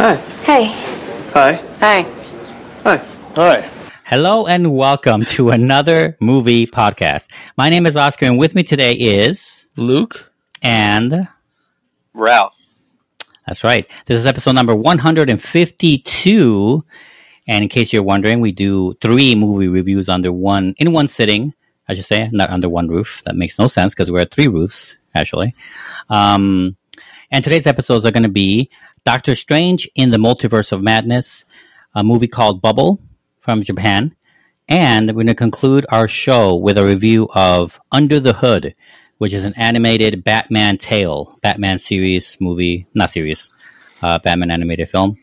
Hi. Hey. Hi. Hi. Hi. Hi. Hello and welcome to another movie podcast. My name is Oscar, and with me today is Luke. and Ralph. that's right. This is episode number 152. And in case you're wondering, we do three movie reviews under one in one sitting. I should say, not under one roof. That makes no sense because we're at three roofs actually. Um, and today's episodes are going to be Doctor Strange in the Multiverse of Madness, a movie called Bubble from Japan, and we're going to conclude our show with a review of Under the Hood, which is an animated Batman tale, Batman series movie, not series, uh, Batman animated film.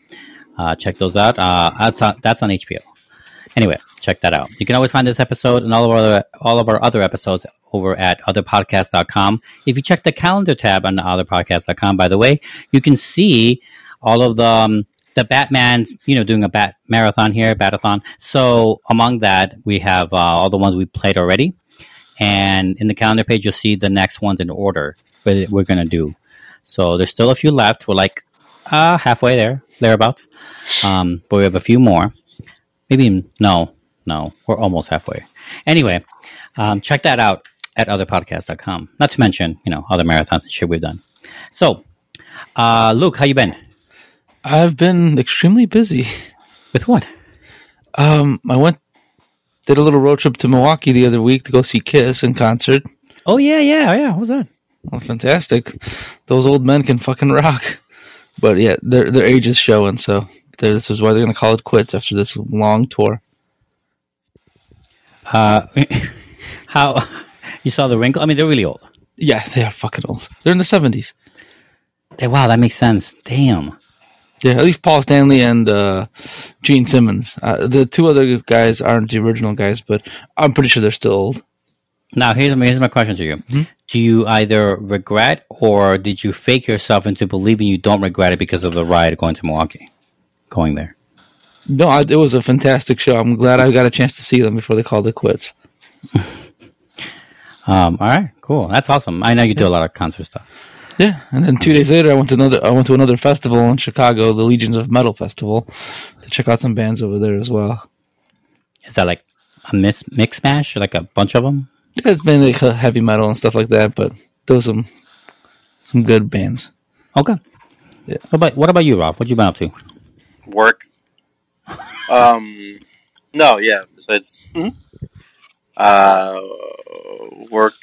Uh, check those out. Uh, that's on, that's on HBO. Anyway, check that out. You can always find this episode and all of our other, all of our other episodes over at otherpodcast.com. If you check the calendar tab on otherpodcast.com, by the way, you can see all of the um, the Batman's, you know, doing a bat marathon here, batathon. So among that, we have uh, all the ones we played already, and in the calendar page, you'll see the next ones in order that we're gonna do. So there's still a few left. We're like uh, halfway there, thereabouts. Um, but we have a few more. Maybe no, no, we're almost halfway. Anyway, um, check that out at otherpodcast.com. Not to mention, you know, other marathons and shit we've done. So, uh, Luke, how you been? I've been extremely busy. With what? Um, I went did a little road trip to Milwaukee the other week to go see Kiss in concert. Oh yeah, yeah, yeah. What was that? Well, fantastic. Those old men can fucking rock. But yeah, their their age is showing, so this is why they're gonna call it quits after this long tour. Uh, how you saw the wrinkle? I mean, they're really old. Yeah, they are fucking old. They're in the seventies. They- wow, that makes sense. Damn. Yeah, at least Paul Stanley and uh, Gene Simmons. Uh, the two other guys aren't the original guys, but I'm pretty sure they're still old. Now here's my here's my question to you: Do you either regret or did you fake yourself into believing you don't regret it because of the ride going to Milwaukee, going there? No, I, it was a fantastic show. I'm glad I got a chance to see them before they called it quits. Um, all right, cool. That's awesome. I know you do a lot of concert stuff. Yeah, and then two days later, I went to another. I went to another festival in Chicago, the Legions of Metal Festival, to check out some bands over there as well. Is that like a mix mix mash, or like a bunch of them? Yeah, it's mainly like heavy metal and stuff like that, but those some some good bands. Okay. Yeah. What about what about you, Ralph? What you been up to? Work. um, no, yeah. Besides, uh, work.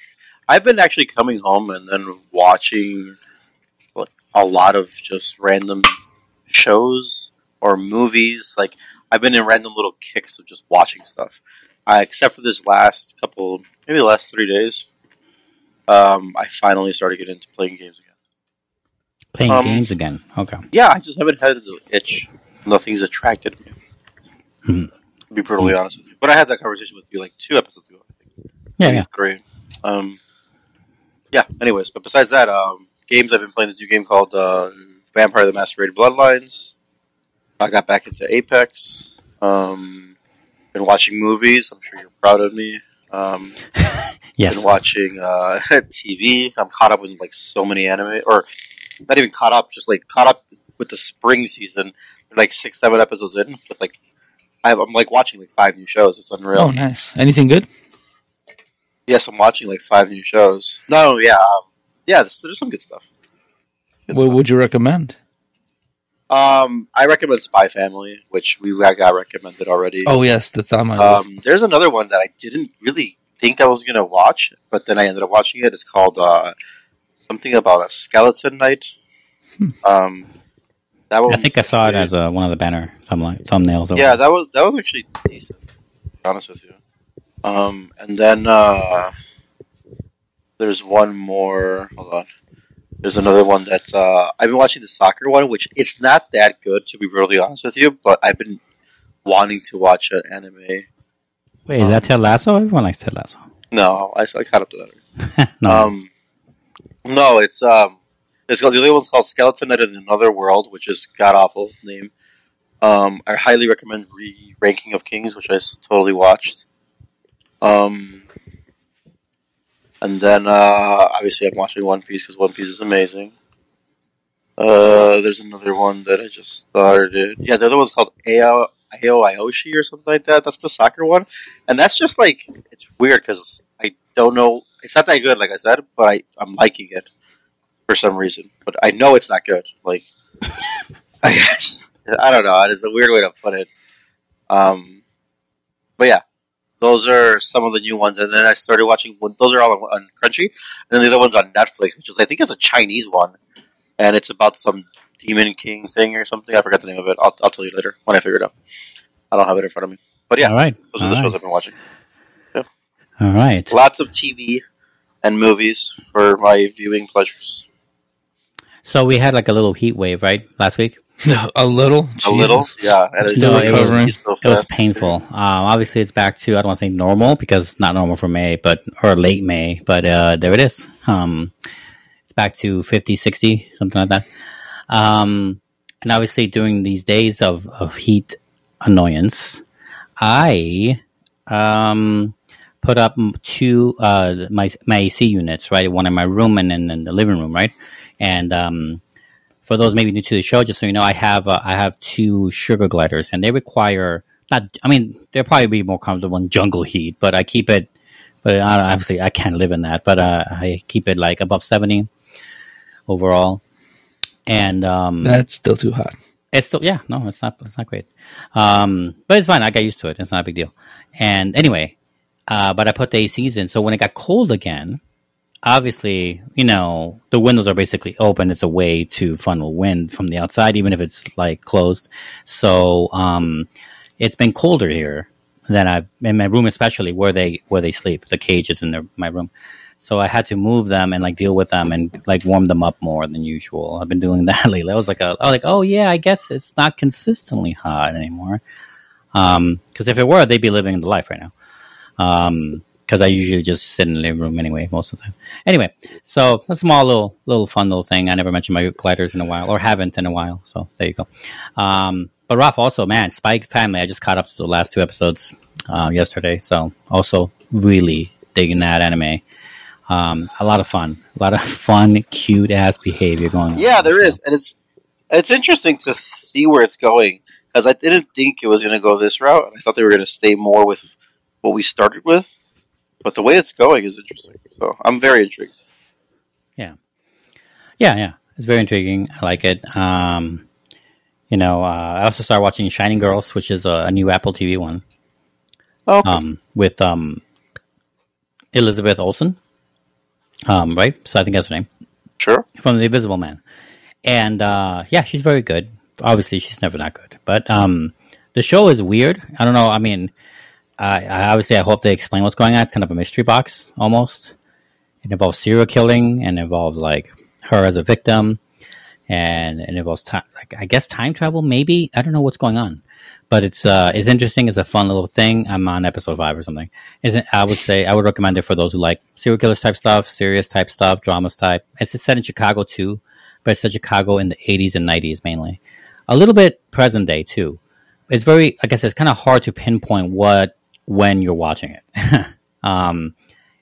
I've been actually coming home and then watching like a lot of just random shows or movies. Like I've been in random little kicks of just watching stuff. Uh, except for this last couple, maybe the last three days. Um, I finally started getting into playing games again. Playing Um, games again. Okay. Yeah, I just haven't had the itch. Nothing's attracted me. Mhm. To be brutally honest with you, but I had that conversation with you like two episodes ago. I think. Yeah, yeah. three. Um, yeah. Anyways, but besides that, um, games I've been playing this new game called uh, Vampire: The Masquerade Bloodlines. I got back into Apex. Um, been watching movies. I'm sure you're proud of me. Um, Yes. been watching uh, TV. I'm caught up with like so many anime, or not even caught up, just like caught up with the spring season. Like six, seven episodes in, with like I I'm like watching like five new shows. It's unreal. Oh, nice. Anything good? Yes, I'm watching like five new shows. No, yeah, um, yeah. There's, there's some good stuff. Good What stuff. would you recommend? Um, I recommend Spy Family, which we I got recommended already. Oh, yes, that's on my list. Um, there's another one that I didn't really think I was gonna watch, but then I ended up watching it. It's called uh, something about a skeleton knight. Um, that one. I think I saw it as a, one of the banner thumbnails. Yeah, that was that was actually decent. To be honest with you. Um, and then uh, there's one more. Hold on. There's another one that's uh, I've been watching the soccer one, which it's not that good to be brutally honest with you, but I've been wanting to watch an anime. Wait, is that Ted Lasso? Everyone likes Ted Lasso. No, I, I caught up to that. no. Um, no, it's um, called, the other one's called Skeleton in Another World, which is god awful name. Um, I highly recommend re Ranking of Kings, which I totally watched. Um, and then uh, obviously I'm watching One Piece because One Piece is amazing. Uh, there's another one that I just started. Yeah, the other one's called Ao Ao Ioshi or something like that. That's the soccer one, and that's just like it's weird because I don't know. It's not that good, like I said, but I I'm liking it for some reason. But I know it's not good. Like I just I don't know. It's a weird way to put it. Um, but yeah, those are some of the new ones, and then I started watching. Those are all on, on Crunchy, and then the other one's on Netflix, which is I think it's a Chinese one, and it's about some demon king thing or something. I forgot the name of it. I'll, I'll tell you later when I figure it out. I don't have it in front of me, but yeah, All right. those are All the right. shows I've been watching. All right. Lots of TV and movies for my viewing pleasures. So we had like a little heat wave, right, last week? a little, A little, yeah. And it's No, it was- so so It was painful. Um, obviously, it's back to I don't want to say normal because it's not normal for May, but or late May, but uh, there it is. Um, it's back to 50, 60, something like that. Um, and obviously, during these days of, of heat annoyance, I um, put up two uh, my my AC units, right? One in my room and then in the living room, right? And um, for those maybe new to the show, just so you know, I have uh, I have two sugar gliders, and they require not. I mean, they'll probably be more comfortable in jungle heat, but I keep it. But uh, obviously, I can't live in that. But uh, I keep it like above seventy overall, and um, That's still too hot. it's still yeah, no, it's not it's not great. Um, but it's fine. I got used to it. It's not a big deal. And anyway, uh, but I put the ACs in, so when it got cold again, obviously, you know, the windows are basically open. It's a way to funnel wind from the outside, even if it's like closed. So um, it's been colder here than I've in my room, especially where they where they sleep. The cage is in their, my room. So I had to move them and like deal with them and like warm them up more than usual. I've been doing that lately. I was like, a, I was like, oh yeah, I guess it's not consistently hot anymore. Um, because if it were, they'd be living the life right now. Um, Because I usually just sit in the living room anyway, most of the time. Anyway, so a small little little fun little thing. I never mentioned my gliders in a while, or haven't in a while. So there you go. Um, but Ralph, also, man, Spy Family. I just caught up to the last two episodes uh, yesterday, so also really digging that anime. Um, a lot of fun, a lot of fun, cute ass behavior going on. Yeah, there is, and it's it's interesting to see where it's going because I didn't think it was going to go this route. I thought they were going to stay more with what we started with, but the way it's going is interesting. So I'm very intrigued. Yeah, yeah, yeah. it's very intriguing. I like it. Um, you know, uh, I also started watching Shining Girls, which is a, a new Apple TV one Oh, okay. um, with um, Elizabeth Olsen. Um, right, so I think that's her name sure. from The Invisible Man, and uh, yeah, she's very good. Obviously, she's never that good, but um, the show is weird. I don't know. I mean, I, I obviously I hope they explain what's going on. It's kind of a mystery box almost. It involves serial killing and involves like her as a victim, and it involves time, like I guess time travel. Maybe I don't know what's going on, but it's uh it's interesting. It's a fun little thing. I'm on episode five or something. Isn't I would say I would recommend it for those who like serial killers type stuff, serious type stuff, dramas type. It's set in Chicago too, but it's set Chicago in the 80s and 90s mainly. A little bit present day too. It's very, I guess it's kind of hard to pinpoint what when you're watching it. um,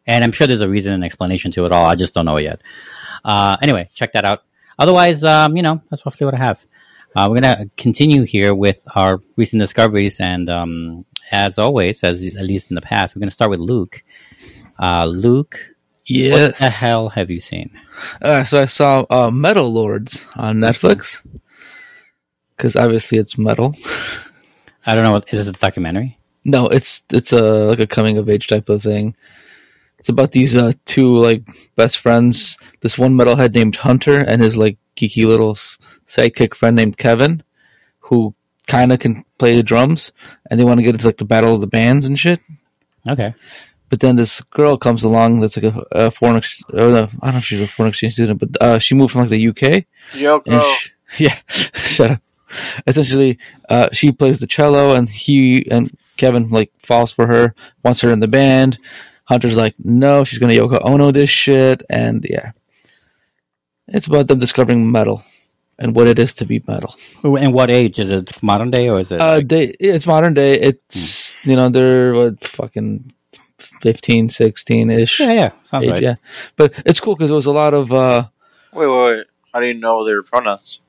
and I'm sure there's a reason and explanation to it all. I just don't know yet. Uh, anyway, check that out. Otherwise, um, you know, that's roughly what I have. Uh, we're gonna continue here with our recent discoveries, and um, as always, as at least in the past, we're gonna start with Luke. Uh, Luke, Yes. what the hell have you seen? Uh, so I saw uh, Metal Lords on Netflix because obviously it's metal. I don't know. What, is this a documentary? No, it's it's a like a coming of age type of thing. It's about these uh, two like best friends. This one metalhead named Hunter and his like geeky little sidekick friend named Kevin, who kind of can play the drums, and they want to get into like the battle of the bands and shit. Okay. But then this girl comes along that's like a, a foreign, ex- or no, I don't know if she's a foreign exchange student, but uh, she moved from like the UK. And Yoko. sh yeah, shut up. Essentially, uh, she plays the cello, and he and Kevin like falls for her, wants her in the band. Hunter's like, no, she's gonna Yoko Ono this shit, and yeah, it's about them discovering metal and what it is to be metal. And what age is it? Modern day or is it? Uh, like- they, it's modern day. It's you know they're what fucking 15, 16 ish. yeah, yeah, sounds right. Yeah, but it's cool because there was a lot of uh, Wait, wait, wait. How do you know their pronouns?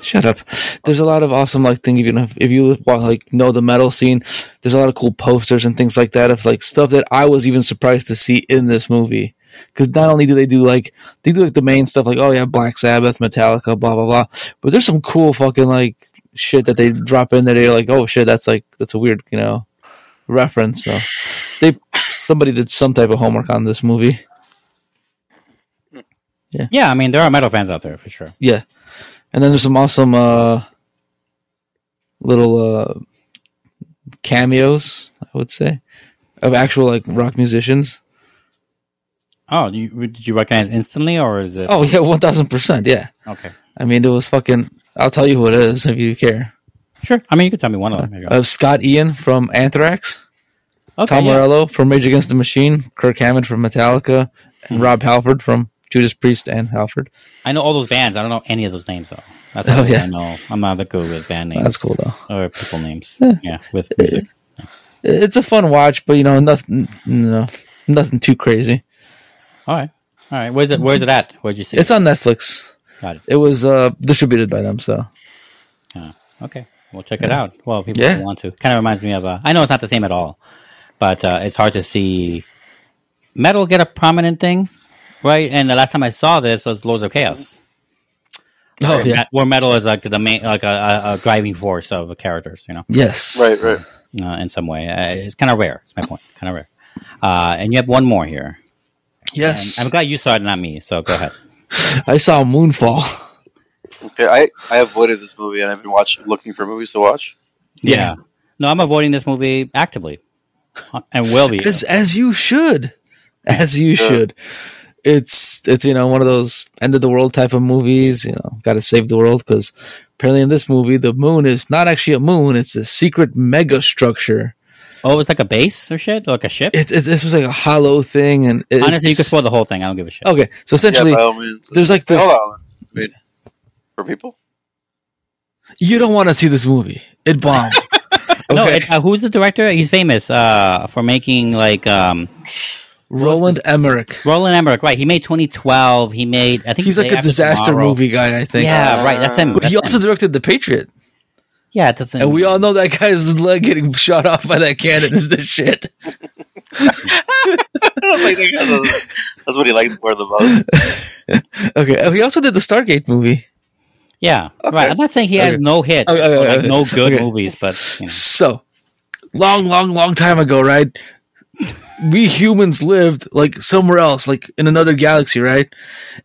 Shut up. There's a lot of awesome like thing even if, if you like know the metal scene. There's a lot of cool posters and things like that of like stuff that I was even surprised to see in this movie. Because not only do they do like they do like the main stuff like oh yeah Black Sabbath, Metallica, blah blah blah, but there's some cool fucking like shit that they drop in there. They're like oh shit that's like that's a weird you know reference. So they somebody did some type of homework on this movie. Hmm. Yeah. Yeah, I mean there are metal fans out there for sure. Yeah, and then there's some awesome uh, little uh, cameos, I would say, of actual like rock musicians. Oh, you, did you recognize instantly, or is it? Oh yeah, one thousand percent. Yeah, okay, I mean it was fucking. I'll tell you who it is if you care. sure. I mean, you can tell me one of them. There you go. Uh, Scott Ian from Anthrax, Okay, Tom yeah. Morello from Rage Against the Machine, Kirk Hammett from Metallica, and. Rob Halford from Judas Priest and Halford. I know all those bands. I don't know any of those names though. That's Oh, yeah. I know. I'm not that good with band names That's cool though. or people names. Yeah. Yeah, with music. It's a fun watch, but you know nothing. No, nothing too crazy. All right, all right. Where's it? Where's it at? Where'd you see? It's on Netflix. Got it. It was uh, distributed by them, so Okay, we'll check it out. Well, people Yeah. want to. Kind of reminds me of. Uh, I know it's not the same at all, but uh, it's hard to see metal get a prominent thing, right? And the last time I saw this was Lords of Chaos. oh where, yeah, me- where metal is like the main, like a, a, a driving force of the characters. You know, yes, Right, right. uh, in some way, uh, it's kind of rare. It's my point. Kind of rare. Uh, and you have one more here. yes. And I'm glad you saw it, not me. So go ahead. I saw Moonfall. Okay, I, I avoided this movie and I've been watching, looking for movies to watch. Yeah. No, I'm avoiding this movie actively, and will be. As as you should, as you Sure. should. It's it's you know one of those end of the world type of movies. You know, got to save the world because apparently in this movie the moon is not actually a moon; it's a secret mega structure. Oh, it's like a base or shit, like a ship. It's, it's this was like a hollow thing, and it's, Honestly, you could spoil the whole thing. I don't give a shit. Okay, so essentially, yeah, means. there's like this. Hold on. I mean, for people? You don't want to see this movie. It bombed. No, Okay. it, uh, who's the director? He's famous uh, for making like um, Roland Emmerich. Roland Emmerich. Right? He made 2012. He made. I think He's like a disaster Tomorrow. movie guy. I think. Yeah, right. That's him. But he also him. directed The Patriot, yeah, it doesn't. and we all know that guy's leg getting shot off by that cannon is the shit. That's, that's what he likes more the most. Okay, oh, he also did the Stargate movie. yeah, Okay. right. I'm not saying he has no hits, Okay, okay, or, like okay. no good Okay. movies, but you know. So, long, long, long time ago, right? We humans lived like somewhere else, like in another galaxy, right?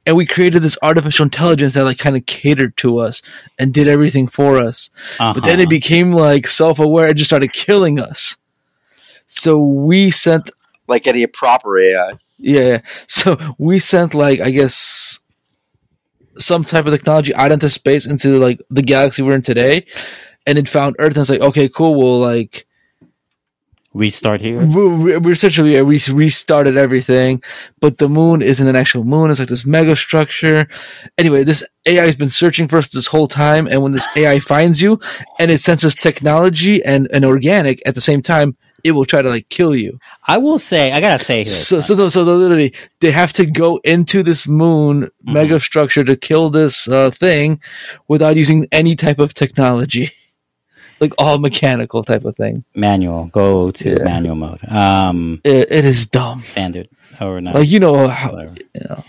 And we created this artificial intelligence that like kind of catered to us and did everything for us. But then Uh-huh. it became like self-aware and just started killing us. So we sent Like any proper AI. Yeah. So we sent like I guess some type of technology out into space into like the galaxy we're in today, and it found Earth and it's like okay, cool. We'll like restart here. we we essentially we restarted everything, but the moon isn't an actual moon. It's like this mega structure. Anyway, this AI has been searching for us this whole time, and when this AI finds you and it senses technology and and organic at the same time. It will try to like kill you. I will say, I gotta say, here, So, so, so, so literally, they have to go into this moon Mhm. mega structure to kill this uh, thing without using any type of technology, like all mechanical type of thing. manual. Go to Yeah. manual mode. Um, It, it is dumb. standard or not? Like you know how you know,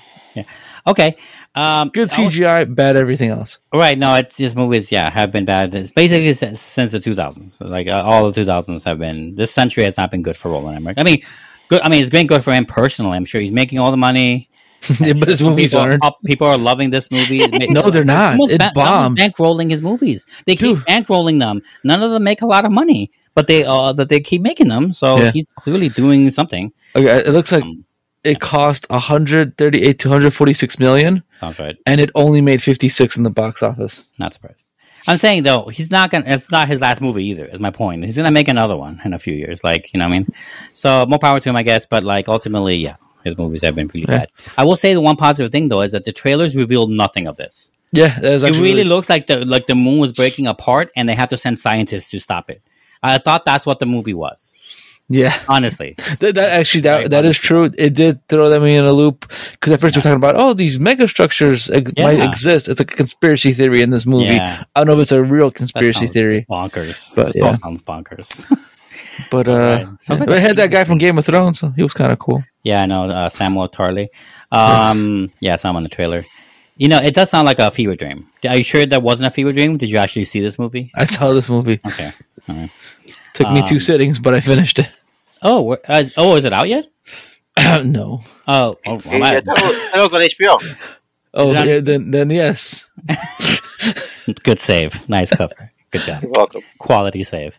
Okay. Um, good CGI, bad everything else. Right. No, it's these movies. Yeah, have been bad. It's basically since, since the 2000s. Like uh, all the 2000s have been. This century has not been good for Roland Emmerich. I mean, good. I mean, it's been good for him personally. I'm sure he's making all the money. yeah, but his movies people, aren't. up- people are loving this movie. No, they're not. Someone's It ba- bombed. bankrolling his movies. They keep Dude. bankrolling them. None of them make a lot of money, but they uh, that they keep making them. So Yeah. he's clearly doing something. Okay, it looks like Um, it cost 138 to 146 million, sounds right. and it only made 56 in the box office. Not surprised. I'm saying though, he's not gonna. It's not his last movie either. Is my point. He's gonna make another one in a few years. Like you know, what I mean. So more power to him, I guess. But like ultimately, yeah, his movies have been pretty Yeah. bad. I will say the one positive thing though is that the trailers revealed nothing of this. Yeah, It actually really looks like the like the moon was breaking apart, and they have to send scientists to stop it. I thought that's what the movie was. Yeah, Honestly, that, that actually Very that that is true. It did throw them in a loop because at first we we're talking about oh these mega structures ex- might exist. It's like a conspiracy theory in this movie. yeah, I don't know if it's a real conspiracy theory, bonkers. But, yeah. sounds bonkers. but uh, like we had that guy from Game of Thrones. So he was kind of cool. Yeah, I know uh, Samwell Tarly. Um, yeah, I saw him on the trailer. You know, it does sound like a fever dream. Are you sure that wasn't a fever dream? Did you actually see this movie? I saw this movie. Okay. Took me two Um, sittings, but I finished it. Oh, where- uh, oh, is it out yet? no. Oh, oh, well, I thought it was, I thought it was on HBO. Oh, Is that- yeah, then then yes. good save. Nice cover. Good job. You're welcome. Quality save.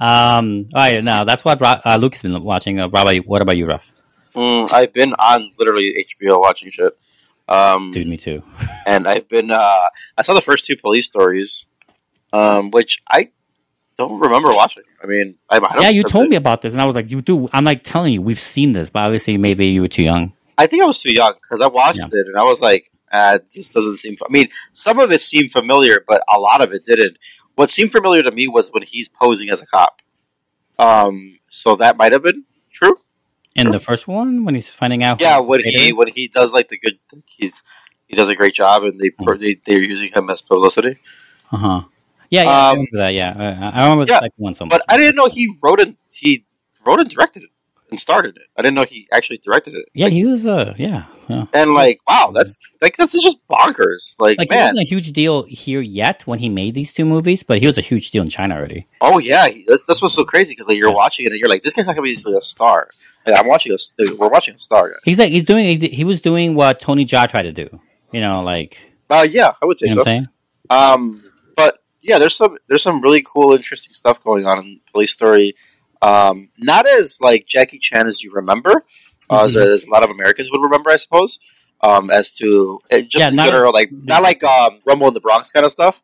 Um, all right, now that's what Ro- uh, Luke has been watching. Uh, Rob, what about you, Ruff? Mm, I've been on literally HBO watching shit. Um, Dude, me too. and I've been. Uh, I saw the first two police stories, um, which I don't remember watching. I mean, I, I don't Yeah, you told it. me about this, and I was like, "You do." I'm like telling you, we've seen this, but obviously, maybe you were too young. I think I was too young because I watched Yeah. it and I was like, uh, "This doesn't seem." I mean, some of it seemed familiar, but a lot of it didn't. What seemed familiar to me was when he's posing as a cop. Um, so that might have been true. In the first one, when he's finding out, Yeah, when he when he does like the good, he's he does a great job, and they Mm. they they're using him as publicity. Uh huh. Yeah, yeah, I Um, remember that. Yeah, I remember the second one so much. But I didn't know he wrote it. He wrote and directed it and started it. I didn't know he actually directed it. yeah, he was. Uh, yeah, yeah. And like, wow, that's like this is just bonkers. Like, Like he wasn't a huge deal here yet when he made these two movies, but he was a huge deal in China already. oh yeah, he, that's that's what's so crazy because like you're Yeah. watching it and you're like, this guy's not gonna be a star. I'm watching a, s- we're watching a star. guy. He's like he's doing. He was doing what Tony Jaa tried to do. You know, like Uh, yeah, I would say you know so. what I'm saying. Um, but yeah, there's some there's some really cool, interesting stuff going on in Police Story. Um, not as like Jackie Chan as you remember, uh, as, Mhm. as a lot of Americans would remember, I suppose. Um, as to uh, just Yeah, in not general, like not like um, Rumble in the Bronx kind of stuff,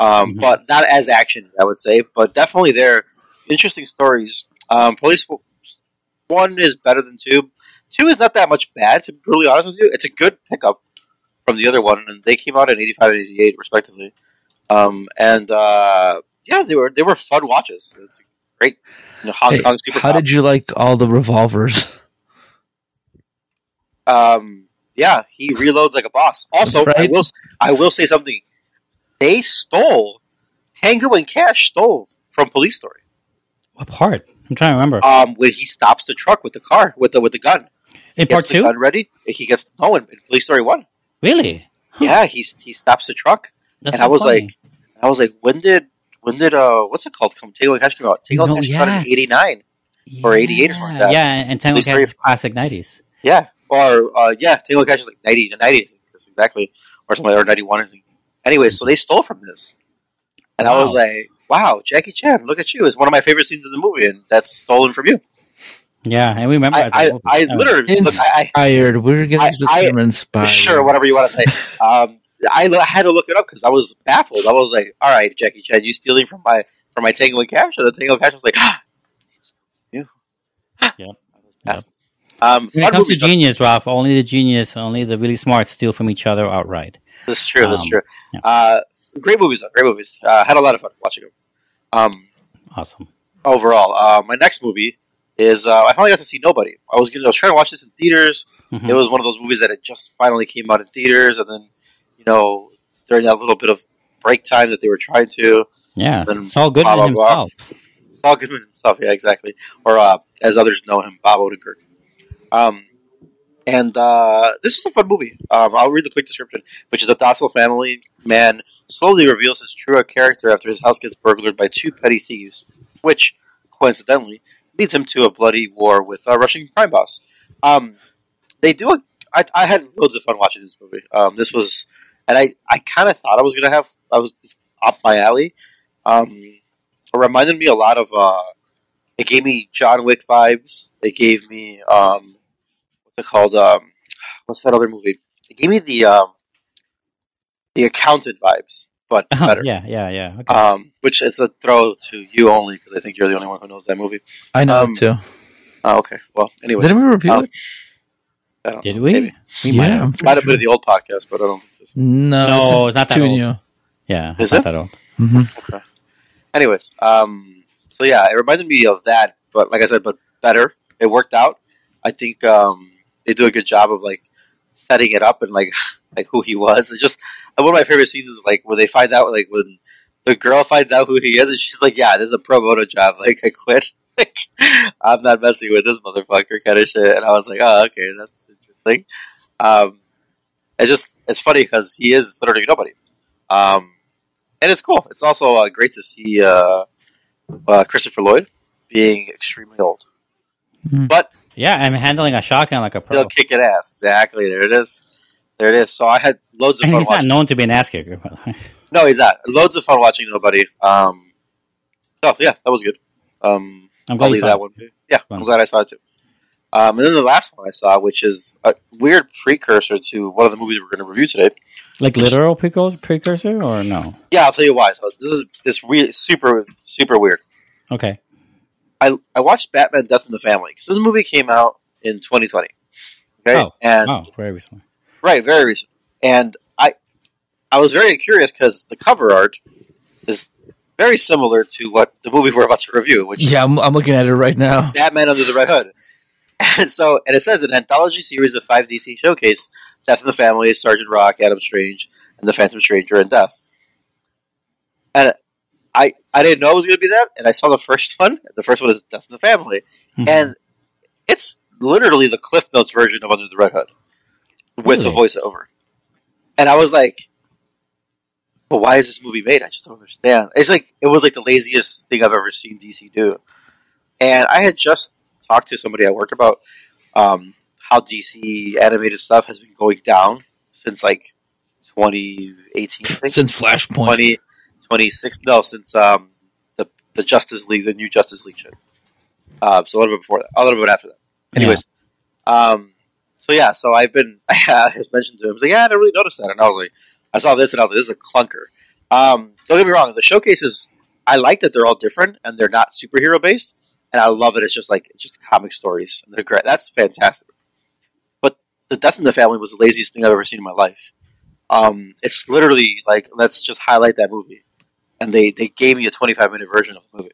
um, Mhm. but not as action, I would say. But definitely, they're interesting stories. Um, Police one is better than two. Two is not that much bad, to be brutally honest with you. It's a good pickup from the other one, and they came out in eighty five and eighty eight, respectively. Um, and uh, yeah, they were they were fun watches. It's great you know, Hong Hey, Kong super. How did you like all the revolvers? um, yeah, he reloads like a boss. Also, I will I will say something. They stole Tango and Cash stole from Police Story. What part? I'm trying to remember. Um, when he stops the truck with the car with the with the gun. in part the two, gun ready. He gets no in, in Police Story one. really? Yeah, he he stops the truck, That's and so I was funny. like, I was like, when did when did uh what's it called? Come Tango and Cash came out. Tango and No, Cash came out in yes. eighty nine. or 88 or something like that. Yeah, and Tango Cash is classic '90s. Yeah, or uh, yeah, Tango and Cash is like ninety to ninety, I think, that's exactly, or something, or ninety one, I think. Anyway, so they stole from this, and I was like, wow, Jackie Chan, look at you! It's one of my favorite scenes in the movie, and that's stolen from you. Yeah, and we remember. I as a I, movie. I Yeah. literally look, I, Inspired. We're gonna I- use the I- term inspired. sure whatever you want to say. um, I, I had to look it up because I was baffled. I was like, all right, Jackie Chan, you stealing from my from my Tango and Cash, and the Tango and Cash was like, it's you. Yep. I was. Um, When it comes to movies. genius, Ralph, only the genius, only the really smart steal from each other outright. This is true. This is Um, true. yeah. Uh, great movies, though. Great movies. Uh, had a lot of fun watching them. Um, Awesome. overall, uh, my next movie is uh, I finally got to see Nobody. I was gonna, I was trying to watch this in theaters. Mhm. It was one of those movies that it just finally came out in theaters, and then you know during that little bit of break time that they were trying to, Yeah, then Saul Goodman blah, blah, blah. himself. Saul Goodman himself, yeah, exactly, or uh, as others know him, Bob Odenkirk. Um, and uh, this is a fun movie. Um, I'll read the quick description, which is a docile family man slowly reveals his true character after his house gets burglared by two petty thieves, which, coincidentally, leads him to a bloody war with a Russian crime boss. Um, they do a. I, I had loads of fun watching this movie. Um, this was, and I, I kind of thought I was gonna have. I was up my alley. Um, it reminded me a lot of. Uh, it gave me John Wick vibes. It gave me um, it called? Um, what's that other movie? It gave me the um, the accountant vibes, but better. yeah, yeah, yeah. Okay. Um, which is a throw to you only because I think you're the only one who knows that movie. I know um, it too. Oh, okay. Well, anyway, Didn't we review um, it? I don't Did know, we? Maybe. we might Yeah, have. Might have been sure. in the old podcast, but I don't think so. No, No, it's not that too old. new. Yeah, Is not it? that old. hmm Okay. Anyways, um, so yeah, it reminded me of that, but like I said, but better. It worked out. I think um, they do a good job of like setting it up and like like who he was. It's just one of my favorite scenes is like where they find out like when the girl finds out who he is and she's like, "Yeah, this is a pro bono job. Like I quit. like I'm not messing with this motherfucker kind of shit." And I was like, "Oh, okay, that's interesting." Um, it's just it's funny because he is literally nobody, um, and it's cool. It's also uh, great to see uh, uh, Christopher Lloyd being extremely old, Hmm. but Yeah, I'm handling a shotgun like a pro. They'll kick it ass. Exactly, there it is. There it is. So I had loads of And fun he's not watching. known to be an ass kicker. by the way. No, he's not. Loads of fun watching nobody. Um, oh yeah, that was good. Um, I'm I'll glad you leave saw that it. one. Too. Yeah, I'm glad I saw it too. Um, and then the last one I saw, which is a weird precursor to one of the movies we're going to review today. Like literal precursor, precursor or no? Yeah, I'll tell you why. So this is this really super super weird. Okay. I I watched Batman: Death in the Family because this movie came out in 2020. Okay, Oh, and Oh, very recently. right, very recent. And I I was very curious because the cover art is very similar to what the movie we're about to review, which Yeah, I'm, I'm looking at it right now. Batman Under the Red Hood. And so, and it says an anthology series of five DC showcase: Death in the Family, Sergeant Rock, Adam Strange, and the Phantom Stranger, and Death. And I, I didn't know it was going to be that, and I saw the first one. The first one is Death in the Family, Mhm. and it's literally the Cliff Notes version of Under the Red Hood with a voiceover. And I was like, "But why is this movie made? I just don't understand." It's like it was like the laziest thing I've ever seen DC do. And I had just talked to somebody at work about um, how DC animated stuff has been going down since like 2018, Since Flashpoint. 20, 26, no, since um, the the Justice League, the new Justice League shit. Uh, so a little bit before that, a little bit after that. Anyways, um, so yeah, so I've been, I just mentioned to him, I was like, yeah, I didn't really notice that. And I was like, I saw this and I was like, this is a clunker. Um, don't get me wrong, the showcases, I like that they're all different and they're not superhero based. And I love it. It's just like, it's just comic stories. And they're great. That's fantastic. But the Death in the Family was the laziest thing I've ever seen in my life. Um, it's literally like, let's just highlight that movie. And they, they gave me a 25 minute version of the movie.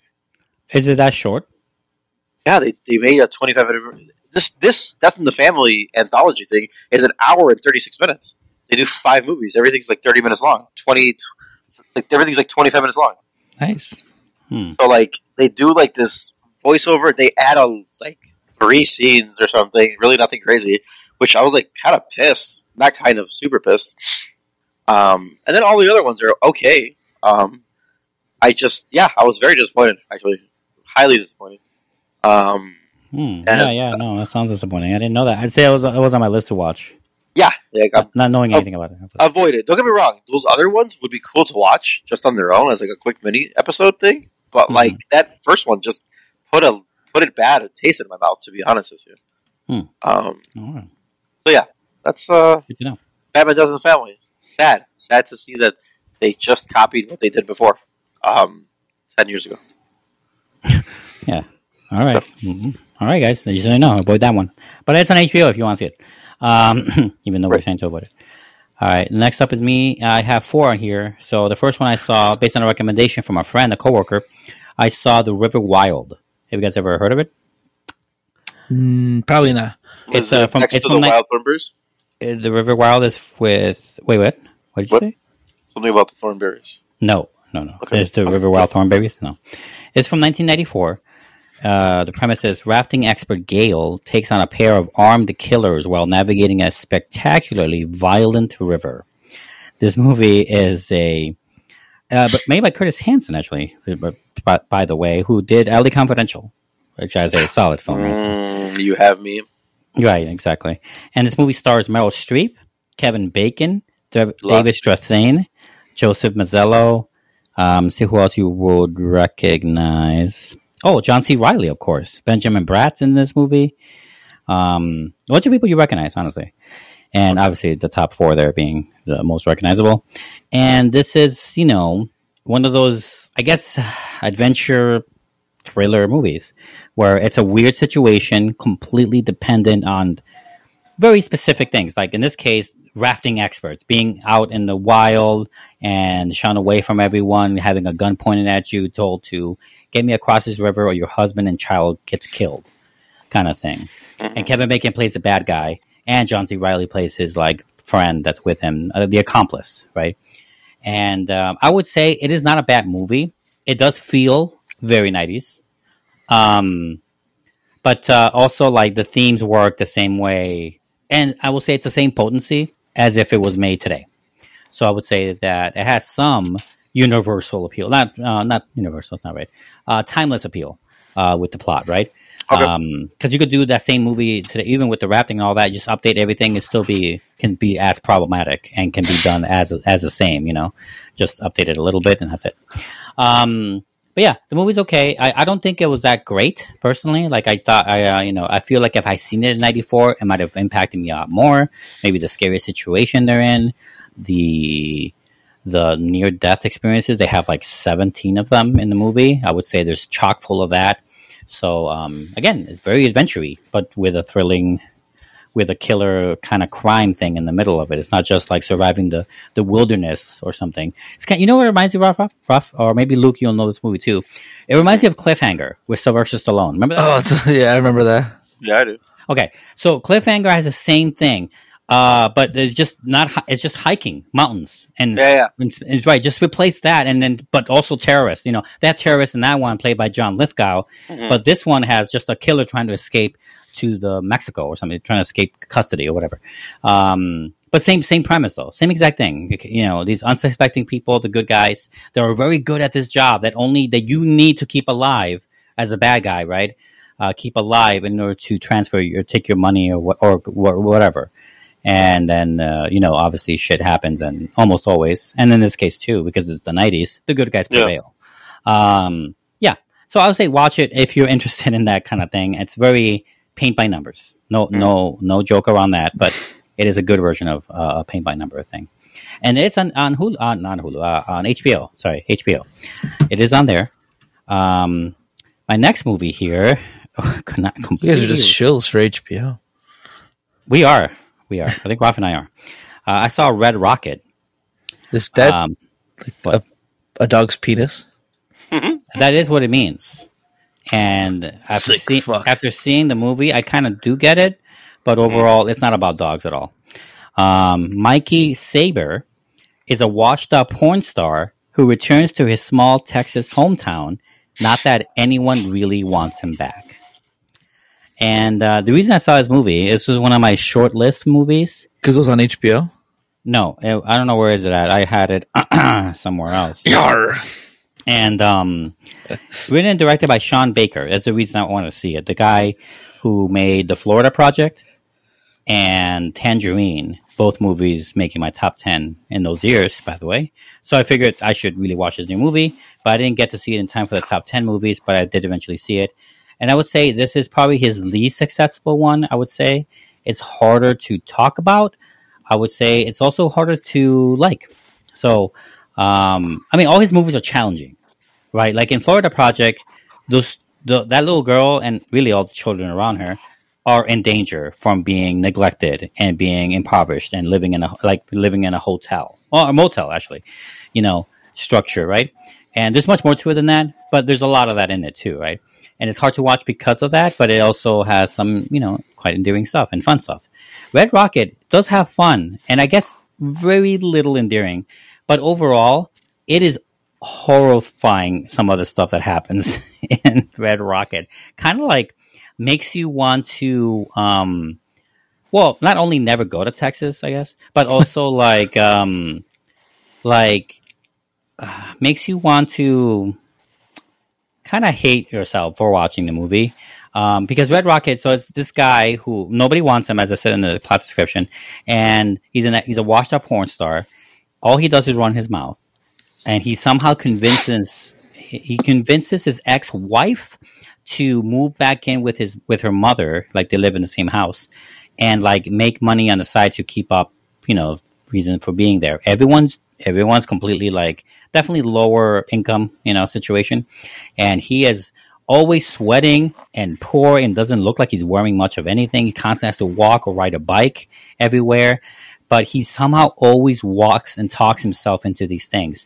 Is it that short? Yeah, they, they made a 25 minute. This this Death in the Family anthology thing is an hour and 36 minutes. They do five movies. Everything's like 30 minutes long. 20, like everything's like 25 minutes long. Nice. Hmm. So like they do like this voiceover. They add a like three scenes or something. Really nothing crazy. Which I was like kind of pissed. Not kind of super pissed. Um, and then all the other ones are okay. Um, I just yeah, I was very disappointed. Actually, highly disappointed. Um, Hmm. Yeah, yeah, no, that sounds disappointing. I didn't know that. I'd say it was, it was on my list to watch, yeah, like I'm not knowing anything about it. avoid it. Don't get me wrong; those other ones would be cool to watch just on their own as like a quick mini episode thing. But Mhm. like that first one, just put a put it bad taste in my mouth. To be honest with you, Hmm. um, right. so yeah, that's uh, Good to know. Batman Does in the Family. Sad, sad to see that they just copied what they did before, um, ten years ago. Yeah. All right. Mhm. All right, guys. You should know. Avoid that one. But it's on HBO if you want to see it. Um, even though we're Right. saying to avoid it. All right. Next up is me. I have four on here. So the first one I saw, based on a recommendation from a friend, a coworker, I saw The River Wild. Have you guys ever heard of it? Mm, probably not. It's, Was uh, it from- next it's to from the ni- Wild Thornberrys. Uh, The River Wild is with. Wait, what? What did you What? say? Something about the Thornberrys. No, no, no. Okay. It's the River Wild Thornberrys? No. It's from 1994. Uh, the premise is rafting expert Gale takes on a pair of armed killers while navigating a spectacularly violent river. This movie is a. Uh, but made by Curtis Hanson, actually, but, by, by the way, who did LA Confidential, which is a solid film. Mm, you have me. Right, exactly. And this movie stars Meryl Streep, Kevin Bacon. David Strathairn, Joseph Mazzello. Um, see who else you would recognize. Oh, John C. Reilly, of course. Benjamin Bratt's in this movie. Um, a bunch of people you recognize, honestly. And obviously, the top four there being the most recognizable. And this is, you know, one of those, I guess, adventure thriller movies where it's a weird situation, completely dependent on very specific things. Like in this case, rafting experts being out in the wild and shun away from everyone, having a gun pointed at you, told to get me across this river or your husband and child gets killed. kind of thing. And Kevin Bacon plays the bad guy, and John C. Reilly plays his like friend that's with him, uh, the accomplice, right? And um, I would say it is not a bad movie. It does feel very 90s. Um, but uh, also, like, the themes work the same way. And I will say it's the same potency as if it was made today. So I would say that it has some universal appeal. Not, uh, not universal, it's not right. Uh, timeless appeal uh, with the plot, right? Okay. because you could do that same movie today, even with the rafting and all that. Just update everything, and still be can be as problematic and can be done as as the same. You know, just update it a little bit, and that's it. Um, but yeah, the movie's okay. I, I don't think it was that great personally. Like I thought, I uh, you know, I feel like if I seen it in '94, it might have impacted me a lot more. Maybe the scary situation they're in, the the near death experiences. They have like 17 of them in the movie. I would say there's chock full of that. So um, again, it's very adventure but with a thrilling, with a killer kind of crime thing in the middle of it. It's not just like surviving the, the wilderness or something. It's kind, you know what it reminds you of, Ruff, Ruff? Or maybe Luke, you'll know this movie too. It reminds you of Cliffhanger with Sylvester Stallone. Remember that? Oh, yeah, I remember that. Yeah, I do. Okay, so Cliffhanger has the same thing, uh, but it's just not. It's just hiking mountains, and Yeah, yeah. it's, it's right. Just replace that, and then but also terrorists. You know that terrorist in that one played by John Lithgow, Mhm. but this one has just a killer trying to escape to the Mexico or something, trying to escape custody or whatever. Um, but same same premise though, same exact thing. You know these unsuspecting people, the good guys, they are very good at this job that only that you need to keep alive as a bad guy, right? Uh, keep alive in order to transfer your take your money or what or, wha- whatever. And then uh, you know, obviously, shit happens, and almost always, and in this case too, because it's the '90s, the good guys Yeah. prevail. Um, yeah, so I would say watch it if you're interested in that kind of thing. It's very paint by numbers. No, no, no joke around that. But it is a good version of uh, a paint by number thing. And it's on on Hulu, uh, not Hulu, uh, on HBO. Sorry, HBO. It is on there. Um, my next movie here, could not You guys are just shills for HBO. we are, we are. I think Ralph and I are. Uh, I saw Red Rocket. This dead Um, a dog's penis. that is what it means. And after, Sick see- after seeing the movie, I kind of do get it, but overall, it's not about dogs at all. Um, Mikey Saber is a washed up porn star who returns to his small Texas hometown. Not that anyone really wants him back. And uh, the reason I saw this movie, this was one of my short list movies. Because it was on HBO. No, it- I don't know where is it at. I had it somewhere else Yar. And um, written and directed by Sean Baker. That's the reason I want to see it. The guy who made the Florida Project and Tangerine, both movies making my top ten in those years, by the way. So I figured I should really watch his new movie, but I didn't get to see it in time for the top ten movies. But I did eventually see it, and I would say this is probably his least successful one. I would say it's harder to talk about. I would say it's also harder to like. So, um, I mean, all his movies are challenging, right? Like in Florida Project, those the, that little girl and really all the children around her are in danger from being neglected and being impoverished and living in a like living in a hotel or a motel actually, you know, structure, right? And there's much more to it than that, but there's a lot of that in it too, right? And it's hard to watch because of that, but it also has some, you know, quite endearing stuff and fun stuff. Red Rocket does have fun, and I guess very little endearing, but overall, it is horrifying. Some of the stuff that happens in Red Rocket kind of like makes you want to, um, well, not only never go to Texas, I guess, but also like, um, like uh, makes you want to kind of hate yourself for watching the movie. Um, because Red Rocket, so it's this guy who nobody wants him, as I said in the plot description, and he's an he's a washed up porn star. All he does is run his mouth, and he somehow convinces he convinces his ex wife to move back in with his with her mother, like they live in the same house, and like make money on the side to keep up, you know, reason for being there. Everyone's everyone's completely like definitely lower income, you know, situation, and he is always sweating and poor and doesn't look like he's wearing much of anything. He constantly has to walk or ride a bike everywhere, but he somehow always walks and talks himself into these things.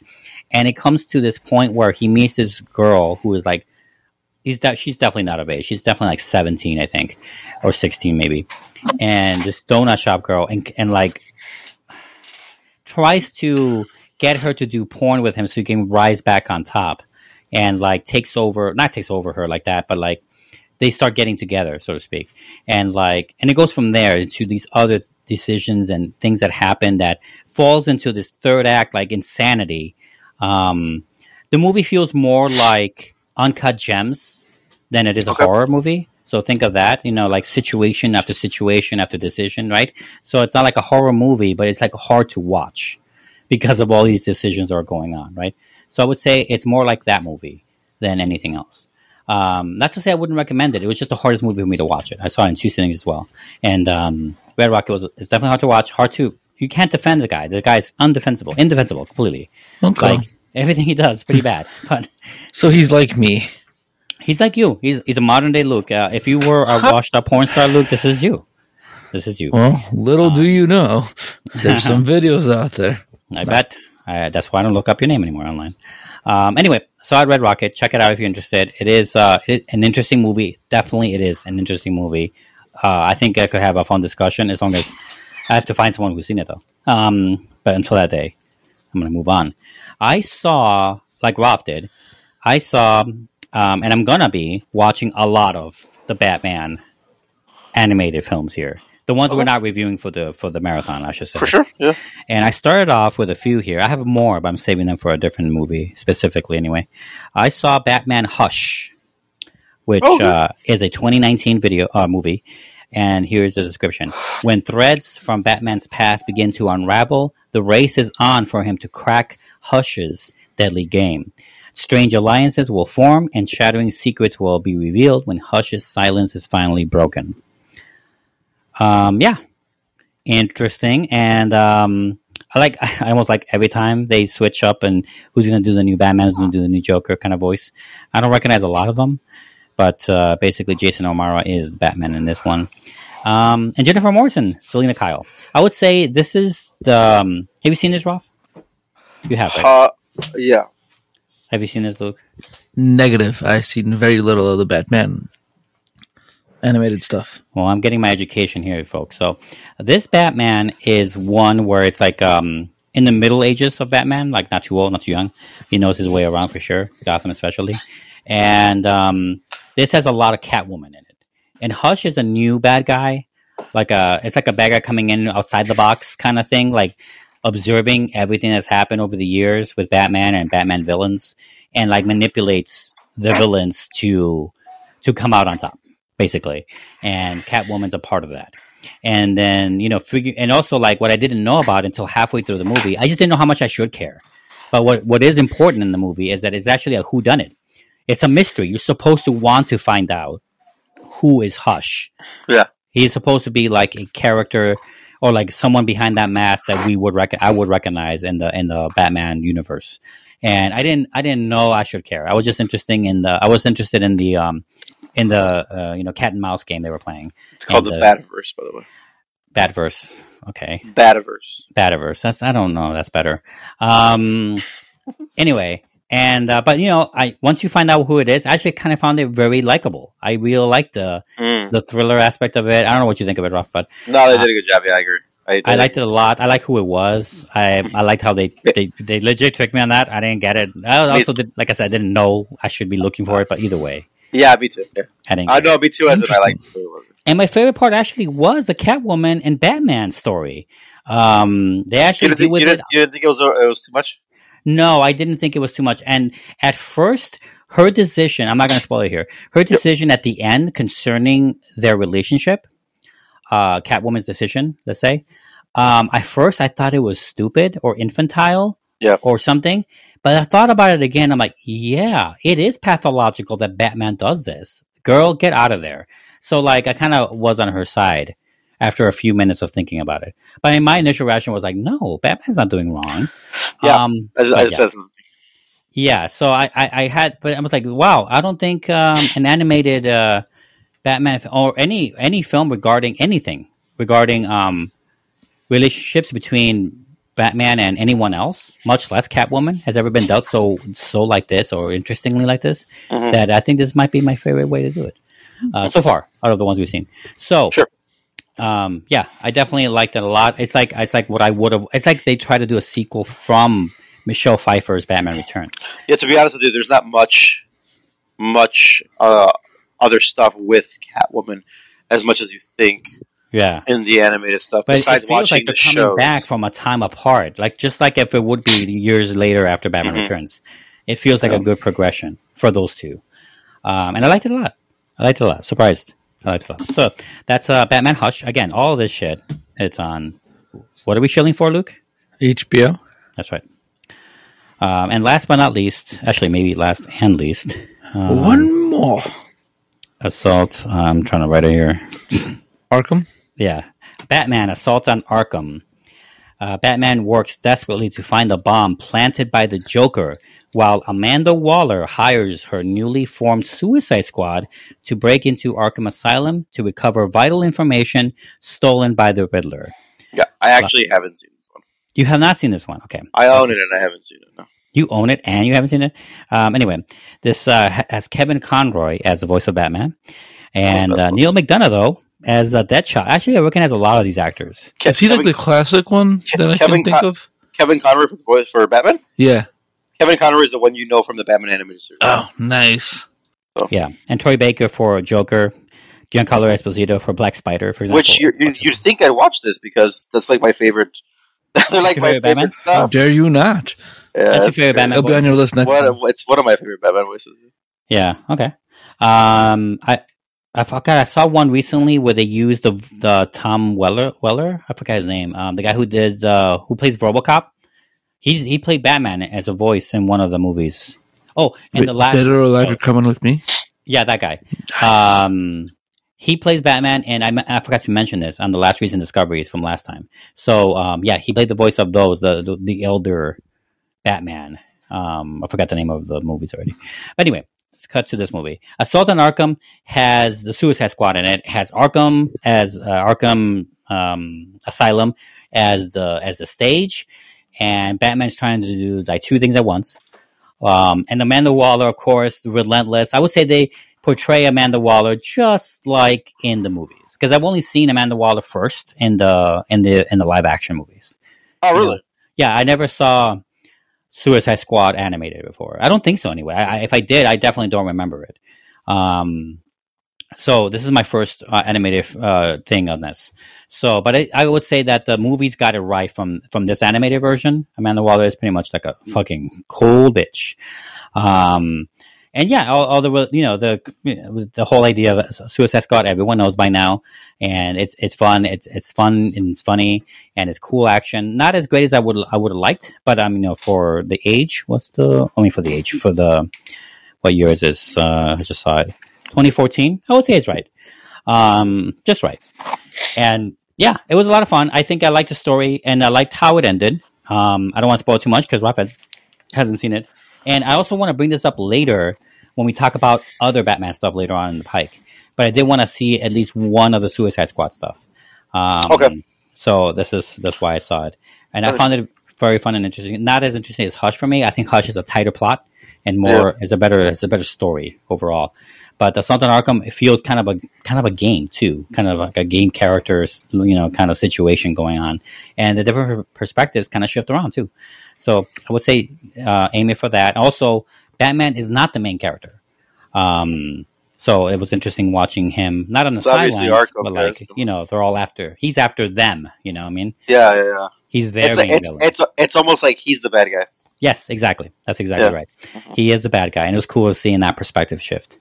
And it comes to this point where he meets this girl who is like he's de- she's definitely not of age. She's definitely like seventeen, I think, or sixteen maybe. And this donut shop girl, and and like tries to get her to do porn with him so he can rise back on top, and like takes over, not takes over her like that, but like they start getting together, so to speak, and like and it goes from there into these other decisions and things that happen that falls into this third act like insanity. Um, the movie feels more like uncut gems than it is a Okay. horror movie. So think of that, you know, like situation after situation after decision, right? So it's not like a horror movie, but it's like hard to watch because of all these decisions that are going on, right? So I would say it's more like that movie than anything else. Um, not to say I wouldn't recommend it. It was just the hardest movie for me to watch it. I saw it in two sittings as well. And um, Red Rocket was it's definitely hard to watch. Hard to you can't defend the guy. The guy's undefensible, indefensible completely. Okay. Like everything he does, pretty bad. But so he's like me. he's like you. He's he's a modern day Luke. Uh, if you were a washed up porn star, Luke, this is you. This is you. Well, little do you know, there's some videos out there. I bet. Uh, that's why I don't look up your name anymore online. Um, anyway, saw it Red Rocket. Check it out if you're interested. It is uh, it, an interesting movie. Definitely, it is an interesting movie. Uh, I think I could have a fun discussion as long as I have to find someone who's seen it though. Um, but until that day, I'm going to move on. I saw, like Rolf did, I saw, um, and I'm going to be watching a lot of the Batman animated films here. The ones we're not reviewing for the for the marathon, I should say. For sure. Yeah. And I started off with a few here. I have more, but I'm saving them for a different movie specifically. Anyway, I saw Batman Hush, which Oh, uh, is a 2019 video uh, movie. And here's the description: When threads from Batman's past begin to unravel, the race is on for him to crack Hush's deadly game. Strange alliances will form, and shattering secrets will be revealed when Hush's silence is finally broken. Um, yeah, interesting and um I like I almost like every time they switch up and who's gonna do the new Batman, who's gonna do the new Joker kind of voice. I don't recognize a lot of them, but uh, basically Jason O'Mara is Batman in this one. Um, and Jennifer Morrison, Selina Kyle. I would say this is the. Um, have you seen this, Roth? You have, right? Uh, yeah. have you seen this, Luke? Negative. I've seen very little of the Batman animated stuff. Well, I'm getting my education here, folks. So this Batman is one where it's like um, in the middle ages of Batman, like not too old, not too young. He knows his way around for sure, Gotham especially. And um, this has a lot of Catwoman in it. And Hush is a new bad guy, like a it's like a bad guy coming in outside the box kind of thing, like observing everything that's happened over the years with Batman and Batman villains, and like manipulates the villains to to come out on top basically. And Catwoman's a part of that. And then, you know, figure, and also like what I didn't know about until halfway through the movie, I just didn't know how much I should care. But what, what is important in the movie is that it's actually a who done it. It's a mystery. You're supposed to want to find out who is Hush. Yeah. He's supposed to be like a character or like someone behind that mask that we would rec- I would recognize in the in the Batman universe. And I didn't I didn't know I should care. I was just interested in the I was interested in the um in the uh, you know cat and mouse game they were playing. It's called And, the Bativerse, by the way. Batverse. Okay. Bativerse. Bativerse. That's I don't know. That's better. Um. Anyway, and uh, but you know, I once you find out who it is, I actually kind of found it very likable. I really liked the Mm. the thriller aspect of it. I don't know what you think of it, Ruff, but No, they did a good job. Yeah, I agree. I, I liked it a lot. I like who it was. I I liked how they they they legit tricked me on that. I didn't get it. I also did, like I said, I didn't know I should be looking for it, but either way, Yeah, me too. Yeah. I didn't. I know, me too. As I like. And my favorite part actually was the Catwoman and Batman story. Um, they You actually didn't, think, with you, it. didn't, you didn't think it was it was too much? No, I didn't think it was too much. And at first, her decision, I'm not going to spoil it here, her decision at the end concerning their relationship, uh, Catwoman's decision, let's say, um, at first I thought it was stupid or infantile Yeah. or something. But I thought about it again. I'm like, yeah, it is pathological that Batman does this. Girl, get out of there. So, like, I kind of was on her side after a few minutes of thinking about it. But I mean, my initial reaction was like, no, Batman's not doing wrong. Yeah. Um, As, but I yeah. Yeah, so I, I, I had, but I was like, wow, I don't think um, an animated uh, Batman or any any film regarding anything regarding um, relationships between Batman and anyone else, much less Catwoman, has ever been dealt so so like this or interestingly like this. Mhm. That I think this might be my favorite way to do it uh, so far out of the ones we've seen. So Sure. Um, yeah, I definitely liked it a lot. It's like it's like what I would have. It's like they try to do a sequel from Michelle Pfeiffer's Batman Returns. Yeah, to be honest with you, there's not much, much uh, other stuff with Catwoman as much as you think Yeah. in the animated stuff. But besides it feels watching like they're the coming shows, back from a time apart, like just like if it would be years later after Batman Mhm. Returns. It feels like a good progression for those two, um, and I liked it a lot. I liked it a lot. Surprised, I. So that's uh, Batman Hush. Again, all this shit. It's on. What are we shilling for, Luke? HBO. That's right. Um, and last but not least, actually maybe last and least, um, One more. assault. I'm trying to write it here. Arkham. Yeah. Batman Assault on Arkham. Uh, Batman works desperately to find a bomb planted by the Joker, while Amanda Waller hires her newly formed Suicide Squad to break into Arkham Asylum to recover vital information stolen by the Riddler. yeah, I actually haven't seen this one. You have not seen this one, okay? I own it and I haven't seen it. No. You own it and you haven't seen it. Um, anyway, this uh, has Kevin Conroy as the voice of Batman, and Oh, uh, Neal McDonough though as uh, Deadshot. Actually, I recognize a lot of these actors. Ke- Is he like the classic one Ke- that I Kevin can think Con- of? Kevin Conroy for the voice for Batman? Yeah. Kevin Conroy is the one you know from the Batman animated series. Oh, nice. Yeah, and Troy Baker for Joker, Giancarlo Esposito for Black Spider, for example. Which you, you, you'd think I'd watch this because that's like my favorite. They're like my favorite Batman? favorite How stuff. dare you not? Yeah, That's your favorite great. Batman It'll be on your list next What, time. it's one of my favorite Batman voices. yeah, okay. Um, I I forgot. I saw one recently where they used the the Tom Weller Weller. I forgot his name. Um, the guy who did uh, who plays RoboCop. He he played Batman as a voice in one of the movies. Oh, in Wait, the last Dead or Alive, oh, coming with me? Yeah, that guy. Um, he plays Batman, and I, I forgot to mention this on the last recent discoveries from last time. So, um, yeah, he played the voice of those, the the, the elder Batman. Um, I forgot the name of the movies already. But anyway, let's cut to this movie. Assault on Arkham has the Suicide Squad in it. it has Arkham as uh, Arkham um, Asylum as the as the stage, and Batman's trying to do like two things at once. Um, and Amanda Waller, of course, relentless. I would say they portray Amanda Waller just like in the movies because I've only seen Amanda Waller first in the in the in the live action movies. Oh, You really? know, yeah, I never saw Suicide Squad animated before. I don't think so anyway. I, if I did, I definitely don't remember it. Um, so this is my first uh, animated uh, thing on this. So, but I, I would say that the movies got it right from from this animated version. Amanda Waller is pretty much like a fucking cool bitch. Um, and yeah, all, all the you know the the whole idea of Suicide Squad, everyone knows by now, and it's it's fun. It's it's fun and it's funny and it's cool action. Not as great as I would I would have liked, but I um, you know, for the age, what's the? I mean, for the age, for the what year is this? Uh, I just saw it, 2014. I would say it's right, um, just right. And yeah, it was a lot of fun. I think I liked the story and I liked how it ended. Um, I don't want to spoil too much because has, hasn't seen it, and I also want to bring this up later when we talk about other Batman stuff later on in the pike. But I did want to see at least one of the Suicide Squad stuff. Um, Okay. So this is that's why I saw it, and I found it very fun and interesting. Not as interesting as Hush for me. I think Hush is a tighter plot and more is a better is a better story overall. But the Assault on Arkham feels kind of a kind of a game too, kind of like a game characters you know kind of situation going on, and the different perspectives kind of shift around too. So I would say uh, aim it for that. Also, Batman is not the main character. Um, so it was interesting watching him not on the It's sidelines, but like you know they're all after. He's after them. You know, what I mean, Yeah, yeah, yeah. he's their It's, main it's, villain. it's, it's almost like he's the bad guy. Yes, exactly. That's exactly Yeah. right. He is the bad guy, and it was cool seeing that perspective shift.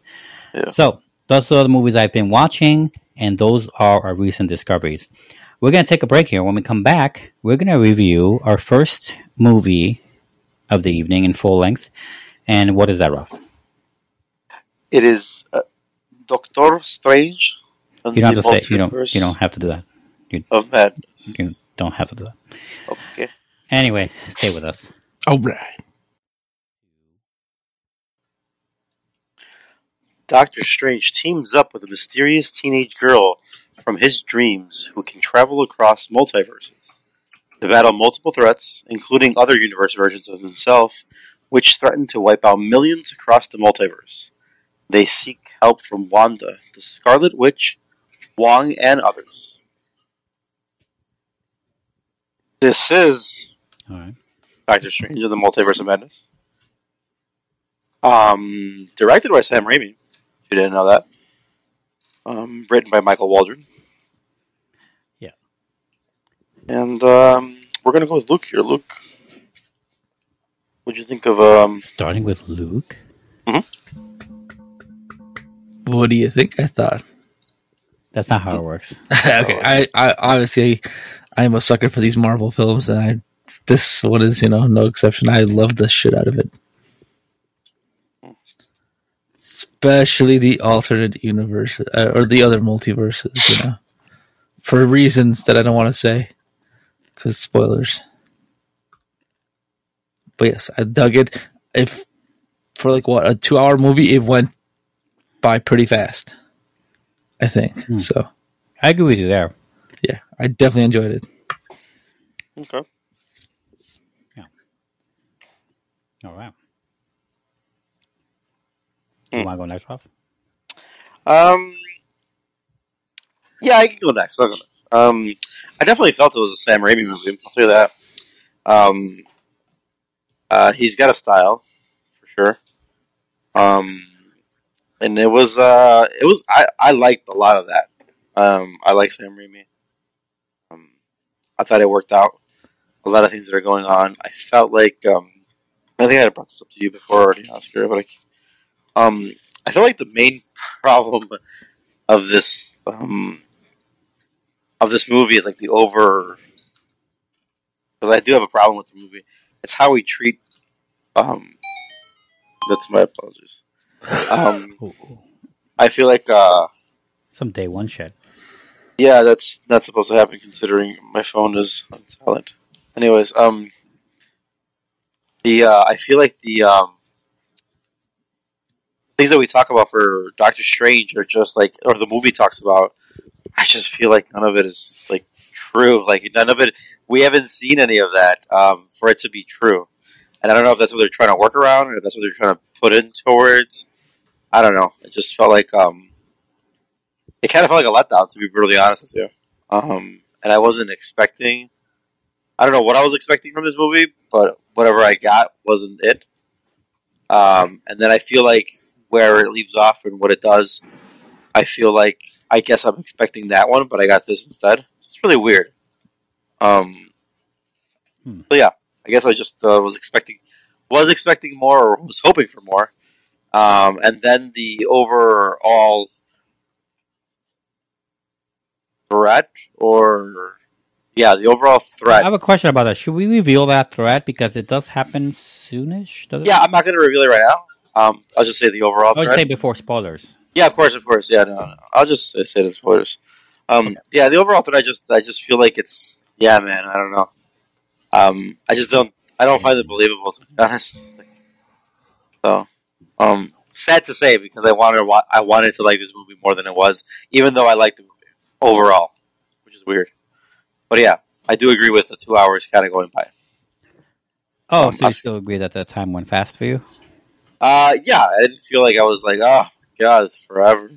Yeah. So those are the movies I've been watching, and those are our recent discoveries. We're going to take a break here. When we come back, we're going to review our first movie of the evening in full length. And what is that, Ralph? It is uh, Doctor Strange. and You don't have to say. You don't. You don't have to do that. You, Of Madness. You don't have to do that. Okay. Anyway, stay with us. All right. Doctor Strange teams up with a mysterious teenage girl from his dreams who can travel across multiverses. to battle multiple threats, including other universe versions of himself, which threaten to wipe out millions across the multiverse. They seek help from Wanda, the Scarlet Witch, Wong, and others. This is right. Doctor Strange in the Multiverse of Madness. Um, directed by Sam Raimi. If you didn't know that. Um, written by Michael Waldron. Yeah. And um, we're gonna go with Luke here. Luke, what'd you think of um? Starting with Luke. What do you think? I thought. That's not how it works. okay, I, I obviously I'm a sucker for these Marvel films, and I this one is you know no exception. I love the shit out of it, especially the alternate universe uh, or the other multiverses. You know, for reasons that I don't want to say because spoilers. But yes, I dug it. If for like what a two-hour movie, it went by pretty fast. I think Hmm. so. I agree with you there. Yeah, I definitely enjoyed it. Okay. Yeah. All right. You Hmm. want to go next, Ralph? Um. Yeah, I can go next. I'll go next. Um, I definitely felt it was a Sam Raimi movie. I'll tell you that. Um, uh, he's got a style for sure. Um, and it was uh, it was I I liked a lot of that. Um, I like Sam Raimi. Um, I thought it worked out. A lot of things that are going on. I felt like um, I think I had brought this up to you before already, Oscar, but I, um, I feel like the main problem of this um, of this movie is like the over. Because I do have a problem with the movie. It's how we treat. Um, that's my apologies. Um, Ooh, ooh. I feel like uh, Some day one shit. yeah, that's not supposed to happen considering my phone is on silent. Anyways, um, the uh, I feel like the um, things that we talk about for Doctor Strange are just like, or the movie talks about. I just feel like none of it is like true. Like none of it. We haven't seen any of that um, for it to be true, and I don't know if that's what they're trying to work around, or if that's what they're trying to put in towards. I don't know. It just felt like um, it kind of felt like a letdown, to be brutally honest with you. Um, and I wasn't expecting. I don't know what I was expecting from this movie, but whatever I got wasn't it. Um, and then I feel like where it leaves off and what it does, I feel like I guess I'm expecting that one, but I got this instead. It's really weird. Um, Hmm. but yeah, I guess I just uh, was expecting was expecting more or was hoping for more. Um, and then the overall threat, or yeah, the overall threat. I have a question about that. Should we reveal that threat because it does happen soonish? Does it? Yeah, I'm not going to reveal it right now. Um, I'll just say the overall I would threat. say before spoilers. Yeah, of course, of course. Yeah, no, no. I'll just say- the spoilers. Um, yeah, the overall threat. I just, I just feel like it's, yeah, man. I don't know. Um, I just don't, I don't find it believable to be honest. So, um, sad to say because I wanted, I wanted to like this movie more than it was, even though I liked the movie overall, which is weird. But yeah, I do agree with the two hours kind of going by. Oh, Um, so you still agree that the time went fast for you? Uh, yeah, I didn't feel like I was like, oh god, it's forever.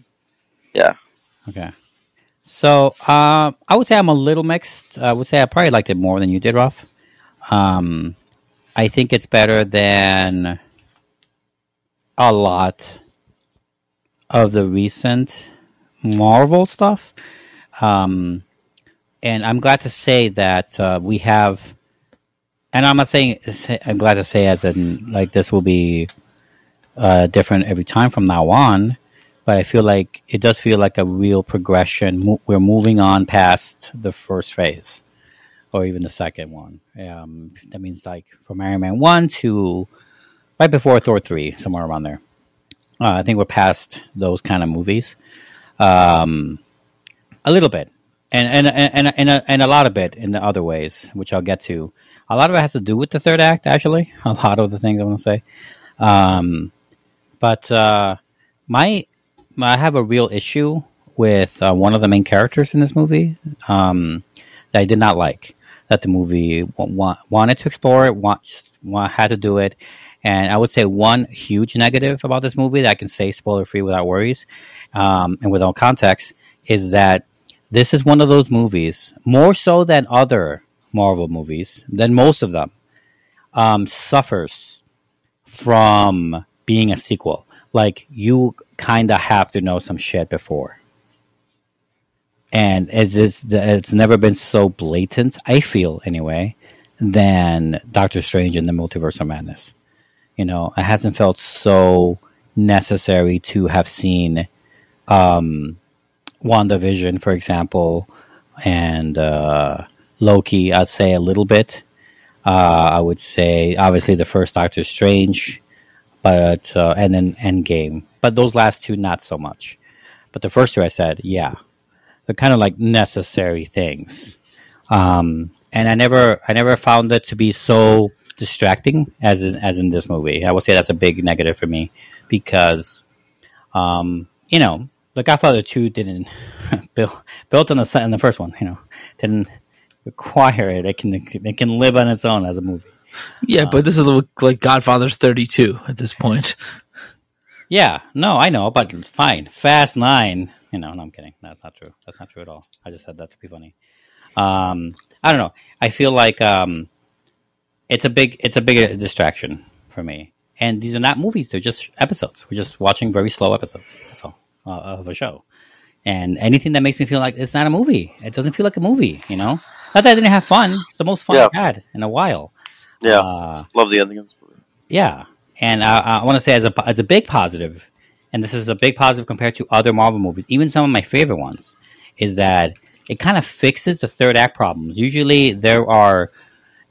Yeah. Okay. So um, I would say I'm a little mixed. I would say I probably liked it more than you did, Ruff. Um, I think it's better than a lot of the recent Marvel stuff. Um, and I'm glad to say that uh, we have, and I'm not saying I'm glad to say as in like this will be uh, different every time from now on but I feel like it does feel like a real progression. Mo- we're moving on past the first phase, or even the second one. Um, that means like from Iron Man one to right before Thor three, somewhere around there. Uh, I think we're past those kind of movies, um, a little bit, and and and and a, and a lot of it in the other ways, which I'll get to. A lot of it has to do with the third act, actually. A lot of the things I want to say, um, but uh, my I have a real issue with uh, one of the main characters in this movie um, that I did not like. that the movie wa- wanted to explore it, want, want, had to do it. And I would say one huge negative about this movie that I can say spoiler free without worries um, and without context is that this is one of those movies, more so than other Marvel movies, than most of them, um, suffers from being a sequel. Like you kind of have to know some shit before and it's, it's it's never been so blatant. I feel anyway than Doctor Strange and the Multiverse of Madness. You know, it hasn't felt so necessary to have seen um, WandaVision, for example, and uh, Loki. I'd say a little bit. Uh, I would say obviously the first Doctor Strange, but uh, and then Endgame. But those last two, not so much. But the first two, I said, yeah, they're kind of like necessary things. Um, and I never, I never found it to be so distracting as in, as in this movie. I would say that's a big negative for me because, um, you know, The Godfather Two didn't build built on the in the first one. You know, didn't require it. It can it can live on its own as a movie. Yeah, but this is like Godfather's 32 at this point. Yeah, no, I know, but fine. Fast Nine you know, no, I'm kidding. That's not true. That's not true at all. I just said that to be funny. Um, I don't know. I feel like um, it's a big it's a big distraction for me. And these are not movies; they're just episodes. We're just watching very slow episodes. That's all uh, of a show. And anything that makes me feel like it's not a movie, it doesn't feel like a movie. You know, not that I didn't have fun. It's the most fun yeah. I've had in a while. Yeah, uh, love the ending. Yeah, and I, I want to say as a as a big positive and this is a big positive compared to other Marvel movies, even some of my favorite ones, is that it kind of fixes the third act problems. Usually there are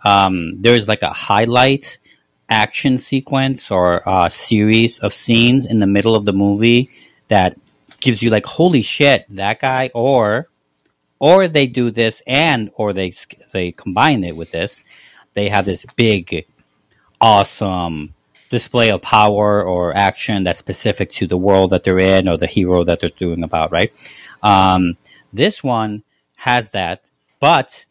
um, there's like a highlight action sequence or a series of scenes in the middle of the movie that gives you like holy shit that guy or or they do this and or they they combine it with this they have this big awesome display of power or action that's specific to the world that they're in or the hero that they're doing about, right? Um, this one has that, but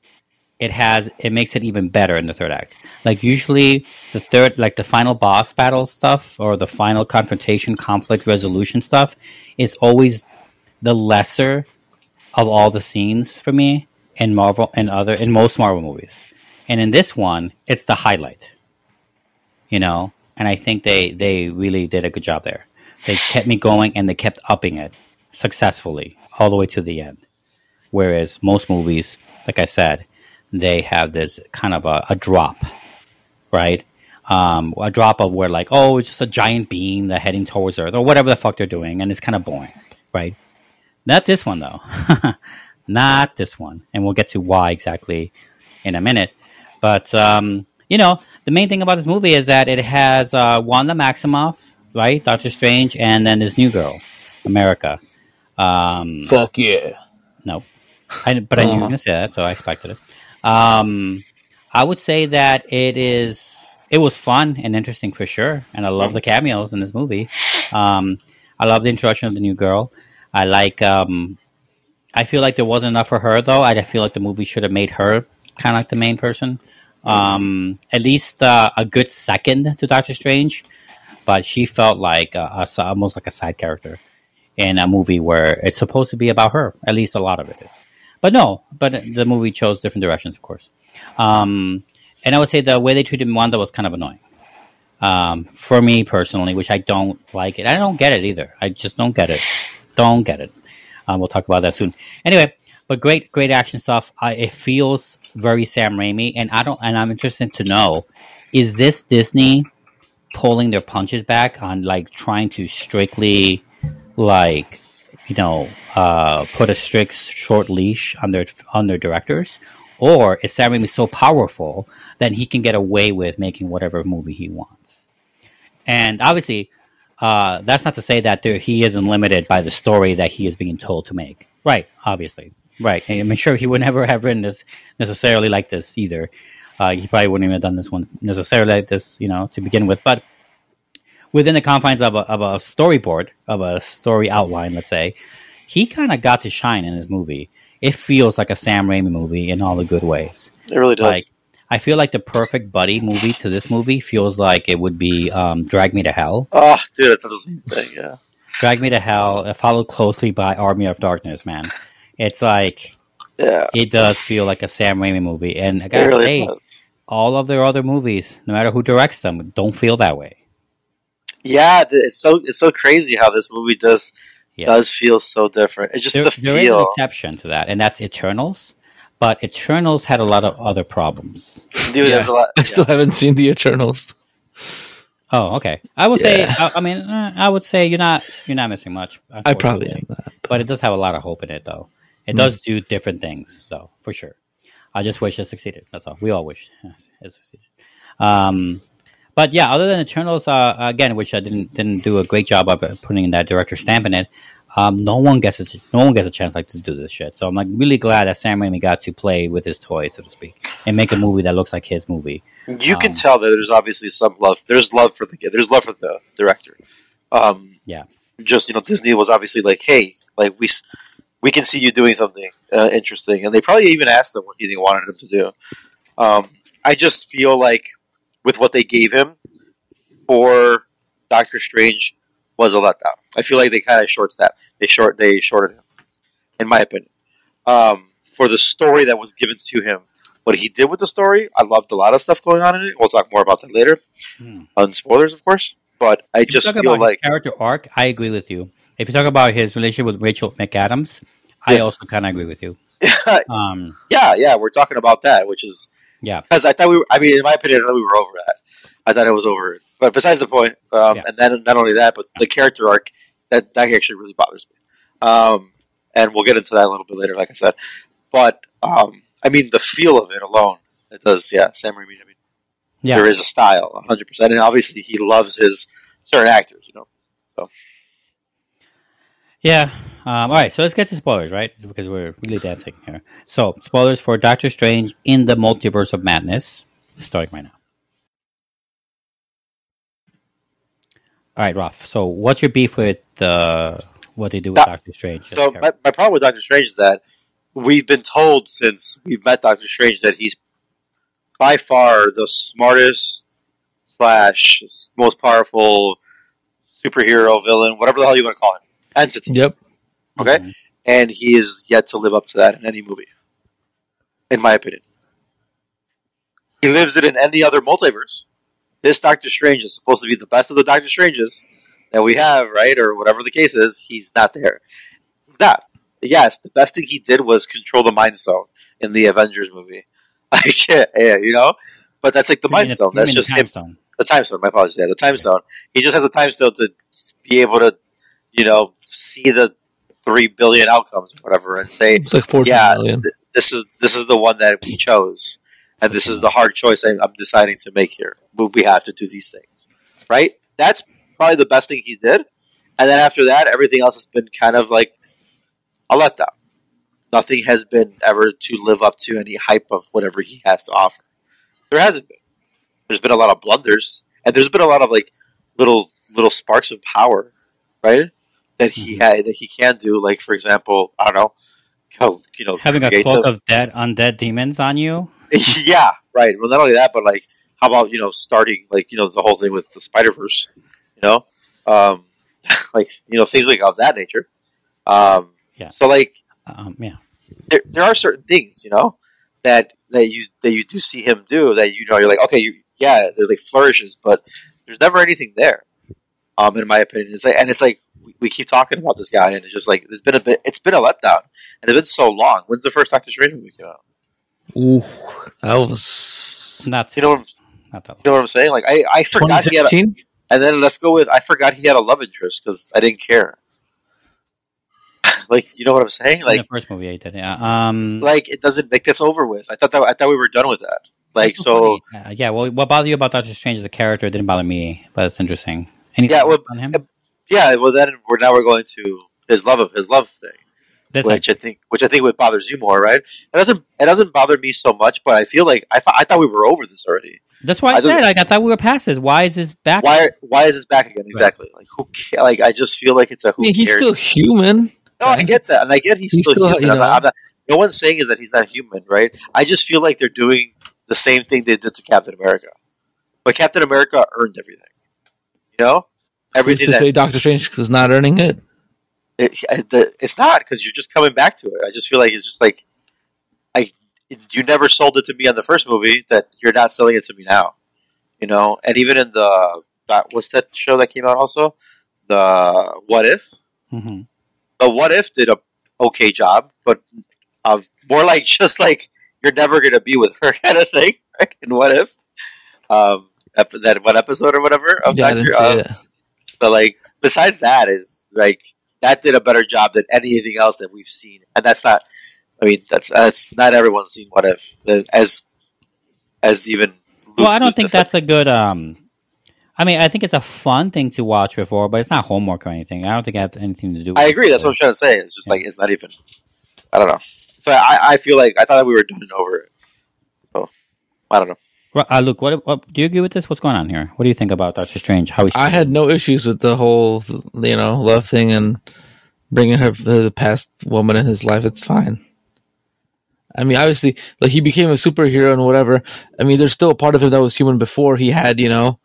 it has it makes it even better in the third act. Like usually the third like the final boss battle stuff or the final confrontation conflict resolution stuff is always the lesser of all the scenes for me in Marvel and other in most Marvel movies. And in this one, it's the highlight. You know, and I think they they really did a good job there. They kept me going and they kept upping it successfully all the way to the end. Whereas most movies, like I said, they have this kind of a, a drop, right? Um, a drop of where like, oh, it's just a giant beam that heading towards Earth or whatever the fuck they're doing, and it's kind of boring, right? Not this one though, not this one, and we'll get to why exactly in a minute. But um, you know, the main thing about this movie is that it has uh, Wanda Maximoff, right, Doctor Strange, and then this new girl, America. Um, Fuck yeah! No, I, but I knew you were uh-huh. going to say that, so I expected it. Um, I would say that it is. It was fun and interesting for sure, and I love the cameos in this movie. Um, I love the introduction of the new girl. I like. Um, I feel like there wasn't enough for her though. I feel like the movie should have made her kind of like the main person um, at least uh, a good second to Doctor Strange, but she felt like a, a, almost like a side character in a movie where it's supposed to be about her. At least a lot of it is. But no, but the movie chose different directions, of course. Um, and I would say the way they treated Wanda was kind of annoying um, for me personally, which I don't like it. I don't get it either. I just don't get it. Don't get it. Um, we'll talk about that soon. Anyway, but great, great action stuff. Uh, it feels very Sam Raimi, and I don't. And I'm interested to know: is this Disney pulling their punches back on like trying to strictly, like, you know, uh, put a strict short leash on their on their directors, or is Sam Raimi so powerful that he can get away with making whatever movie he wants? And obviously, uh, that's not to say that there, he isn't limited by the story that he is being told to make. Right, obviously. Right. I'm sure he would never have written this necessarily like this either. Uh, he probably wouldn't even have done this one necessarily like this, you know, to begin with. But within the confines of a, of a storyboard, of a story outline, let's say, he kind of got to shine in his movie. it feels like a Sam Raimi movie in all the good ways. It really does. Like I feel like the perfect buddy movie to this movie feels like it would be um, Drag Me to Hell. oh, dude, it's the same thing. Yeah. Drag Me to Hell, uh, followed closely by Army of Darkness. Man, it's like Yeah. it does feel like a Sam Raimi movie, and I gotta really say, does. all of their other movies, no matter who directs them, don't feel that way. Yeah, it's so it's so crazy how this movie does Yeah. does feel so different. It's just There, the feel. there is an exception to that, and that's Eternals. But Eternals had a lot of other problems. Dude, Yeah. there's a lot. I still haven't seen the Eternals. Oh, okay. I would say. I, I mean, uh, I would say you're not you're not missing much. I probably unfortunately. am that. but it does have a lot of hope in it, though. It Hmm. does do different things, though, for sure. I just wish it succeeded. That's all. We all wish it succeeded. Um, but yeah, other than Eternals, uh, again, which I didn't didn't do a great job of uh, putting in that director stamp in it. Um, no one gets a, no one gets a chance like to do this shit. So I'm like really glad that Sam Raimi got to play with his toys, so to speak, and make a movie that looks like his movie. You can Um, tell that there's obviously some love. There's love for the. There's love for the director. Um, Yeah. Just you know, Disney was obviously like, hey, like we we can see you doing something uh, interesting, and they probably even asked him what he wanted him to do. Um, I just feel like with what they gave him for Doctor Strange was a letdown. I feel like they kind of short staffed. They short they shorted him, in my opinion. Um, for the story that was given to him, what he did with the story, I loved a lot of stuff going on in it. We'll talk more about that later, Hmm. on spoilers, of course. But I If just feel like character arc. I agree with you. If you talk about his relationship with Rachel McAdams, I also kind of agree with you. Um, yeah, yeah, we're talking about that, which is Yeah. because I thought we were. I mean, in my opinion, I thought we were over that. I thought it was over. But besides the point, um, Yeah. and then not only that, but the character arc that that actually really bothers me. Um, and we'll get into that a little bit later, like I said. But um, I mean, the feel of it alone, it does. Yeah, Sam Raimi. I mean, yeah. there is a style, hundred percent, and obviously he loves his certain actors. You know, Yeah. Um, all right, so let's get to spoilers, right? Because we're really dancing here. So, spoilers for Doctor Strange in the Multiverse of Madness, starting right now. All right, Roth. So, what's your beef with uh, what they do with Doc- Doctor Strange? So my, my problem with Doctor Strange is that we've been told since we've met Doctor Strange that he's by far the smartest slash most powerful superhero villain, whatever the hell you want to call it, entity. Yep. Okay, Mhm. and he is yet to live up to that in any movie, in my opinion. He lives it in any other multiverse. This Doctor Strange is supposed to be the best of the Doctor Stranges that we have, right, or whatever the case is. He's not there. He's not. Yes, the best thing he did was control the Mind Stone in the Avengers movie. Like, yeah, yeah, you know. But that's like the You Mind Stone. you That's mean the just Time him. Stone. The Time Stone. My apologies. Yeah, the Time Stone. He just has the Time Stone to be able to, you know, see the three billion outcomes or whatever, and say, It's like Yeah. million. this is this is the one that we chose, and this is the hard choice I- I'm deciding to make here. We- We have to do these things, right? That's probably the best thing he did, and then after that, everything else has been kind of like a letdown. Nothing has been ever to live up to any hype of whatever he has to offer. There hasn't been. There's been a lot of blunders, and there's been a lot of like little little sparks of power, right? That he Mhm. had that he can do. Like for example, I don't know, how you know Having a cloak the- of dead undead demons on you. yeah, right. Well, not only that, but like, how about you know starting like you know the whole thing with the Spider Verse, you know, um, like you know things like of that nature. Um, Yeah. So like Um, yeah. there there are certain things you know that that you that you do see him do that you know you're like okay you, yeah there's like flourishes but there's never anything there. Um, in my opinion, it's like and it's like we, we keep talking about this guy and it's just like it's been a bit it's been a letdown and it's been so long. When's the first Doctor Strange movie came out? Ooh, that was Not You know what I'm, not that. you know what I'm saying? Like I I forgot he had a, And then let's go with I forgot he had a love interest because I didn't care. like you know what I'm saying? in Like the first movie I did. Yeah. Um, like it doesn't make this over with. I thought that I thought we were done with that. Like that's so. Uh, yeah. Well, what bothered you about Doctor Strange as a character didn't bother me, but it's interesting. Anything Yeah, well, else on him? Yeah. Well, then we're now we're going to his love of his love thing, This which I think which I think would bothers you more, right? It doesn't it doesn't bother me so much, but I feel like I, th- I thought we were over this already. That's why I, I said like I thought we were past this. Why is this back? Why why is this back again? Exactly. Like who? Ca- like I just feel like it's a who I mean, he's cares? still human. No, I get that, and I get he's, He's still, still, human. you I'm not, I'm not, no one's saying is that he's not human, right? I just feel like they're doing the same thing they did to Captain America, but Captain America earned everything. You know, Who's everything to that say Doctor Strange is not earning it? it, the, it's not because you're just coming back to it. I just feel like it's just like I you never sold it to me on the first movie that you're not selling it to me now. You know, and even in the that what's that show that came out also the What If hmm the What If did a okay job, but of more like just like you're never gonna be with her kind of thing. Right? In What If, um, ep- that one episode or whatever of Yeah, I Doctor. Didn't see it. so like besides that is like that did a better job than anything else that we've seen, and that's not. I mean, that's that's not everyone's seen What If as as even. Well, I don't think that's a good. Um, I mean, I think it's a fun thing to watch before, but it's not homework or anything. I don't think it has anything to do. with I agree. That's what I'm trying to say. It's just like it's not even. I don't know. So I, I feel like I thought we were done and over it. So I don't know. Ru- Uh, Luke, what, what do you agree with this? What's going on here? What do you think about Doctor Strange? How he's I had no issues with the whole, you know, love thing and bringing her the past woman in his life. It's fine. I mean, obviously, like he became a superhero and whatever. I mean, there's still a part of him that was human before he had, you know,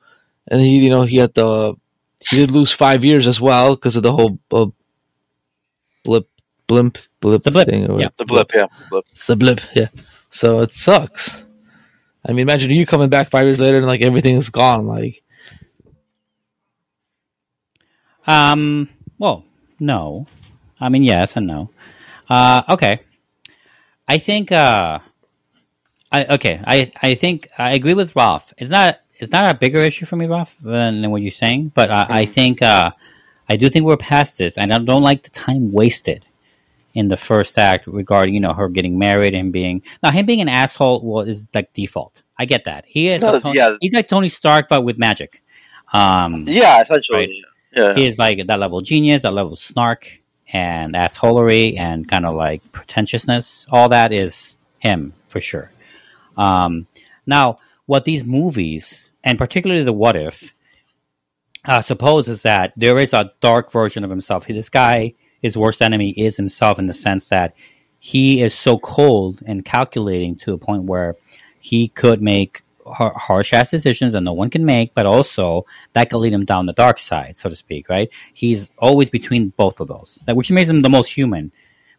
and he, you know, he had the he did lose five years as well because of the whole uh, blip, blimp, blip, The blip, thing. Or yeah. The blip, yeah, blip. It's a blip, yeah. So it sucks. I mean, imagine you coming back five years later and like everything's gone. Like, Um. Well, no. I mean, yes and no. Uh. Okay. I think. Uh. I okay. I I think I agree with Roth. It's not. It's not a bigger issue for me, Roth, than, than what you're saying. But I, I think. Uh. I do think we're past this, and I don't like the time wasted in the first act regarding you know her getting married and being now him being an asshole. Well, is like default. I get that. He is. No, like Tony, yeah. He's like Tony Stark, but with magic. Um. Yeah, essentially. Right. Yeah. He is like that level of genius, that level of snark and assholery and kind of like pretentiousness. All that is him for sure. Um, now, what these movies, and particularly the What If, uh, suppose is that there is a dark version of himself. He this guy, his worst enemy, is himself in the sense that he is so cold and calculating to a point where he could make har- harsh ass decisions that no one can make, but also that could lead him down the dark side, so to speak, right? He's always between both of those, which makes him the most human.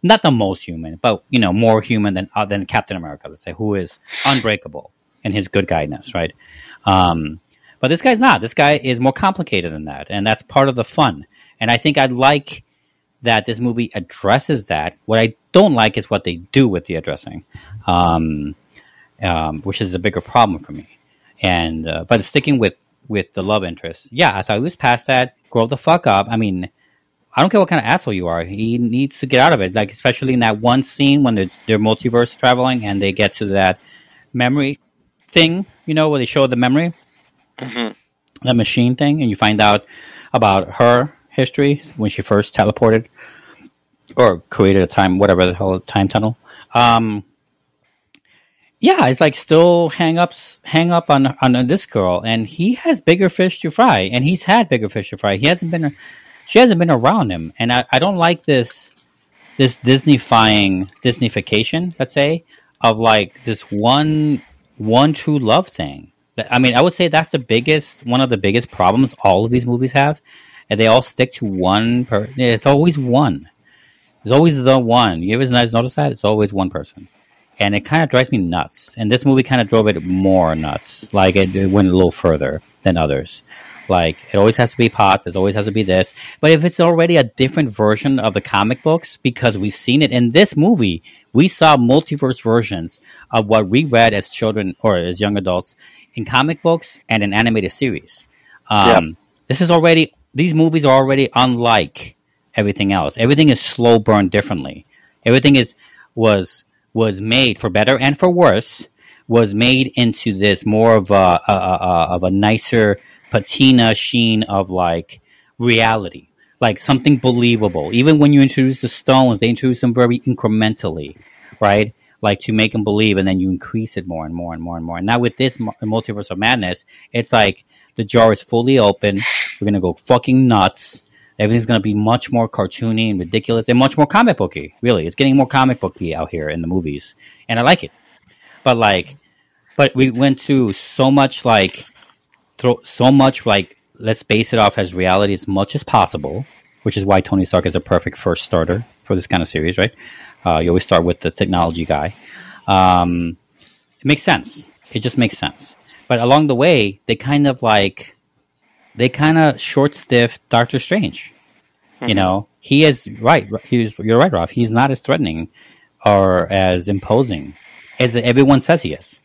Not the most human, but you know, more human than uh, than Captain America, let's say, who is unbreakable in his good guyness, right? Um, but this guy's not. This guy is more complicated than that, and that's part of the fun. And I think I'd like that this movie addresses that. What I don't like is what they do with the addressing. Um, um, which is a bigger problem for me. And uh, but sticking with with the love interest, yeah, I thought he was past that. Grow the fuck up. I mean, I don't care what kind of asshole you are. He needs to get out of it. Like especially in that one scene when they're, they're multiverse traveling and they get to that memory thing, you know, where they show the memory, Mhm. that machine thing, and you find out about her history when she first teleported or created a time, whatever the hell, time tunnel. Um, yeah, it's like still hang ups, hang up on on this girl, and he has bigger fish to fry, and he's had bigger fish to fry. He hasn't been, she hasn't been around him, and I, I don't like this this Disneyfying Disneyfication, let's say, of like this one one true love thing. I mean, I would say that's the biggest one of the biggest problems all of these movies have, and they all stick to one. Per- it's always one. It's always the one. You ever notice that? It's always one person and it kind of drives me nuts. And this movie kind of drove it more nuts. Like it, it went a little further than others. Like it always has to be Potts. It always has to be this. But if it's already a different version of the comic books, because we've seen it in this movie, we saw multiverse versions of what we read as children or as young adults in comic books and in animated series. Um, This is already these movies are already unlike everything else. Everything is slow burn differently. Everything is was was made for better and for worse. Was made into this more of a, a, a, of a nicer patina sheen of like reality, like something believable. Even when you introduce the stones, they introduce them very incrementally, right? Like to make them believe, and then you increase it more and more and more and more. And now with this mu- multiverse of madness, it's like the jar is fully open. We're gonna go fucking nuts. Everything's to be much more cartoony and ridiculous and much more comic booky. Really, it's getting more comic booky out here in the movies, and I like it. But like, but we went to so much like, throw so much like, let's base it off as reality as much as possible, which is why Tony Stark is a perfect first starter for this kind of series, right? Uh, you always start with the technology guy. Um, it makes sense. It just makes sense. But along the way, they kind of like they kind of short stiff Doctor Strange. Mm-hmm. You know, he is right. He's, you're right, Rob. He's not as threatening or as imposing as everyone says he is.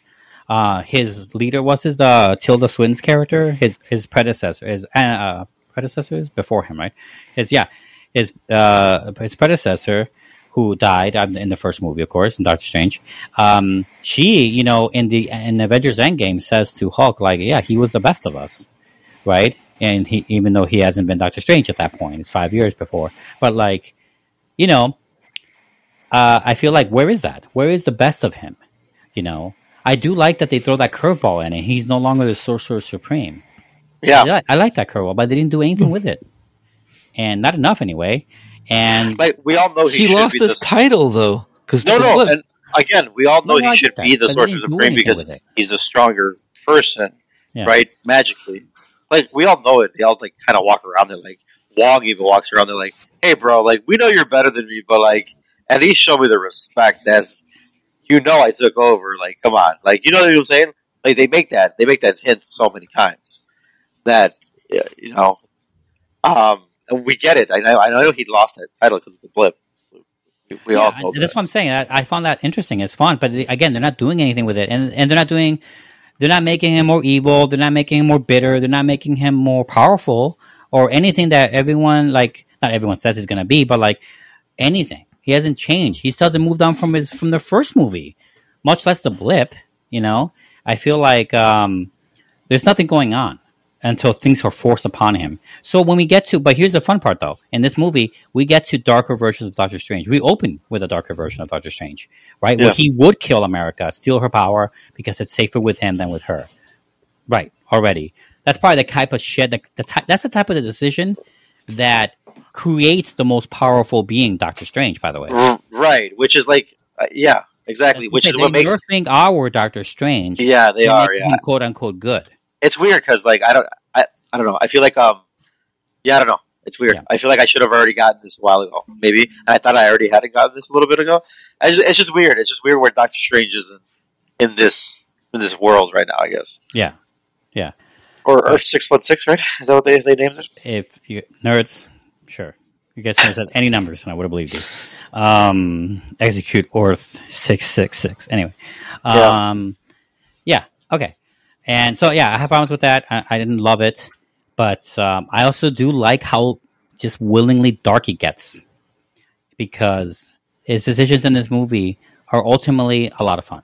Uh, his leader was his uh, Tilda Swinton's character. His his predecessor, his uh, predecessors before him, right? His yeah, his uh, his predecessor who died in the first movie, of course, in Doctor Strange. Um, she, you know, in the in Avengers Endgame, says to Hulk, like, "Yeah, he was the best of us." right? And he, even though he hasn't been Doctor Strange at that point, it's five years before. But like, you know, uh, I feel like where is that? Where is the best of him? You know, I do like that they throw that curveball in, and he's no longer the Sorcerer Supreme. Yeah, I, I like that curveball, but they didn't do anything with it, and not enough anyway. And like we all know, he, he lost his title though. Because no, no, and again, we all know no, he should be the Sorcerer Supreme because he's a stronger person, yeah. right? Magically, like we all know it. They all like kind of walk around there. Like Wong even walks around there like, "Hey, bro, like we know you're better than me, but like at least show me the respect that's you know I took over. Like, come on, like you know what I'm saying? Like they make that they make that hint so many times that you know, um, we get it. I know I know he lost that title because of the blip. We yeah, all know that's that. what I'm saying. I, I, found that interesting. It's fun, but again, they're not doing anything with it, and and they're not doing they're not making him more evil. They're not making him more bitter. They're not making him more powerful or anything that everyone like not everyone says he's gonna be, but like anything. He hasn't changed. He still hasn't moved on from his from the first movie, much less the blip. You know, I feel like um, there's nothing going on until things are forced upon him. So when we get to, but here's the fun part though. In this movie, we get to darker versions of Doctor Strange. We open with a darker version of Doctor Strange, right? Yeah. Where he would kill America, steal her power because it's safer with him than with her. Right, already. That's probably the type of shit that the ty- that's the type of the decision that creates the most powerful being, Doctor Strange. By the way, right? Which is like, uh, yeah, exactly. Which is what makes you think our Doctor Strange. Yeah, they are. Yeah, quote unquote good it's weird because like I don't I, I don't know. I feel like um yeah I don't know. It's weird. Yeah. I feel like I should have already gotten this a while ago, maybe. And I thought I already hadn't gotten this a little bit ago. It's just, it's just weird. It's just weird where Doctor Strange is in, in this in this world right now. I guess. Yeah, yeah. Or Earth six one six, right? Is that what they they named it? If you nerds, sure. You guys can said any numbers, and I would have believed you. Um, execute Earth six six six. Anyway, um, yeah. yeah. Okay. And so, yeah, I have problems with that. I, I didn't love it, but um, I also do like how just willingly dark he gets because his decisions in this movie are ultimately a lot of fun.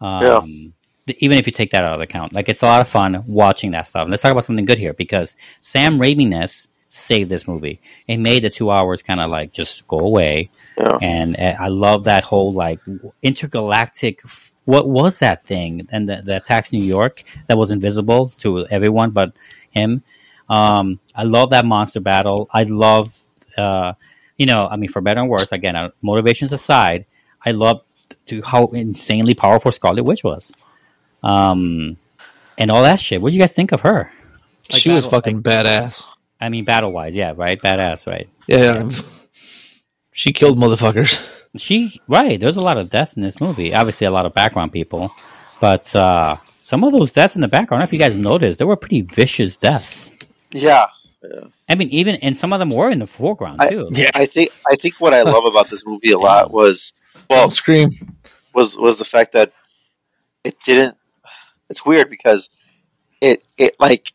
Um, yeah. Even if you take that out of account, like it's a lot of fun watching that stuff. And let's talk about something good here because Sam Raimi-ness saved this movie. It made the two hours kind of like just go away. Yeah. And uh, I love that whole like intergalactic what was that thing and the, the attacks New York that was invisible to everyone but him. Um, I love that monster battle. I love, uh, you know, I mean, for better and worse, again, uh, motivations aside, I love to how insanely powerful Scarlet Witch was, um, and all that shit. What do you guys think of her? Like she battle, was fucking like, badass. I mean, battle wise, yeah, right, badass, right? Yeah, yeah. she killed motherfuckers. She right. There's a lot of death in this movie. Obviously, a lot of background people, but uh, some of those deaths in the background. I don't know if you guys noticed, there were pretty vicious deaths. Yeah. yeah. I mean, even and some of them were in the foreground too. I, yeah, I think I think what I love about this movie a lot was well, scream was was the fact that it didn't. It's weird because it it like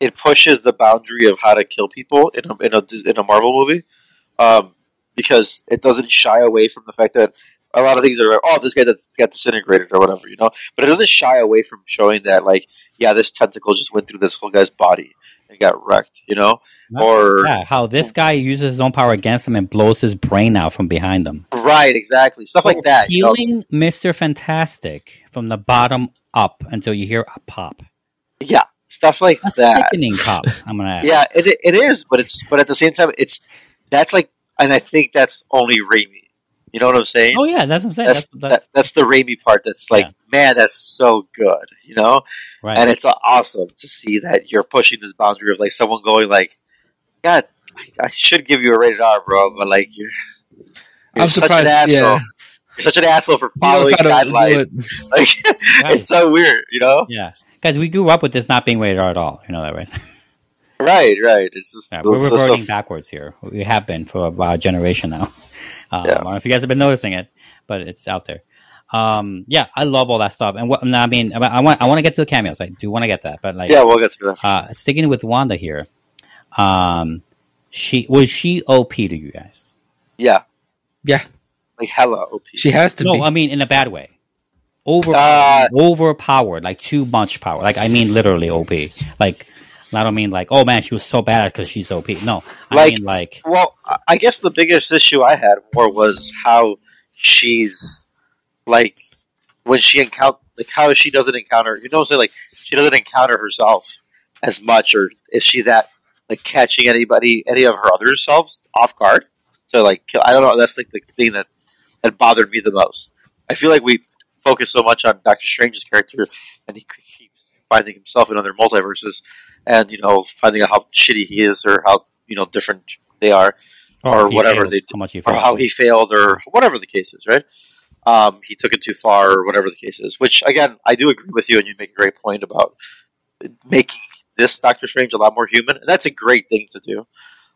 it pushes the boundary of how to kill people in a in a, in a Marvel movie. Um, because it doesn't shy away from the fact that a lot of things are oh, this guy that's got disintegrated or whatever, you know. But it doesn't shy away from showing that, like, yeah, this tentacle just went through this whole guy's body and got wrecked, you know. or yeah, how this hmm. guy uses his own power against him and blows his brain out from behind him. Right, exactly, stuff like that. Healing you know? Mister Fantastic from the bottom up until you hear a pop. Yeah, stuff like A that. sickening cop. I'm gonna add. Yeah, it, it is, but it's but at the same time, it's that's like, and I think that's only Raimi. You know what I'm saying? Oh yeah, that's what I'm saying. that's, That's, that's that, that's the Raimi part. That's like, Yeah. man, that's so good. You know, right. and it's awesome to see that you're pushing this boundary of like someone going like, God, I, I should give you a rated R, bro, but like you're, you're I'm such surprised. an asshole. Yeah, You're such an asshole for following how guidelines. it. Like, Right. it's so weird, you know? yeah, guys, we grew up with this not being rated R at all. You know that, right? Right, right. It's just Yeah, we're so- so- backwards here. We have been for about a generation now. Um, Yeah. I don't know if you guys have been noticing it, but it's out there. Um, yeah, I love all that stuff. And what I mean, I want I want to get to the cameos. I do want to get that, but like, yeah, we'll get through that. uh, sticking with Wanda here, um, she was she OP to you guys? Yeah, Yeah, like hella OP. she has to No, be. I mean in a bad way. Over Uh, overpowered, like too much power. Like I mean, literally OP. Like I don't mean like, oh man, she was so bad because she's OP. No, I Like- mean like, Well, I- guess the biggest issue I had more was how she's like when she encounter like how she doesn't encounter. You know, what I'm saying like she doesn't encounter herself as much, or is she that like catching anybody, any of her other selves off guard to like kill? I don't know. That's like the thing that that bothered me the most. I feel like we focus so much on Doctor Strange's character, and he keeps finding himself in other multiverses, and you know, finding out how shitty he is or how you know different they are or he whatever failed, they how much he or failed. how he failed or whatever the case is, right? Um, he took it too far or whatever the case is. Which again, I do agree with you, and you make a great point about making this Doctor Strange a lot more human, and that's a great thing to do.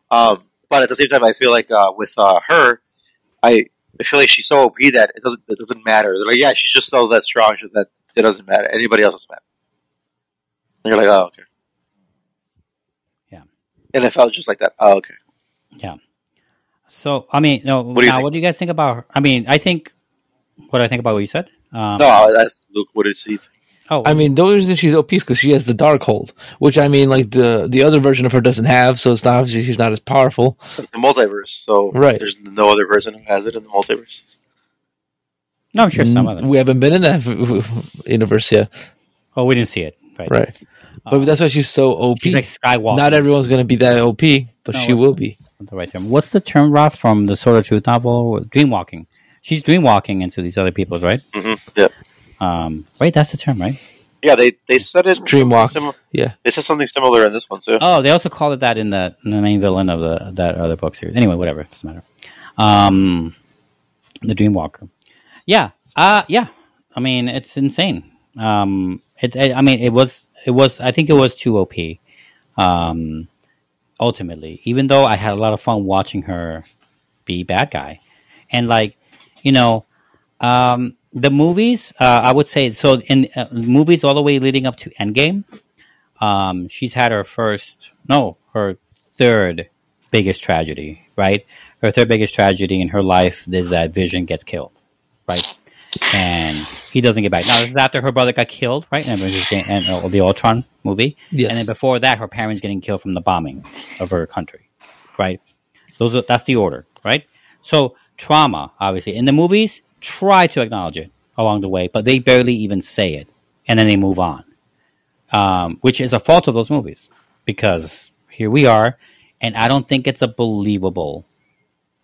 Um, but at the same time, I feel like uh, with uh, her, I I feel like she's so OP that it doesn't it doesn't matter. They're like, yeah, she's just so that strong that it doesn't matter. Anybody else doesn't matter. And you're like, oh, okay. Yeah. And it felt just like that. Oh, okay. Yeah. So I mean, no. do you now, think? what do you guys think about? Her? I mean, I think what do I think about what you said. Um, No, that's Luke. What did he think? Oh, I mean, the only reason she's OP is because she has the dark hold, which I mean, like the the other version of her doesn't have, so it's not obviously she's not as powerful. the multiverse. So Right. there's no other person who has it in the multiverse. no, I'm sure some of them. We haven't been in that universe yet, Oh, we didn't see it. Right. right? But that's why she's so OP. She's like Skywalker. Not everyone's gonna be that OP, but No, she will not. be. Not the right term. What's the term, Roth, from the Sword of Truth novel? Dreamwalking. She's dreamwalking into these other people's, right? hmm Yeah, Um, right, that's the term, right? yeah. They they said it. Dreamwalk. Sim- Yeah. they said something similar in this one too. Oh, they also call it that in the, in the main villain of the that other book series. Anyway, whatever, it doesn't matter. Um, the Dreamwalker. Yeah, uh, yeah. I mean, it's insane. Um, it, I I mean, it was, it was. I think it was too OP. Um, ultimately, even though I had a lot of fun watching her be bad guy, and like, you know, um, the movies. Uh, I would say so. In uh, movies all the way leading up to Endgame, um, she's had her first, no, her third biggest tragedy, right? Her third biggest tragedy in her life is that Vision gets killed? And he doesn't get back. Now, this is after her brother got killed, right? And, uh, the Ultron movie. Yes. And then before that, her parents getting killed from the bombing of her country, right? Those are, that's the order, right? So trauma, obviously, in the movies, try to acknowledge it along the way, but they barely even say it, and then they move on, um, which is a fault of those movies because here we are, and I don't think it's a believable.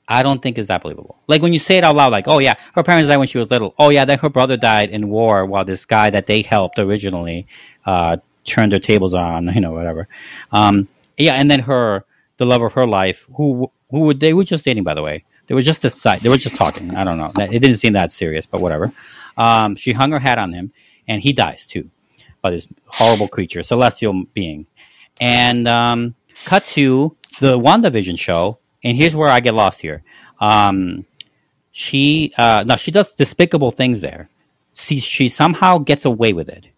I don't think it's that believable. Like when you say it out loud, like, "Oh yeah, her parents died when she was little." Oh yeah, then her brother died in war while this guy that they helped originally uh, turned their tables on, you know, whatever. Um, yeah, and then her, the love of her life, who who would they were just dating, by the way. They were just decide, They were just talking. I don't know. It didn't seem that serious, but whatever. Um, she hung her hat on him, and he dies too, by this horrible creature, celestial being. And um, cut to the WandaVision show, and here's where I get lost here. Um, she uh, she does despicable things there. She, she somehow gets away with it.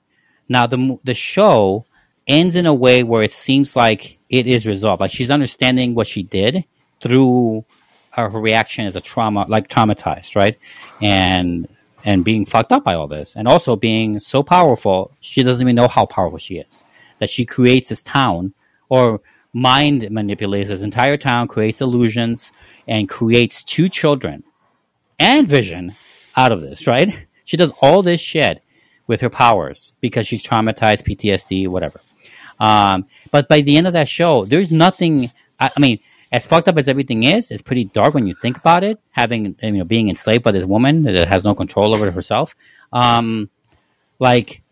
Now the the show ends in a way where it seems like it is resolved. Like she's understanding what she did through her, her reaction as a trauma, like traumatized, right? And and being fucked up by all this, and also being so powerful, she doesn't even know how powerful she is. That she creates this town or mind manipulates this entire town, creates illusions, and creates two children and Vision out of this, right? She does all this shit with her powers because she's traumatized, PTSD, whatever. Um, but by the end of that show, there's nothing. I, I mean, as fucked up as everything is, it's pretty dark when you think about it. Having you know being enslaved by this woman that has no control over herself. Um, like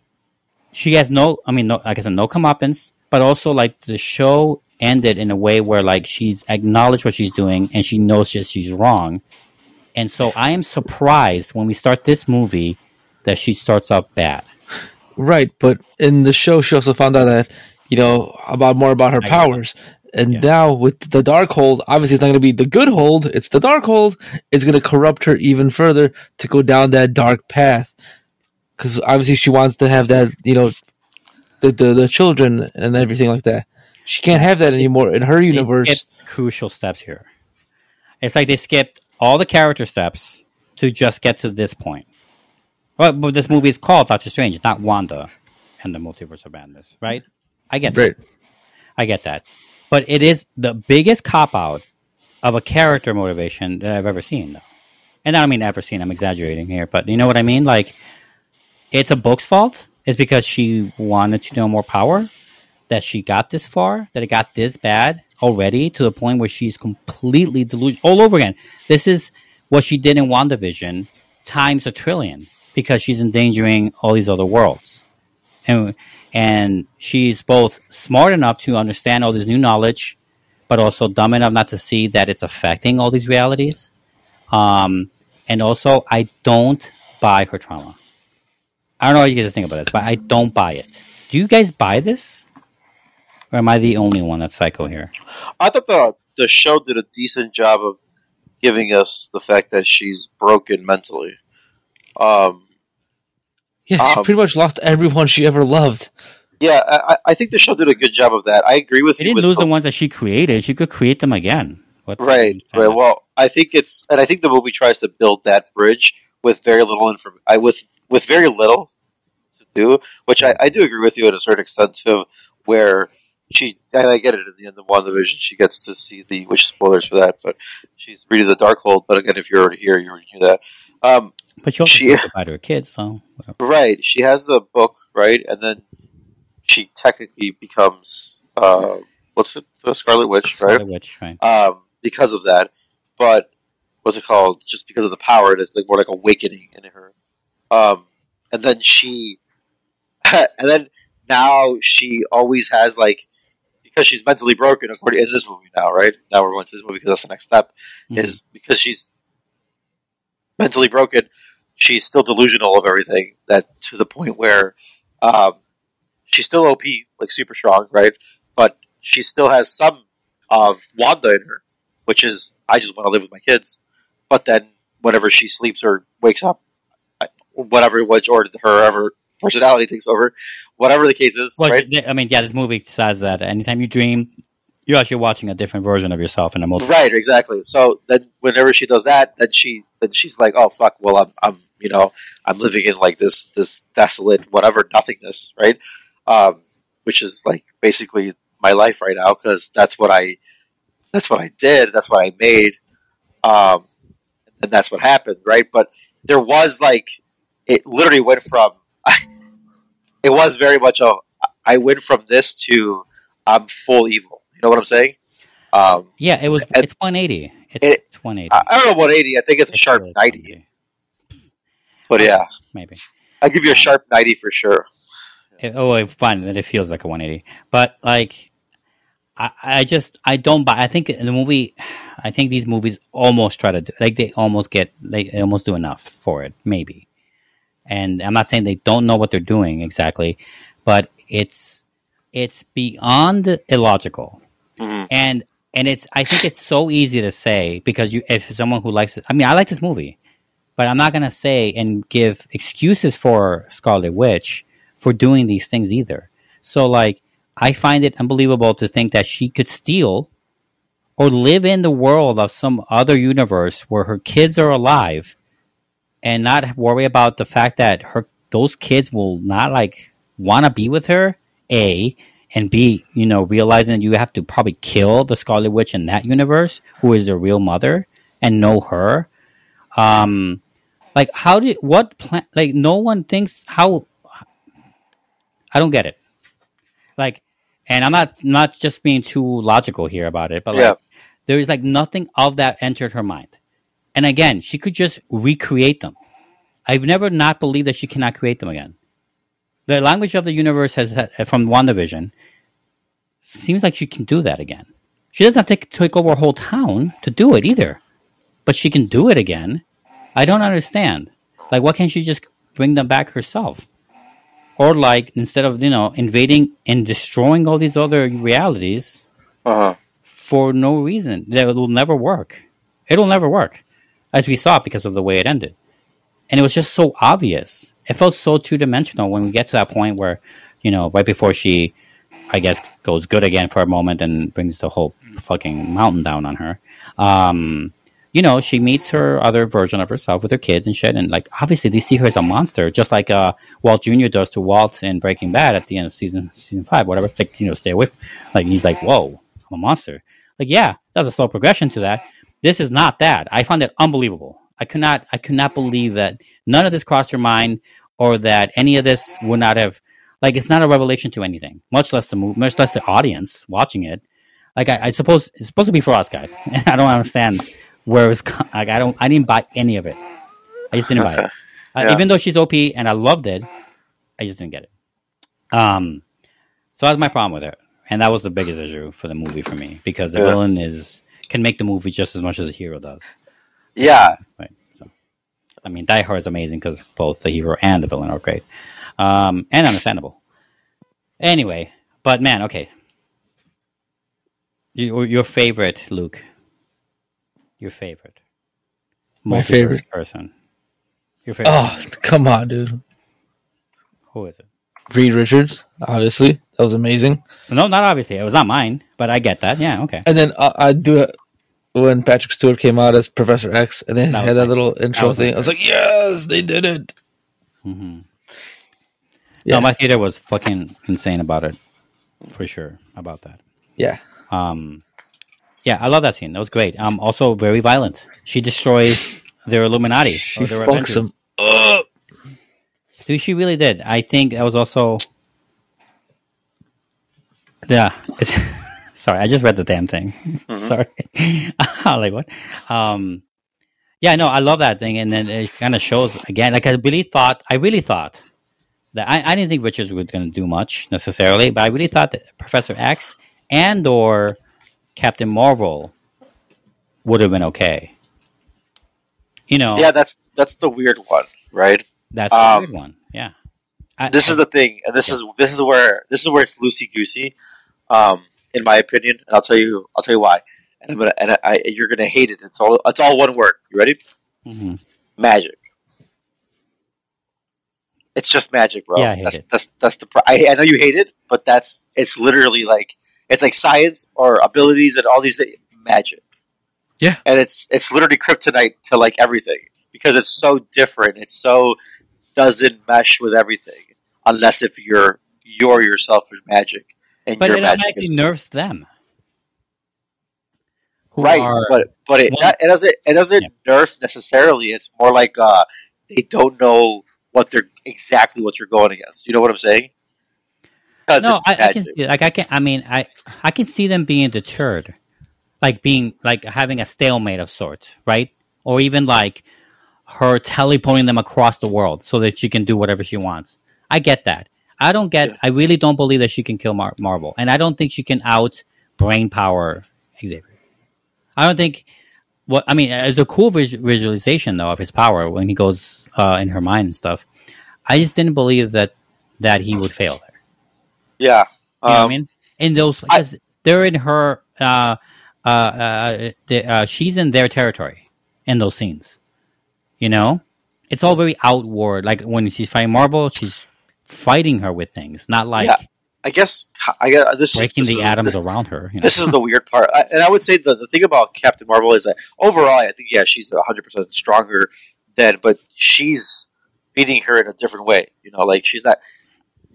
she has no. I mean, no, like I said, no comeuppance. But also, like the show ended in a way where like she's acknowledged what she's doing and she knows that she's wrong. And so I am surprised when we start this movie that she starts off bad. Right, but in the show, she also found out that you know about more about her I powers. And Yeah. now with the dark hold, obviously it's not going to be the good hold. It's the dark hold. It's going to corrupt her even further to go down that dark path. Because obviously she wants to have that, you know, the, the the children and everything like that. She can't have that anymore in her universe. crucial steps here. It's like they skipped all the character steps to just get to this point. Well, but this movie is called Doctor Strange, not Wanda and the Multiverse of Madness, right? I get that. I get that. But it is the biggest cop out of a character motivation that I've ever seen, though. And I don't mean ever seen, I'm exaggerating here, but you know what I mean? Like, it's a book's fault. It's because she wanted to know more power that she got this far, that it got this bad already to the point where she's completely delusional all over again. This is what she did in WandaVision times a trillion because she's endangering all these other worlds. And and she's both smart enough to understand all this new knowledge, but also dumb enough not to see that it's affecting all these realities. Um, and also, I don't buy her trauma. I don't know what you guys think about this, but I don't buy it. Do you guys buy this? Or am I the only one that's psycho here? I thought the the show did a decent job of giving us the fact that she's broken mentally. Um, Yeah, she Um, pretty much lost everyone she ever loved. yeah, I, I- I think the show did a good job of that. I agree with She you. didn't with lose the the- ones that she created. She could create them again. What Right, right. Well, I think it's, and I think the movie tries to build that bridge with very little inform. I with with very little to do, which I, I do agree with you at a certain extent too, where she and I get it at the end of WandaVision, she gets to see the which spoilers for that, but she's reading the Darkhold. But again, if you're already here, you already knew that. Um, but she also she- goodbye to her kids, so whatever. right, she has the book, right, and then she technically becomes uh, what's it, the Scarlet Witch, right? Scarlet Witch, right? um, because of that. But what's it called? Just because of the power, it's like more like awakening in her. Um, and then she, and then now she always has like because she's mentally broken. According in this movie now, right now we're going to this movie because that's the next step. Mhm. Is because she's mentally broken. She's still delusional of everything. That to the point where um, she's still OP, like super strong, right? But she still has some of Wanda in her, which is I just want to live with my kids. But then whenever she sleeps or wakes up, whatever which or her ever personality takes over, whatever the case is, Well, right? I mean, yeah, this movie says that anytime you dream, you're actually watching a different version of yourself in a multiple. Right, exactly. So then, whenever she does that, then she then she's like, "Oh fuck! Well, I'm I'm you know I'm living in like this this desolate whatever nothingness, right? Um, which is like basically my life right now because that's what I that's what I did. That's what I made, um, and that's what happened, right? But there was like it literally went from it was very much a I went from this to I'm full evil. You know what I'm saying? Um, Yeah, it was. It's 180. It's, It- it's 180. I, I don't know 180. I think it's a sharp really 90. 180, But yeah, maybe. I give you a sharp 90 for sure. It, oh, it's fine that it feels like a 180. But like, I, I just I don't buy. I think in the movie, I think these movies almost try to do like they almost get they almost do enough for it, maybe. And I'm not saying they don't know what they're doing exactly, but it's it's beyond illogical, Mhm. and and it's I think it's so easy to say because you if someone who likes it, I mean I like this movie, but I'm not gonna say and give excuses for Scarlet Witch for doing these things either. So like I find it unbelievable to think that she could steal or live in the world of some other universe where her kids are alive and not worry about the fact that her those kids will not like want to be with her a and b you know realizing that you have to probably kill the scarlet witch in that universe who is the real mother and know her um like how did what plan like no one thinks how i don't get it like and I'm not not just being too logical here about it, but like Yeah. there is like nothing of that entered her mind. And again, she could just recreate them. I've never not believed that she cannot create them again. The language of the universe has from WandaVision seems like she can do that again. She doesn't have to take, over a whole town to do it either, but she can do it again. I don't understand. Like, why can't she just bring them back herself? Or like, instead of you know invading and destroying all these other realities Uh huh. for no reason, that will never work. It'll never work, as we saw because of the way it ended. And it was just so obvious. It felt so two dimensional when we get to that point where, you know, right before she, I guess, goes good again for a moment and brings the whole fucking mountain down on her. Um, you know, she meets her other version of herself with her kids and shit, and like obviously they see her as a monster, just like uh, Walt Jr. does to Walt in Breaking Bad at the end of season season five, whatever. Like you know, stay away. From, like he's like, whoa, I'm a monster. Like yeah, that's a slow progression to that. This is not that. I found it unbelievable. I could not, I could not believe that none of this crossed her mind, or that any of this would not have. Like it's not a revelation to anything, much less the much less the audience watching it. Like I, I suppose it's supposed to be for us guys. I don't understand where it was. Like I don't, I didn't buy any of it. I just didn't buy it. Uh, Yeah. Even though she's OP and I loved it, I just didn't get it. Um, so that's my problem with it, and that was the biggest issue for the movie for me because the Yeah. villain is can make the movie just as much as the hero does. Yeah. Right. So, I mean, Die Hard is amazing because both the hero and the villain are great, um, and understandable. Anyway, but man, okay. Your, your favorite, Luke. Your favorite. My favorite? person. Your favorite. Oh, come on, dude. Who is it? Reed Richards, obviously. That was amazing. No, not obviously. It was not mine, but I get that. Yeah, okay. And then uh, I do it when Patrick Stewart came out as Professor X, and then That had that little intro my thing. I was like, yes, they did it. hmm Yeah. No, my theater was fucking insane about it, for sure. About that. Yeah. Um, yeah, I love that scene. That was great. Um, also very violent. She destroys their Illuminati. She their fucks him up. Dude, she really did. I think that was also. Yeah. Sorry, I just read the damn thing. sorry. like what? Um, yeah, no, I love that thing, and then it kind of shows again. Like I really thought, I really thought that I, I didn't think Richards was going to do much necessarily, but I really thought that Professor X and or Captain Marvel would have been okay. You know, Yeah. That's that's the weird one, right? that's the um, weird one. Yeah. I, This is the thing, and this is this is where this is where it's loosey goosey, um, in my opinion. And I'll tell you, I'll tell you why. And I'm gonna, and I, I, you're gonna hate it. It's all, it's all one word. You ready? Mhm. Magic. It's just magic, bro. Yeah, I hate that's, it. that's that's the. Pro- I, I know you hate it, but that's it's literally like it's like science or abilities and all these things. Magic. Yeah. and it's it's literally kryptonite to like everything because it's so different. It's so doesn't mesh with everything unless if you're you're yourself is magic and but it automatically is nerfs them. Right. are- but but it, Well- it doesn't it doesn't nerf necessarily. It's more like uh, they don't know what they're exactly what you're going against. You know what I'm saying? No, I, I can see. Like I can. I mean, I I can see them being deterred, like being like having a stalemate of sorts, right? Or even like her teleporting them across the world so that she can do whatever she wants. I get that. I don't get. Yeah. I really don't believe that she can kill Mar- Marvel, and I don't think she can out brain power Xavier. I don't think. What I mean, it's a cool vis- visualization though of his power when he goes uh, in her mind and stuff. I just didn't believe that that he would fail there. yeah. You know what I Um, mean? In those, because they're in her, uh, uh, uh, the, uh, she's in their territory in those scenes. You know, it's all very outward. Like when she's fighting Marvel, she's fighting her with things, not like Yeah, I guess I guess uh, this breaking is, this the is, atoms around her. You know? This is the weird part, I, and I would say the, the thing about Captain Marvel is that overall, I think yeah, she's hundred percent stronger than, but she's beating her in a different way. You know, like she's not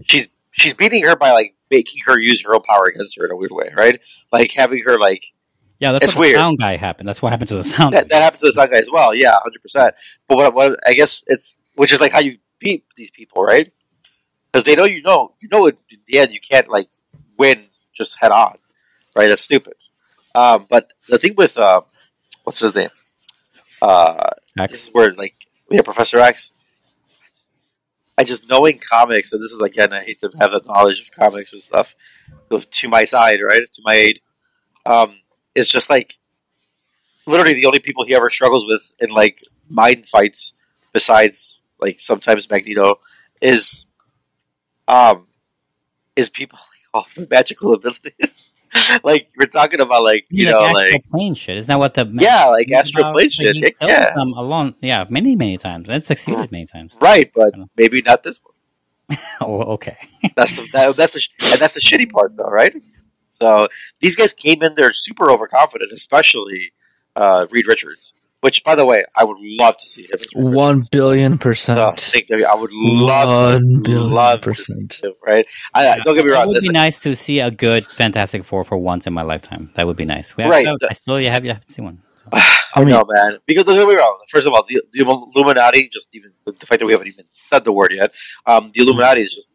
she's she's beating her by like making her use her own power against her in a weird way, right? Like having her like yeah, that's it's what the weird. sound guy happened. That's what happened to the sound. that, guy. that happens to the sound guy as well. Yeah, hundred percent. But what, what I guess it's which is like how you beat these people, right? Because they know you know you know in the end you can't like win just head on, right? That's stupid. Um, but the thing with uh, what's his name? Uh, X. is where like yeah, Professor X. I just knowing comics, and this is again, I hate to have the knowledge of comics and stuff to my side, right? To my aid. Um, it's just like literally the only people he ever struggles with in like mind fights, besides like sometimes Magneto, is um is people like oh, magical abilities. like we're talking about like you mean, know astral like plane shit. Isn't that what the yeah like astral plane shit. Killed yeah, them alone. Yeah, many many times, and succeeded many times. right, but maybe not this one. Oh, okay. That's the that, that's the and that's the shitty part though, right? So these guys came in there super overconfident, especially uh, Reed Richards. Which, by the way, I would love to see him. One billion Reed One Richards. billion Oh, percent. think, I, mean, I would love, One billion love to percent. see him, right? I, I- don't get me wrong. It would This, be nice to see a good Fantastic Four for once in my lifetime. That would be nice. We have, Right. I still you have you haven't seen one. So. I mean, no, man. Because don't get me wrong. First of all, the, the Illuminati, just even the fact that we haven't even said the word yet, um, the Illuminati is just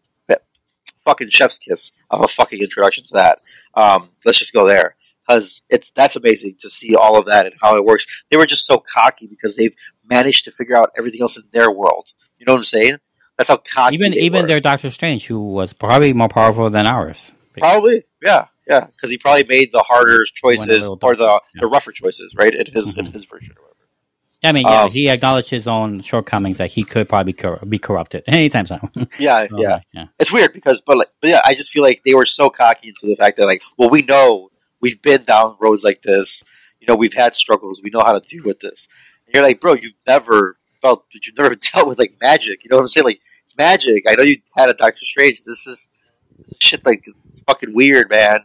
fucking chef's kiss of a fucking introduction to that. Um, let's just go there because it's that's amazing to see all of that and how it works. They were just so cocky because they've managed to figure out everything else in their world. You know what I'm saying? That's how cocky. even even were. their Doctor Strange, who was probably more powerful than ours. Probably, yeah, yeah, because he probably made the harder choices or the darker, the rougher choices, right? In his in Mhm. his version. Or whatever. I mean, yeah, Um, he acknowledged his own shortcomings that he could probably cor- be corrupted anytime soon. Yeah, So, yeah. yeah. It's weird because, but like, but yeah, I just feel like they were so cocky into the fact that like, well, we know we've been down roads like this. You know, we've had struggles. We know how to deal with this. And you're like, bro, you've never felt, that you've never dealt with like magic. You know what I'm saying? Like, it's magic. I know you had a Doctor Strange. This is shit. Like, it's fucking weird, man.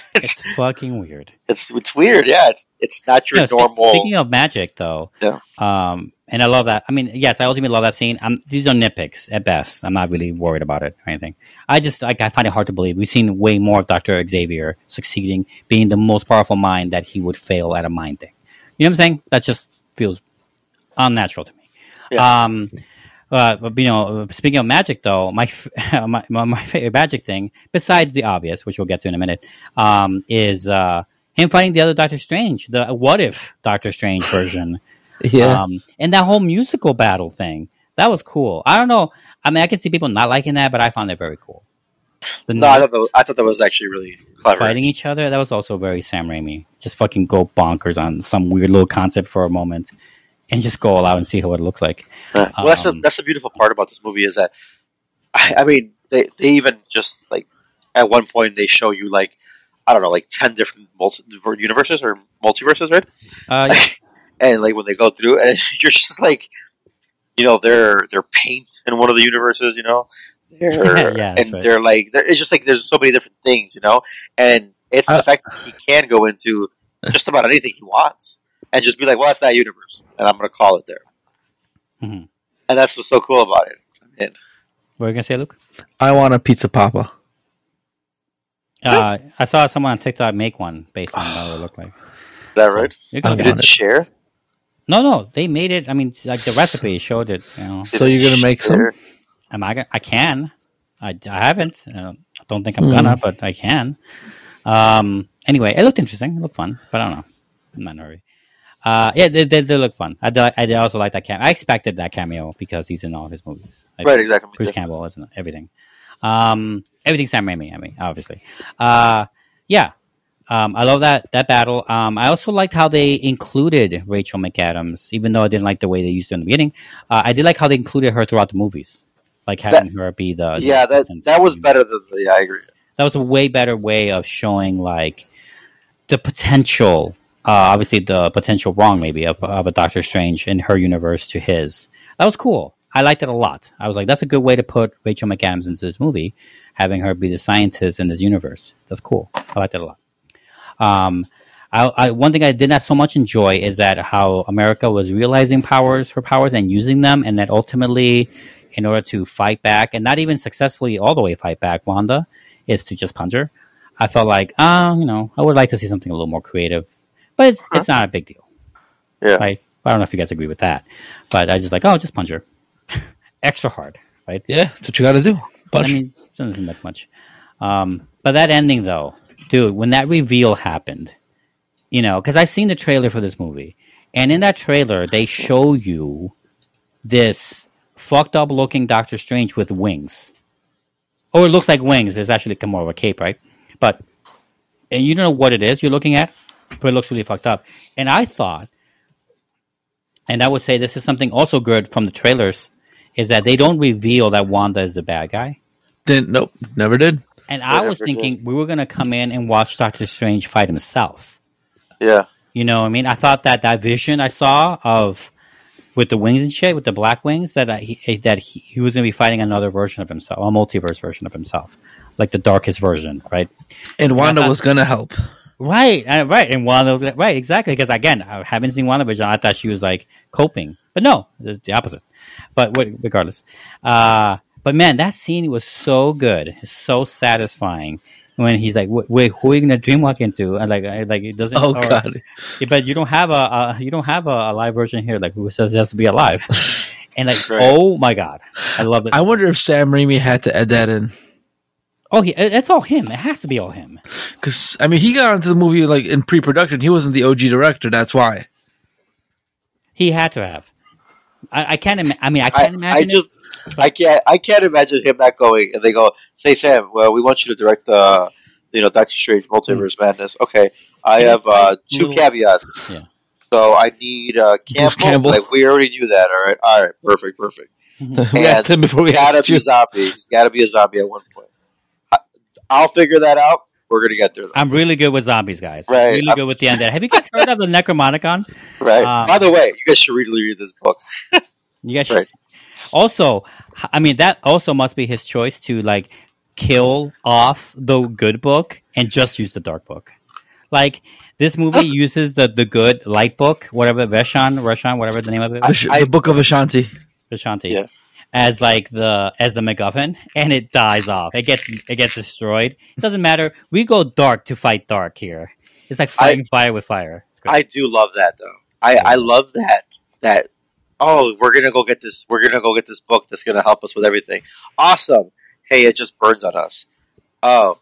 It's It's fucking weird. it's it's weird. Yeah, it's it's not your No, normal. Speaking of magic, though, Yeah. um, and I love that. I mean, yes, I ultimately love that scene. I'm, these are nitpicks at best. I'm not really worried about it or anything. I just like I find it hard to believe we've seen way more of Doctor Xavier succeeding, being the most powerful mind that he would fail at a mind thing. You know what I'm saying? That just feels unnatural to me. Yeah. Um, uh, but you know, speaking of magic, though, my, f- my my favorite magic thing, besides the obvious, which we'll get to in a minute, um, is uh, him fighting the other Doctor Strange, the what if Doctor Strange version, yeah. um, and that whole musical battle thing. That was cool. I don't know. I mean, I can see people not liking that, but I found it very cool. The no, I thought, that I thought that was actually really clever. fighting each other. That was also very Sam Raimi. Just fucking go bonkers on some weird little concept for a moment, and just go all out and see what it looks like. Uh, well, that's the Um, that's the beautiful part about this movie is that, I, I mean, they they even just like at one point they show you like I don't know like ten different multi- universes or multiverses, right? Uh, yeah. And like when they go through, and you're just like, you know, they're they're paint in one of the universes, you know, they're Yeah, and right. they're like they're, it's just like there's so many different things, you know, and it's Uh, the fact that he can go into just about anything he wants and just be like, well, that's that universe, and I'm going to call it there, Mhm. and that's what's so cool about it. And What were you gonna say, Luke? I want a pizza poppa. Uh, I saw someone on TikTok make one based on what it looked like. is that right? You I can You look didn't it. it. share. No, no, they made it. I mean, like the recipe showed it. You know, So you're gonna make some? Am I? gonna- I can. I, I haven't. I don't, think I'm Hmm. gonna, but I can. Um. Anyway, it looked interesting. It looked fun, but I don't know. I'm not in a hurry. Uh, yeah, they, they, they look fun. I, I also like that cameo. I expected that cameo because he's in all his movies. I Right, exactly. Bruce. Campbell isn't everything. Um, everything Sam Raimi. I mean, obviously. Uh, yeah. Um, I love that that battle. Um, I also liked how they included Rachel McAdams, even though I didn't like the way they used her in the beginning. Uh, I did like how they included her throughout the movies, like having her be the Yeah, the that that was better than the. Yeah, I agree. That was a way better way of showing like the potential. Uh, obviously, the potential wrong maybe of, of a Doctor Strange in her universe to his. That was cool. I liked it a lot. I was like, that's a good way to put Rachel McAdams into this movie, having her be the scientist in this universe. That's cool. I liked it a lot. Um, I, I, one thing I did not so much enjoy is that how America was realizing powers, her powers, and using them, and that ultimately, in order to fight back, and not even successfully all the way fight back, Wanda is to just punch her. I felt like, ah, you know, I would like to see something a little more creative, but it's it's not a big deal, Yeah. right? I don't know if you guys agree with that, but I just like, oh, just punch her, extra hard, right? Yeah, that's what you got to do. But Punch. I mean, it doesn't look much. Um, but that ending, though, dude, when that reveal happened, you know, because I seen the trailer for this movie, and in that trailer they show you this fucked up looking Doctor Strange with wings. Oh, it looks like wings. It's actually more of a cape, right? But and you don't know what it is you're looking at, but it looks really fucked up. And I thought, and I would say this is something also good from the trailers, is that they don't reveal that Wanda is the bad guy. Didn't nope, never did. And I was Whatever, thinking we were gonna come in and watch Doctor Strange fight himself. Yeah. You know what I mean? I thought that that vision I saw of with the wings and shit, with the black wings, that I, he, eh, that he, he was going to be fighting another version of himself, a multiverse version of himself, like the darkest version, right? And Wanda thought- was gonna help. Right, uh, right, and one of those, right, exactly. Because again, I haven't seen WandaVision. I thought she was like coping, but no, it's the opposite. But what, regardless, uh, but man, that scene was so good, it's so satisfying. When he's like, "Wait, wait, who are you gonna dreamwalk into?" And like, like it doesn't. Oh or- god. but you don't have a, a you don't have a, a live version here. Like who says it has to be alive? and like, Right. oh my god, I love it. I wonder if Sam Raimi had to add that in. Oh, he, it's all him. It has to be all him. Because I mean, he got into the movie like in pre-production. He wasn't the OG director. That's why. He had to have. I, I can't. Ima- I mean, I I, can't imagine. I it. just I can't I can't imagine him not going and they go, say Sam, well we want you to direct the you know, Doctor Strange Multiverse Madness. Okay. I Yeah, have uh, two little- caveats. Yeah. So I need uh, Campbell. Campbell. Like we already knew that. All right. All right. Perfect. Perfect. we asked him before we gotta asked be you. a zombie. He's gotta be a zombie at one point. I, I'll figure that out. We're gonna get there. Though. I'm really good with zombies, guys. I'm Right. really I'm- good with the undead. Have you guys heard of the Necromonicon? Right. um, By the way, you guys should really read this book. You guys should. Right. Also, I mean, that also must be his choice to like kill off the good book and just use the dark book. Like this movie uses the the good light book, whatever Veshan, Reshan, whatever the name of it, Ash- I- the Book of Ashanti. Vishanti. Yeah. As like the as the MacGuffin, and it dies off. It gets it gets destroyed. It doesn't matter. We go dark to fight dark here. It's like fighting fire with fire. It's great. I do love that though. I, I love that that oh we're gonna go get this we're gonna go get this book that's gonna help us with everything. Awesome. Hey, it just burns on us. Oh,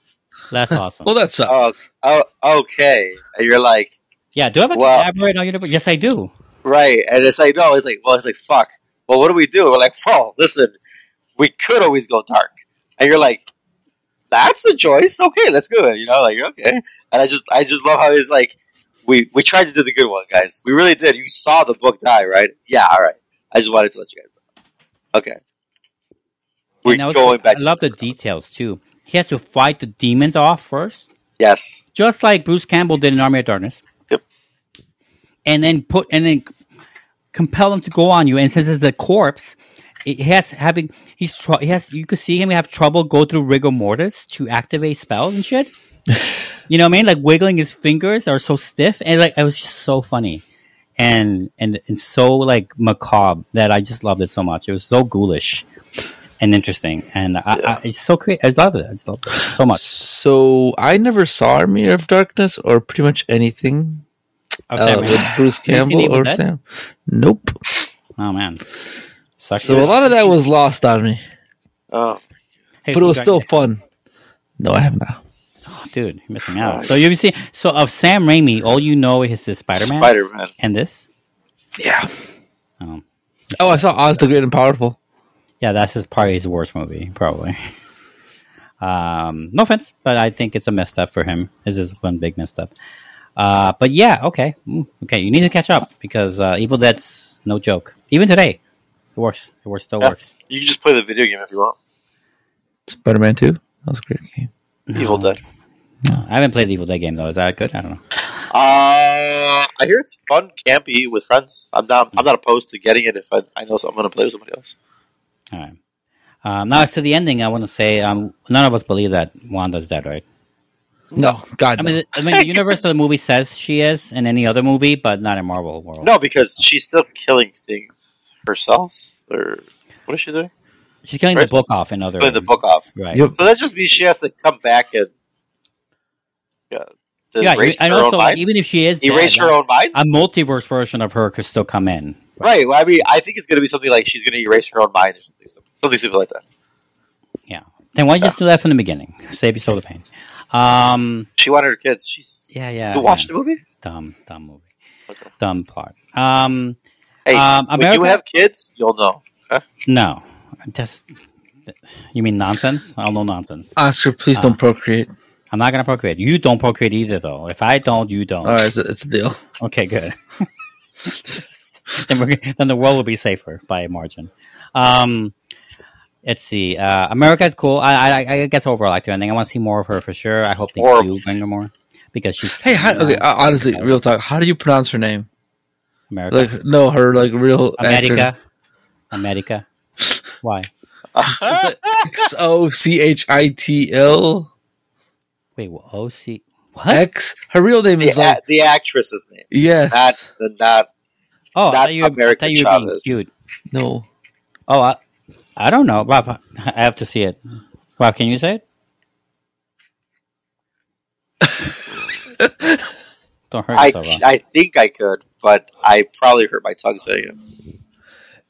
That's awesome. Well, that's oh, oh okay. And you're like, yeah. Do I have a Well- elaborate on universe? Yes, I do. right. And it's like, no, it's like, well, it's like, fuck. Well, what do we do? We're like, well, listen, we could always go dark. And you're like, that's a choice. Okay, let's go. You know, like, okay. And I just, I just love how he's like, we, we tried to do the good one, guys. We really did. You saw the book die, right? Yeah, all right. I just wanted to let you guys know. Okay. We're was- going back I love the details too. He has to fight the demons off first, Yes. just like Bruce Campbell did in Army of Darkness. Yep. And then put and then compel him to go on you. And since it's a corpse, he has having he's tr- he has you could see him have trouble go through rigor mortis to activate spells and shit. you know what I mean? Like wiggling his fingers are so stiff, and like it was just so funny. And, and and so like macabre that I just loved it so much. It was so ghoulish and interesting, and I, I, it's so great. I love it. I just love it so much. so. I never saw Army of Darkness or pretty much anything uh, Sam, with Bruce Have you seen Campbell or Dead? Sam. Nope. oh man, Sucks. So a lot of that was lost on me, Oh, Hey, but it was still got- fun. No, I have not. oh, dude, you're missing out. So you've seen so of Sam Raimi, all you know is his Spider Man, Spider Man. and this. Yeah. Oh. Oh, I saw Oz the Great and Powerful. Yeah, that's his probably his worst movie, probably. Um, no offense, but I think it's a messed up for him. This is one big messed up. Uh, but yeah, okay, Mm, okay. You need to catch up because uh, Evil Dead's no joke. Even today, it works. It works. Still Yeah. works. You can just play the video game if you want. Spider Man Two. That was a great game. Evil Dead. No, I haven't played the Evil Dead game though. Is that good? I don't know. Uh, I hear it's fun, campy with friends. I'm not. I'm not opposed to getting it if I, I know I'm going to play with somebody else. All right. Um, now, as to the ending, I want to say um, none of us believe that Wanda's dead, right? No, God. I no. mean, I mean, the universe of the movie says she is in any other movie, but not in Marvel world. No, because she's still killing things herself. Or what is she doing? she's killing Right. the book off in other. Putting the book off. Right. Yep. So that just means she has to come back and yeah, Yeah, erase and her also own mind. even if she is erase dead, her own mind. a multiverse version of her could still come in. Right. Well, I mean, I think it's going to be something like she's going to erase her own mind or something, something simple like that. Yeah. Then why just do that from the beginning? Save yourself the pain. Um, She wanted her kids. She's yeah, yeah. you watched yeah. the movie? Dumb, dumb movie. Okay. Dumb plot. Um, Hey, Um, when you have kids, you'll know. no, just you mean nonsense? I'll know nonsense. Oscar, please Ah. don't procreate. I'm not gonna procreate. You don't procreate either, though. If I don't, you don't. All right, it's a, it's a deal. Okay, good. then, we're, then the world will be safer by a margin. Um, let's see. Uh, America is cool. I, I, I guess overall, I like to think I want to see more of her for sure. I hope they Horrible. do bring her more because she's Hey, how, okay. uh, honestly, real talk. How do you pronounce her name? America, Like, no, her like real actor- America, America. Why? X O C H I T L Wait, what? OC. What? X. Her real name The, is like a- the actress's name, yes. not the not. oh, I not you, were- I America thought you were being Chavez. cute. no. Oh, I, I don't know. Rob, I have to see it. Rob, can you say it? don't hurt I yourself. I think I could, but I probably hurt my tongue saying it.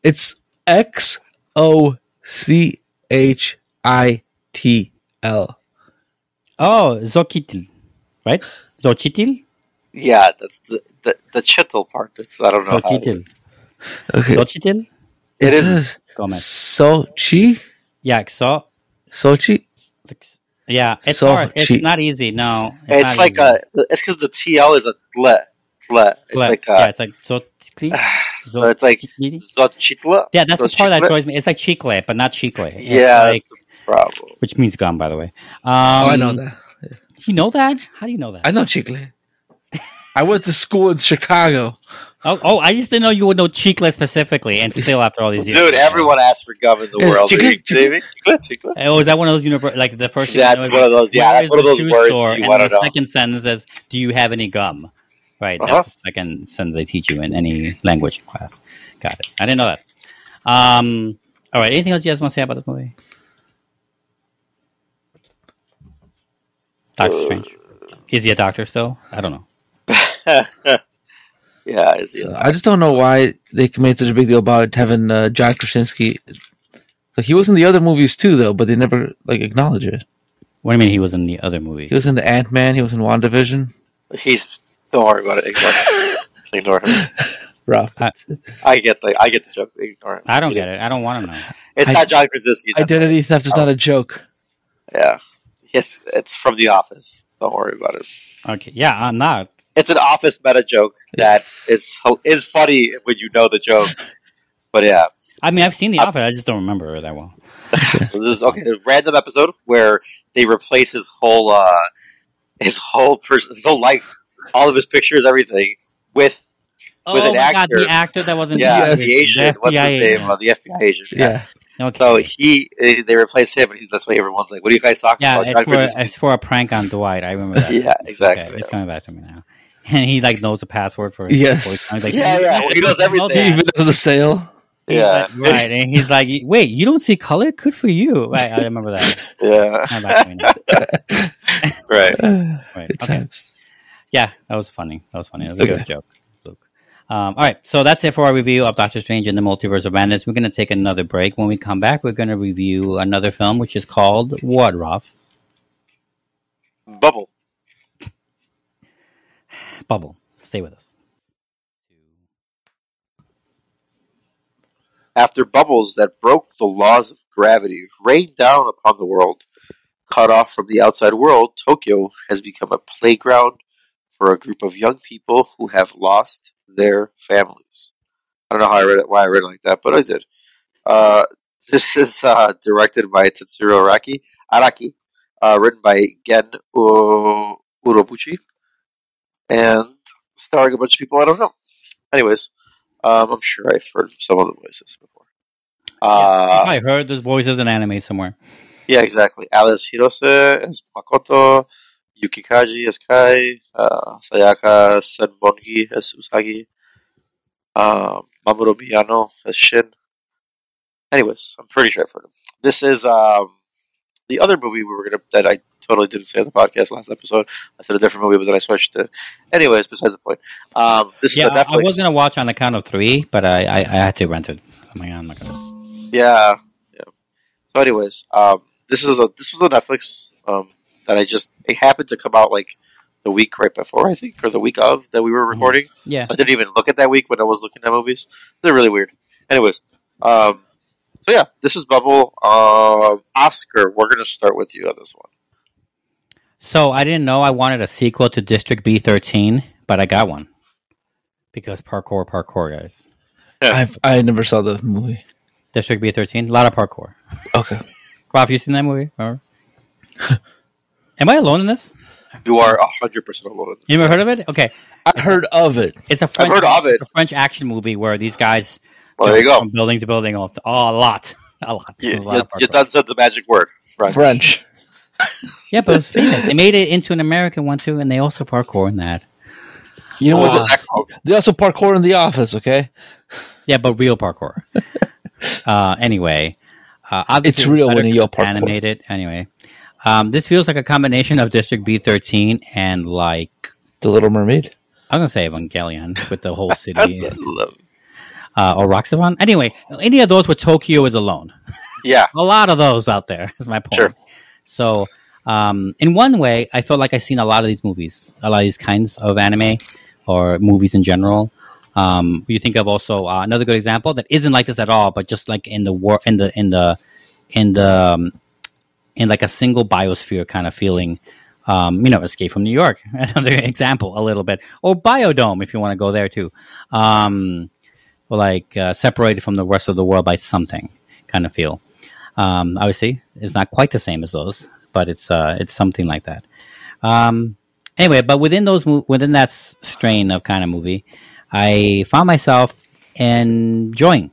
It's X O C H I T L. Oh, Zokitil, right? Zochitil? Yeah, that's the the, the chittle part. It's, I don't know. How Zochitil. Okay. Zochitil? It is- says Gomez. Sochi. Yeah, so Sochi. yeah, it's So hard. It's cheap. not easy. No, It's, not like easy. a. It's because the TL is a tle. Tle. It's But, like yeah, it's like Zochitil. so it's like zochitla. Yeah, that's the part that Zochitla? throws me. It's like chicle, but not chicle. It's Yeah, like- that's the problem. which means gum, by the way. Um, oh, I know that. You know that? How do you know that? I know Chicle. I went to school in Chicago. Oh, oh, I used to know you would know chicle specifically, and still after all these years. Dude, everyone asks for gum in the world. chicle, Are you kidding me? Chicle, chicle. Oh, is that one of those univer- like the first? thing That's you know one of those- yeah, where that's one of the those shoe words store? you and wanna the know. second sentence is, "Do you have any gum?" Right. That's Uh-huh. the second sentence they teach you in any language class. Got it. I didn't know that. Um. All right. Anything else you guys want to say about this movie? Doctor Uh, Strange. Is he a doctor still? I don't know. yeah, is he? So I just don't know why they made such a big deal about having uh, John Krasinski. Like he was in the other movies too, though, but they never like acknowledge it. What do you mean he was in the other movie? He was in the Ant Man. He was in WandaVision. He's. Don't worry about it. Ignore him. Ignore him. Rough. I- I get the. I get the joke. Ignore him. I don't He get doesn't- it. I don't want to know. It's I- not John Krasinski. that's Identity theft is not a joke. Yeah. Yes, it's from The Office. Don't worry about it. Okay. Yeah, I'm not. It's an Office meta joke that is is funny when you know the joke. But yeah, I mean, I've seen the I- office. I just don't remember it that well. so this is okay. A random episode where they replace his whole uh his whole person, his whole life, all of his pictures, everything with Oh With an my god, actor. the actor that wasn't yeah Yes. the Asian. What's his name? Uh, the FBI agent. Yeah. Okay. So he eh, they replace him, and he's that's why everyone's like, "What are you guys talking yeah, about?" it's for, it's for a prank on Dwight. I remember that. yeah, exactly. Okay, it's coming back to me now. And he like knows the password for his Yes. voice. He's like, Yeah, yeah, he knows everything. He that. even does a sale. Yeah. like- right. And he's like, wait, you don't see color? Good for you. Right, I remember that. yeah, Coming back to right. Right. Good Okay. times. Yeah, that was funny. That was funny. That was a Okay. good joke, Luke. Um, all right, so that's it for our review of Doctor Strange and the Multiverse of Madness. We're going to take another break. When we come back, we're going to review another film, which is called what, Rolf? Bubble. Bubble. Stay with us. After bubbles that broke the laws of gravity rained down upon the world, cut off from the outside world, Tokyo has become a playground for a group of young people who have lost their families. I don't know how I read it, why I read it like that, but I did. Uh, this is uh, directed by Tetsuro Araki, Araki, uh, written by Gen Urobuchi, and starring a bunch of people I don't know. Anyways, um, I'm sure I've heard some of the voices before. Uh, I heard those voices in anime somewhere. yeah, exactly. Alice Hirose as Makoto, Yuki Kaji as Kai, uh, Sayaka Senbongi as Usagi, um, Mamoru Miyano as Shin. Anyways, I'm pretty sure I've heard him. This is um, the other movie we were gonna that I totally didn't say on the podcast last episode. I said a different movie, but then I switched it. Anyways, besides the point, um, this Yeah, is a I, I Netflix. I was going to watch on the count of three, but I, I, I had to rent it. I'm like, I'm not to. Yeah, yeah. So, anyways, um, this is a this was a Netflix um, that I just it happened to come out like the week right before I think, or the week of that we were recording. Yeah. I didn't even look at that week when I was looking at movies. They're really weird. Anyways, um, so yeah, this is Bubble. Uh, Oscar, we're gonna start with you on this one. So I didn't know I wanted a sequel to District B thirteen, but I got one because parkour, parkour, guys. I I never saw the movie. District B thirteen, a lot of parkour. Okay. Rob, you seen that movie? Or- Am I alone in this? You are hundred percent alone. in this. You never heard of it? Okay, I heard of it. it's a French, heard of it. a French action movie where these guys Well, there you go. from building to building. All oh, a lot, a lot. You, There's a lot you, of you done said the magic word, right? French. Yeah, but it was famous. they made it into an American one too, and they also parkour in that. You know What what? was? They also parkour in the office. Okay. Yeah, but real parkour. uh, anyway, uh, obviously It's real when you 'cause yell it's parkour. Animated. Anyway, um, this feels like a combination of District B thirteen and like The Little Mermaid. I was gonna say Evangelion with the whole I city love- uh, or RahXephon. Anyway, any of those where Tokyo is alone. Yeah, A lot of those out there is my point. Sure. So, um, in one way, I feel like I've seen a lot of these movies, a lot of these kinds of anime or movies in general. Um, you think of also uh, another good example that isn't like this at all, but just like in the war, in the in the in the um, in like a single biosphere kind of feeling. Um, you know, Escape from New York, another example, a little bit, or Biodome if you want to go there too. Um, like uh, separated from the rest of the world by something kind of feel. Um, obviously, it's not quite the same as those, but it's uh, it's something like that. Um, anyway, but within those within that strain of kind of movie, I found myself enjoying.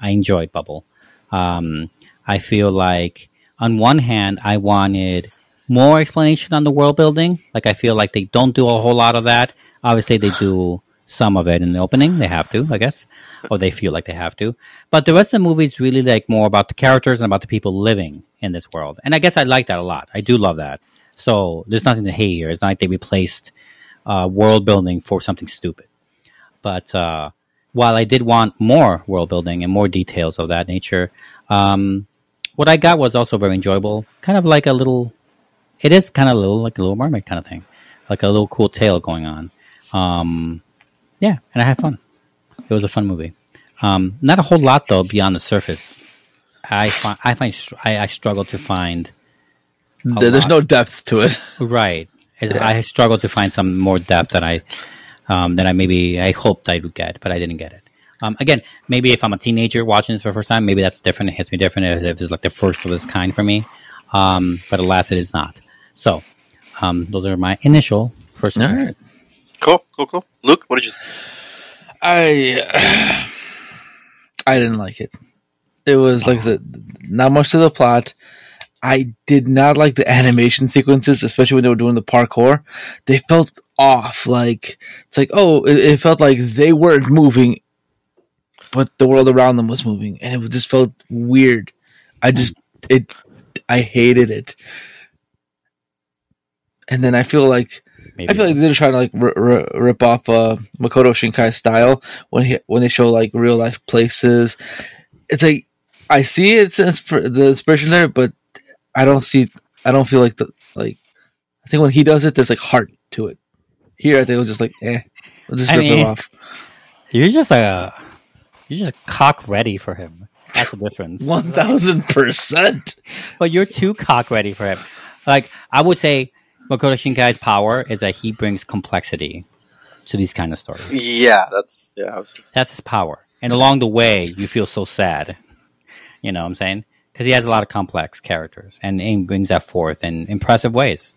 I enjoyed Bubble. Um, I feel like on one hand, I wanted more explanation on the world building. Like I feel like they don't do a whole lot of that. Obviously, they do some of it in the opening. They have to, I guess, or they feel like they have to. But the rest of the movie is really like more about the characters and about the people living in this world. And I guess I like that a lot. I do love that. So there's nothing to hate here. It's not like they replaced uh, world building for something stupid. But uh, while I did want more world building and more details of that nature, um, what I got was also very enjoyable. Kind of like a little, it is kind of a little like a Little Mermaid kind of thing, like a little cool tale going on. Um, yeah, and I had fun. It was a fun movie. Um, not a whole lot though beyond the surface. I find I find I, I struggle to find There- There's lot. no depth to it. right. I- Yeah. I struggle to find some more depth that I um, that I maybe I hoped I would get, but I didn't get it. Um, again, maybe if I'm a teenager watching this for the first time, maybe that's different. It hits me different if it's like the first of its kind for me. Um, but alas, it is not. So, um, those are my initial first All. Cool, cool, cool. Luke, what did you? I I didn't like it. It was like I said, not much to the plot. I did not like the animation sequences, especially when they were doing the parkour. They felt off. Like it's like oh, it, it felt like they weren't moving, but the world around them was moving, and it just felt weird. I just it, I hated it. And then I feel like Maybe. I feel like they're trying to like r- r- rip off uh, Makoto Shinkai's style when he when they show like real life places. It's like I see it's insp- the inspiration there, but I don't see. I don't feel like the like. I think when he does it, there's like heart to it. Here, I think it was just like, eh, we'll just I rip mean- it off. you're just a you're just cock ready for him. That's the difference. One thousand percent. but you're too cock ready for him. Like I would say, Makoto Shinkai's power is that he brings complexity to these kind of stories. Yeah, that's yeah. I was, That's his power. And along the way, you feel so sad. You know what I'm saying? Because he has a lot of complex characters and he brings that forth in impressive ways.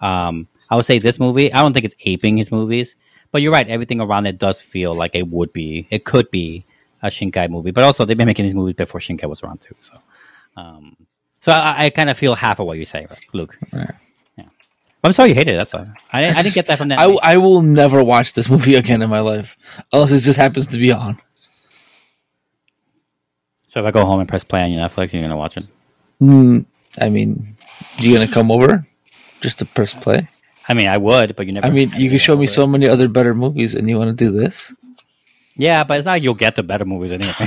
Um, I would say this movie, I don't think it's aping his movies, but you're right. Everything around it does feel like it would be, it could be a Shinkai movie. But also, they've been making these movies before Shinkai was around too. So, um, so I, I kind of feel half of what you say, Luke. Right. I'm sorry you hated it. That's all. I, didn't- I didn't get that from that. I, I will never watch this movie again in my life unless it just happens to be on. so if I go home and press play on your Netflix, you're gonna watch it. Mm, I mean, you gonna come over just to press play? I mean, I would, but you never. I mean, you can show me so many other better movies, and you want to do this? Yeah, but it's not like you'll get the better movies anyway.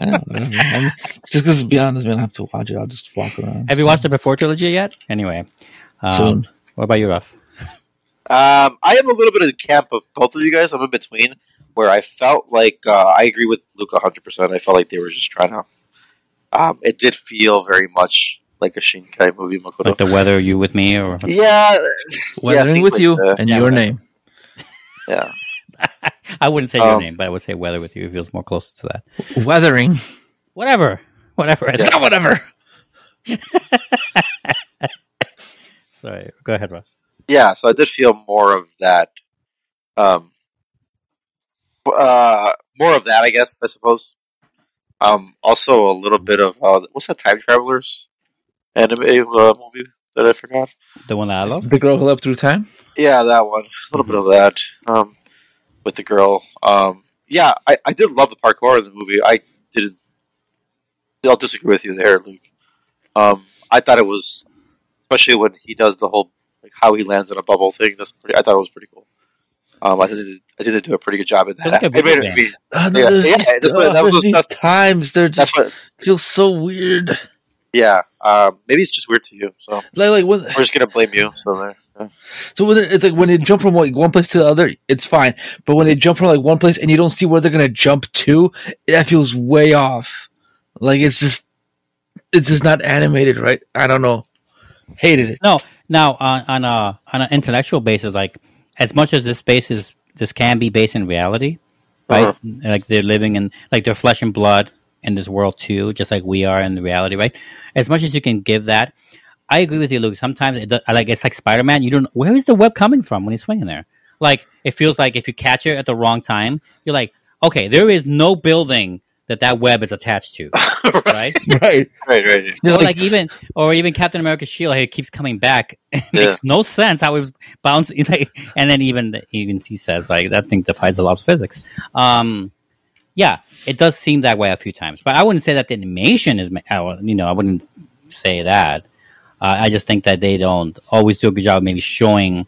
I mean, just because, to be honest, man, I have to watch it. I'll just walk around. Have you watched the Before trilogy yet? Anyway, um, Soon. What about you, Ruff? Um, I am a little bit in the camp of both of you guys. I'm in between, where I felt like uh, I agree with Luke 100. percent I felt like they were just trying to. Um, it did feel very much like a Shinkai movie, Makoto. Like the weather, you with me, or yeah, Weathering things with like you that. and Yeah, your whatever. name. yeah. I wouldn't say your Um, name, but I would say weather with you. It feels more closer to that. Weathering. Whatever, whatever. It's It's not whatever. Sorry, go ahead, Ruff. yeah, so I did feel more of that. Um, uh, more of that, I guess. I suppose. Um, also a little bit of uh, what's that time travelers anime uh, movie that I forgot. The one that I love. The girl who leapt through time. Yeah, that one. A little bit of that. Um, with the girl. Um, yeah, I, I did love the parkour in the movie. I didn't. I'll disagree with you there, Luke. Um, I thought it was, especially when he does the whole like how he lands in a bubble thing. That's pretty. I thought it was pretty cool. Um, I think they did, I think they do a pretty good job in that. a It made video it- game. me- Uh, Yeah, yeah, these- that's what- that was uh, these tough. times they're just what. feel so weird. Yeah. Um, maybe it's just weird to you. So Like like when we're just gonna blame you. So there. Yeah. so when it's like when they jump from like one place to the other, it's fine. But when they jump from like one place and you don't see where they're gonna jump to, that feels way off. Like it's just it's just not animated right. I don't know. Hated it. No, now on on a on an intellectual basis, like as much as this space is this can be based in reality, right? Uh-huh. Like they're living in like they're flesh and blood in this world too, just like we are in the reality, right? As much as you can give that, I agree with you, Luke. Sometimes it, does- like it's like Spider Man. You don't where is the web coming from when he's swinging there? Like it feels like if you catch it at the wrong time, you're like, okay, there is no building that that web is attached to, right? Right. Right. Right. You're or like, like even or even Captain America's shield, how it keeps coming back. It Yeah. makes no sense how it was bouncing. Like, and then even even he says like that thing defies the laws of physics. Um, yeah, it does seem that way a few times, but I wouldn't say that the animation is. ma- I would- You know, I wouldn't say that. Uh, I just think that they don't always do a good job of maybe showing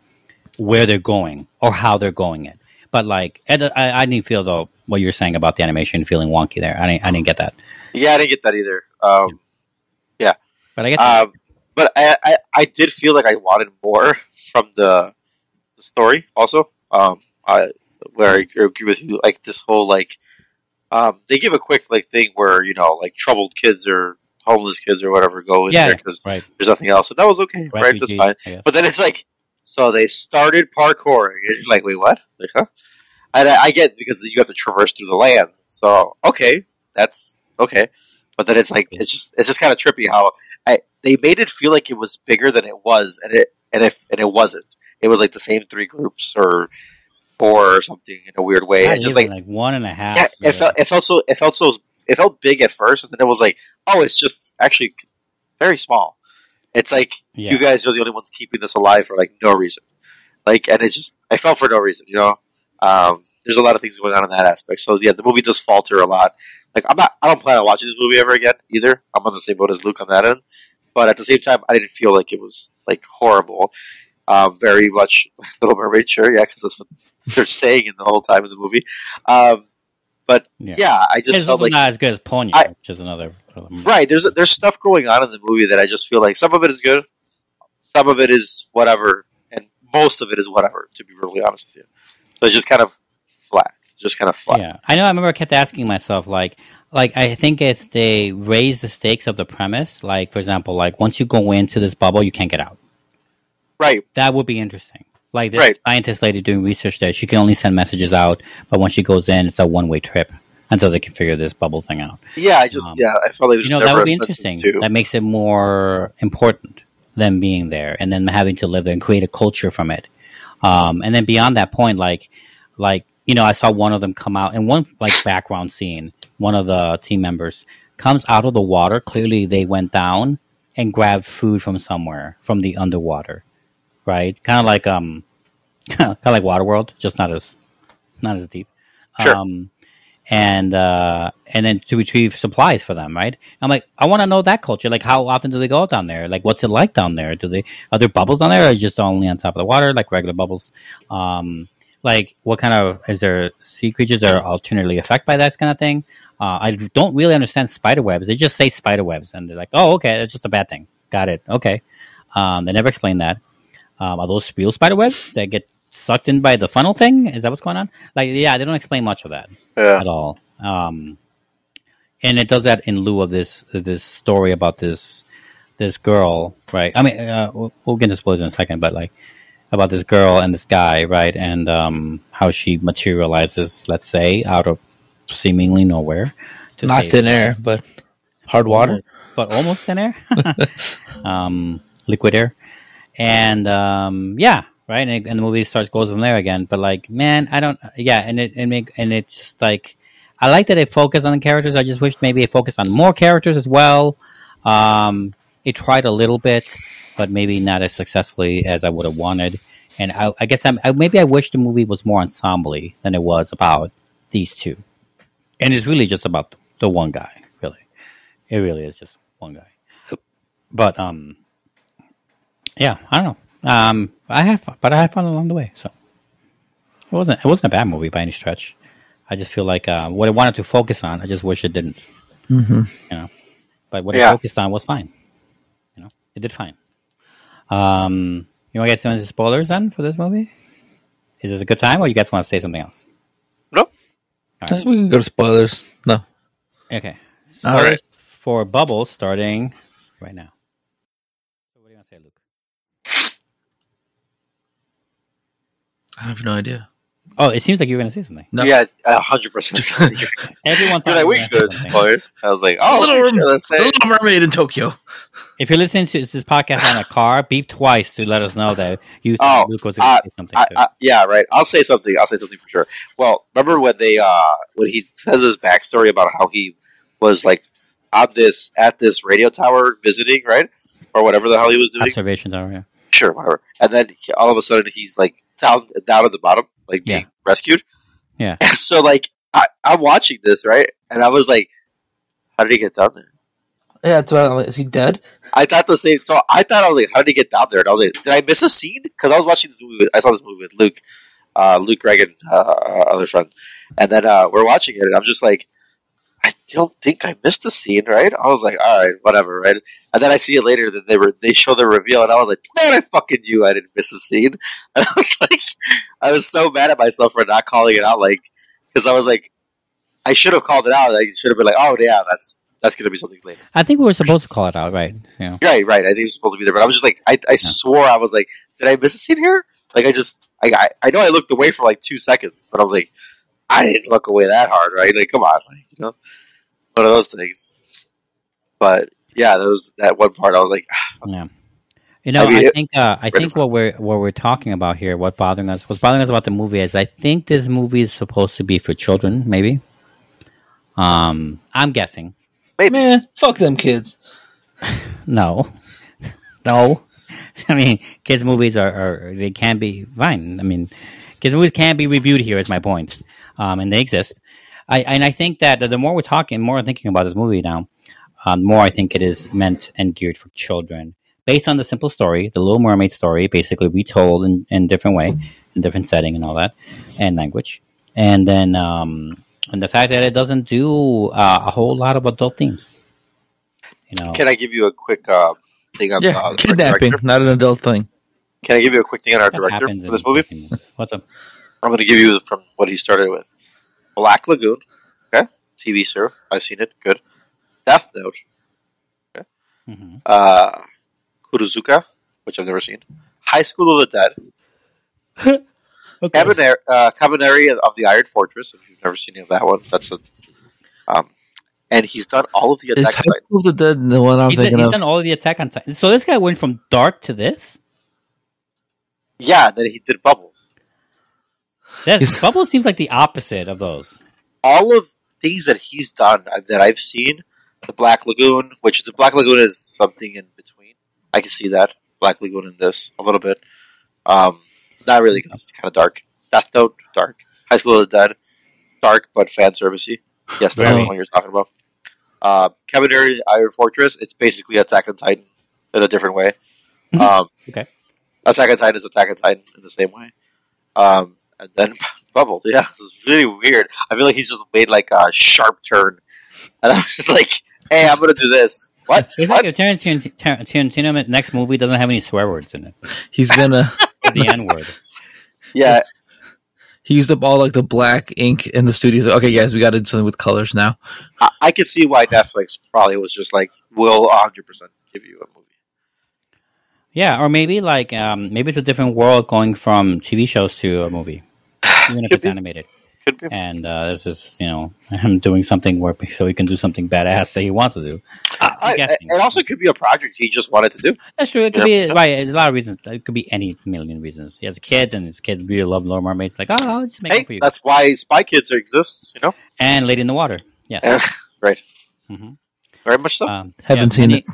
where they're going or how they're going it. But like, I, I didn't feel though what you're saying about the animation feeling wonky there. I didn't, I didn't get that. Yeah, I didn't get that either. Um, Yeah. But I get that. Um, but I, I, I did feel like I wanted more from the, the story. Also, um, I where I agree with you. Like this whole like, um, they give a quick like thing where you know like troubled kids or homeless kids or whatever go in Yeah, there because right. there's nothing else, and that was okay, right? That's fine. But then it's like, so they started parkouring. And you're like, wait, what? Like, huh? And I, I get because you have to traverse through the land. So okay, that's okay. But then it's like it's just it's just kind of trippy how I they made it feel like it was bigger than it was, and it and if and it wasn't. It was like the same three groups or four or something in a weird way. Not just like like one and a half. yeah, it felt it felt so it felt so it felt big at first, and then it was like, oh, it's just actually very small. It's like Yeah. you guys are the only ones keeping this alive for like no reason. Like, and it's just I felt for no reason, you know. Um, there's a lot of things going on in that aspect. So yeah, the movie does falter a lot. Like I'm not, I don't plan on watching this movie ever again either. I'm on the same boat as Luke on that end. But at the same time, I didn't feel like it was like horrible. Um, very much Little Mermaid, sure, yeah, because that's what they're saying in the whole time of the movie. Um, but Yeah. yeah, I just It's felt like not as good as Ponyo, I- which is another. right there's there's stuff going on in the movie that I just feel like some of it is good, some of it is whatever, and most of it is whatever. To be really honest with you, so it's just kind of flat, just kind of flat. Yeah, I know. I remember I kept asking myself, like, like I think if they raise the stakes of the premise, like for example, like once you go into this bubble, you can't get out. Right, That would be interesting. Like this Right. scientist lady doing research there, she can only send messages out, but once she goes in, it's a one way trip until they can figure this bubble thing out. yeah, I just Um, yeah, I felt like you know, that would be interesting. two. That makes it more important than being there, and then having to live there and create a culture from it. Um, and then beyond that point, like, like you know, I saw one of them come out in one like background scene. One of the team members comes out of the water. Clearly, they went down and grabbed food from somewhere from the underwater, right? Kind of like um, kind of like Waterworld, just not as not as deep. Sure. Um, and uh, and then to retrieve supplies for them, right? I'm like, I want to know that culture. Like, how often do they go down there? Like, what's it like down there? Do they are there bubbles down there, or just only on top of the water, like regular bubbles? Um, like what kind of is there sea creatures that are alternately affected by that kind of thing? Uh, I don't really understand spider webs. They just say spider webs, and they're like, "Oh, okay, that's just a bad thing." Got it. Okay. Um, they never explain that. Um, are those real spider webs that get sucked in by the funnel thing? Is that what's going on? Like, yeah, they don't explain much of that Yeah. at all. Um, and it does that in lieu of this this story about this this girl, right? I mean, uh, we'll, we'll get into spoilers in a second, but like about this girl and this guy, right? And um, how she materializes, let's say, out of seemingly nowhere. To Not save- thin air, but hard water. but almost thin air, um, liquid air, and um, yeah, right. And, and the movie starts goes from there again. But like, man, I don't. Yeah, and it and make and it's just like I like that it focused on the characters. I just wish maybe it focused on more characters as well. Um, it tried a little bit, but maybe not as successfully as I would have wanted. And I, I guess I'm, I, maybe I wish the movie was more ensemble than it was about these two. And it's really just about the one guy, really. It really is just one guy. But um, yeah, I don't know. Um, I had fun, but I had fun along the way. So it wasn't it wasn't a bad movie by any stretch. I just feel like uh, what it wanted to focus on, I just wish it didn't. Mm-hmm. You know, but what Yeah. it focused on was fine. You know, it did fine. Um, you want to get some into spoilers then for this movie? Is this a good time, or you guys want to say something else? Nope. We can go to spoilers. No. Okay. All Spoilers right. for Bubbles starting right now. So what do you want to say, Luke? I have no idea. Oh, it seems like you were going to say something. No. Yeah, a hundred percent. Everyone thought like, you we were can gonna say something. spoilers. I was like, oh, Little, sure, Merm- the. Little Mermaid in Tokyo. If you're listening to this podcast on a car, beep twice to let us know that you think Oh, Luke was going to uh, say something. I, too. I, yeah, right. I'll say something. I'll say something for sure. Well, remember when they uh when he says his backstory about how he was like on this at this radio tower visiting, right, or whatever the hell he was doing. Observation tower, yeah. Sure, whatever. And then he, all of a sudden he's like down down at the bottom, like being Yeah. rescued. Yeah. And so like I, I'm watching this right, and I was like, how did he get down there? Yeah, it's about. Is he dead? I thought the same. So I thought I was like, how did he get down there? And I was like, did I miss a scene? Because I was watching this movie. With, I saw this movie with Luke, uh, Luke Reagan, uh, our other friend, and then uh, we're watching it, and I'm just like, I don't think I missed a scene, right? I was like, all right, whatever, right? And then I see it later that they were they show the reveal, and I was like, man, I fucking knew I didn't miss a scene. And I was like, I was so mad at myself for not calling it out, like, because I was like, I should have called it out. I should have been like, oh yeah, that's that's gonna be something later. I think we were supposed to call it out, right? Know. Right, right. I think it was supposed to be there, but I was just like, I, I swore I was like, did I miss a scene here? Like, I just, I, I, I know I looked away for like two seconds, but I was like, I didn't look away that hard, right? Like, come on, like, you know, one of those things. But yeah, that was that one part. I was like, Yeah. You know, I I, mean, it- think uh, I think what we're what we're talking about here, what bothering us, what's bothering us about the movie is I think this movie is supposed to be for children, maybe. Um, I'm guessing. Wait man, fuck them kids. No, no. I mean, kids' movies are, are they can be fine. I mean, kids' movies can be reviewed here. Is my point, um, and they exist. I and I think that the more we're talking, more I'm thinking about this movie now, um, the more I think it is meant and geared for children, based on the simple story, the Little Mermaid story, basically retold in in different way, in different setting, and all that, and language, and then um, and the fact that it doesn't do uh, a whole lot of adult themes. You know, can I give you a quick uh, thing on Yeah, uh, kidnapping, director? not an adult thing. Can I give you a quick thing on our that director for this movie? What's up? I'm going to give you from what he started with Black Lagoon, okay, TV show. I've seen it. Good. Death Note, hmm uh, Kurozuka, which I've never seen. High School of the Dead. Cabinet, uh, Kabaneri of the Iron Fortress. If you've never seen any of that one, that's a. Um, and he's done all of the Is Attack High on Titan. School of the Dead the one I'm He's, done, thinking he's done all of the Attack on Titan. So this guy went from dark to this. Yeah, then he did Bubble. That He's- Bubble seems like the opposite of those. All of things that he's done uh, that I've seen, the Black Lagoon, which the Black Lagoon is something in between. I can see that Black Lagoon in this a little bit. Um, not really because it's kind of dark. Death Note, dark. High School of the Dead, dark but fan servicey. Yes, that's Very. the one you're talking about. Uh, Kabaneri Iron Fortress. It's basically Attack on Titan in a different way. Mhm. Um, Okay. Attack on Titan is Attack on Titan in the same way. Um, and then bubbled. Yeah, it's really weird. I feel like he's just made like a sharp turn, and I'm just like, "Hey, I'm gonna do this." What? It's What? like if Tarantino, Tar- Tarantino next movie doesn't have any swear words in it. He's gonna. The N word. Yeah, he used up all like the black ink in the studios. Okay, guys, we got to do something with colors now. I, I could see why Netflix probably was just like, "We'll 100 percent give you a movie." Yeah, or maybe like um, maybe it's a different world going from TV shows to a movie, even if it's be. animated. Could be. And uh, this is you know him doing something where so he can do something badass that he wants to do. I, I'm it also could be a project he just wanted to do. That's true. It could Yeah. be right. There's A lot of reasons. It could be any million reasons. He has kids, and his kids really love Little Mermaids. Like, oh, I'll just make Hey, it for you. that's why Spy Kids exists. You know, and Lady in the Water. Yeah. right? Mhm. Very much so. Um, Haven't yeah, seen any-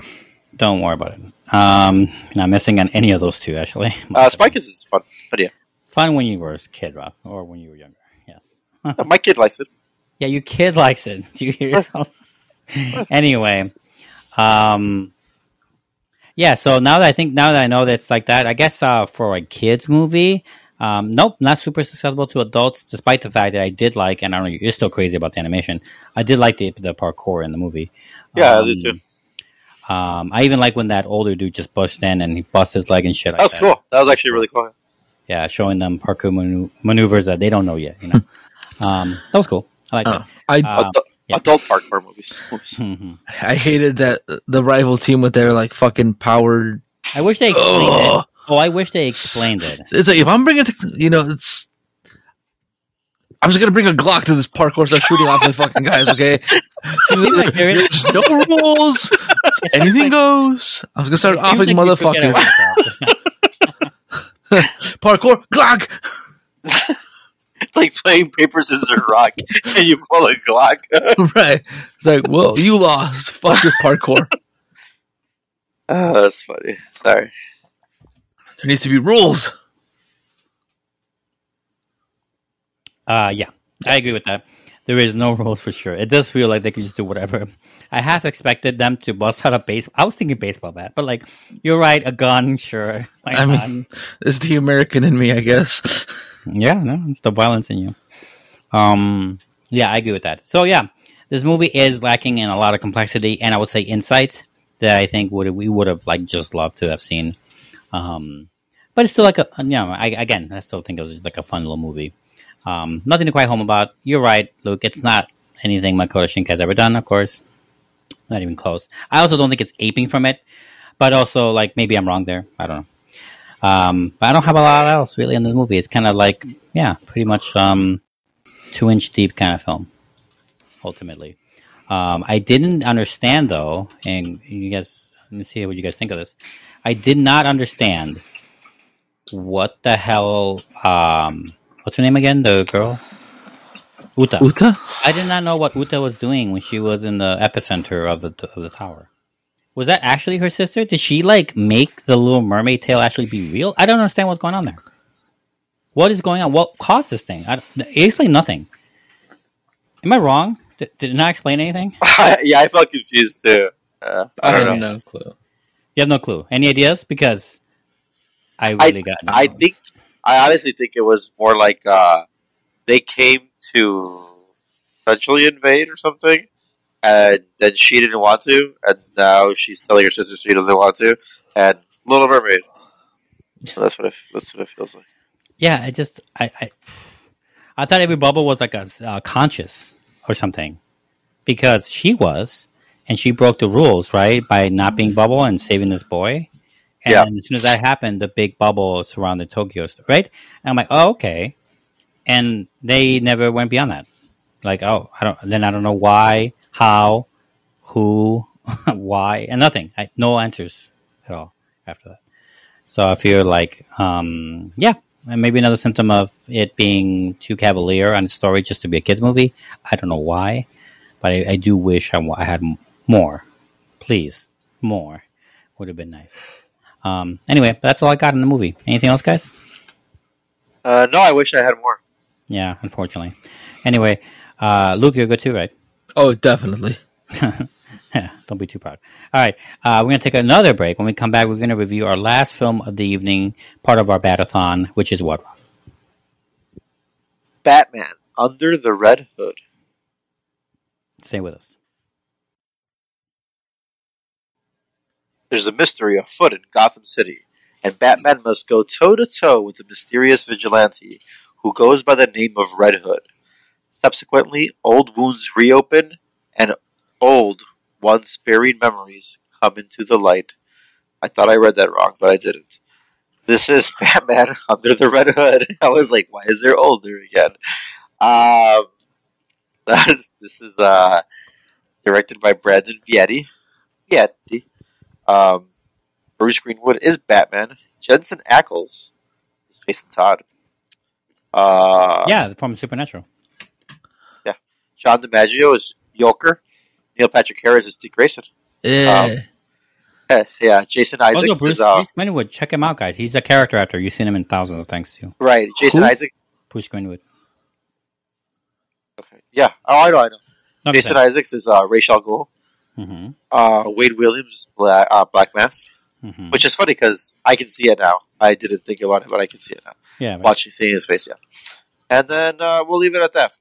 Don't worry about it. Um, not missing on any of those two actually. uh, Spy Kids is fun, but yeah, Fun when you were a kid, Rob, or when you were younger. Yes. Uh, my kid likes it. Yeah, your kid likes it. Do you hear yourself? anyway, um, yeah. So now that I think now that I know that it's like that, I guess uh, for a kids movie, um, nope, not super accessible to adults. Despite the fact that I did like, and I don't know, you're still crazy about the animation. I did like the the parkour in the movie. Yeah, I um, did too. Um, I even like when that older dude just busts in and he busts his leg and shit. Like That was cool. That was actually really cool. Yeah, showing them parkour manu- maneuvers that they don't know yet. You know, um, that was cool. I like I that. Um, Adult, yeah. adult parkour movies. Oops. mhm. I hated that the rival team with their like fucking powered. I wish they explained it. Ugh. Oh, I wish they explained it. It's like if I'm bringing, you know, it's. I'm just gonna bring a Glock to this parkour, start shooting off the fucking guys. Okay, like there is- no rules. Anything goes. I was gonna start It seems offing like motherfuckers. About that. Parkour, Glock. It's like playing paper scissors rock, and you pull a Glock. right. It's like, well, you lost. Fuck your parkour. oh, that's funny. Sorry. There needs to be rules. Uh, yeah, I agree with that. There is no rules for sure. It does feel like they can just do whatever. I half expected them to bust out a base. I was thinking baseball bat, but like you're right, a gun, sure. Why I not? mean, it's the American in me, I guess. Yeah, no, it's the violence in you. Um, yeah, I agree with that. So yeah, this movie is lacking in a lot of complexity, and I would say insight that I think would we would have like just loved to have seen. Um, but it's still like a you know, I, again, I still think it was just like a fun little movie. Um, nothing to cry home about. You're right, Luke. It's not anything Makoto Shinkai has ever done, of course. Not even close. I also don't think it's aping from it, but also like maybe I'm wrong there. I don't know. Um, but I don't have a lot else really in this movie. It's kind of like, yeah, pretty much um, two inch deep kind of film. Ultimately, um, I didn't understand though, and you guys, let me see what you guys think of this. I did not understand what the hell. Um, what's her name again? The girl, Uta. Uta? I did not know what Uta was doing when she was in the epicenter of the of the tower. Was that actually her sister? Did she like make the Little Mermaid tale actually be real? I don't understand what's going on there. What is going on? What caused this thing? I, it explained nothing. Am I wrong? Did, did it not explain anything? yeah, I felt confused too. Uh, I I have know. no clue. You have no clue. Any ideas? Because I I- really got. No I clue. think, I honestly think it was more like uh, they came to essentially invade or something, and then she didn't want to, and now she's telling her sister she doesn't want to, and Little Mermaid. So that's what it, that's what it feels like. Yeah, I just I I, I thought every bubble was like a uh, conscious or something because she was and she broke the rules right by not being bubble and saving this boy. And Yeah. as soon as that happened, the big bubble surrounded Tokyo, right? And I'm like, oh okay. And they never went beyond that. Like, oh, I don't. Then I don't know why, how, who, why, and nothing. I, no answers at all after that. So I feel like, um, yeah, and maybe another symptom of it being too cavalier on the story just to be a kids movie. I don't know why, but I, I do wish I, I had more. Please, more would have been nice. Um, anyway, that's all I got in the movie. Anything else, guys? Uh, no, I wish I had more. Yeah, unfortunately. Anyway, uh, Luke, you're good too, right? Oh, definitely. Yeah, don't be too proud. All right, uh, we're going to take another break. When we come back, we're going to review our last film of the evening, part of our batathon, which is what? Ralph? Batman Under the Red Hood. Stay with us. There's a mystery afoot in Gotham City, and Batman must go toe to toe with the mysterious vigilante who goes by the name of Red Hood. Subsequently, old wounds reopen, and old, once buried memories come into the light. I thought I read that wrong, but I didn't. This is Batman under the Red Hood. I was like, why is there older again? Um, this is uh, directed by Brandon Vietti. Vietti. Um, Bruce Greenwood is Batman. Jensen Ackles is Jason Todd. Uh, yeah, from Supernatural. Yeah, John DiMaggio is Joker. Neil Patrick Harris is Dick Grayson. Yeah. Eh, yeah, Jason Also, Isaacs Bruce, is uh, Bruce Greenwood. Check him out, guys. He's a character actor. You've seen him in thousands of things too. right. Jason Who? Isaac. Bruce Greenwood. Okay. Yeah. Oh, I know. I know. Not Jason Isaacs is uh, Ra's al Ghul. Mm-hmm. Uh, Wade Williams Black, uh, Black Mask, Mm-hmm. which is funny because I can see it now. I didn't think about it, but I can see it now. Yeah. Watching, seeing his face, yeah. And then uh, we'll leave it at that.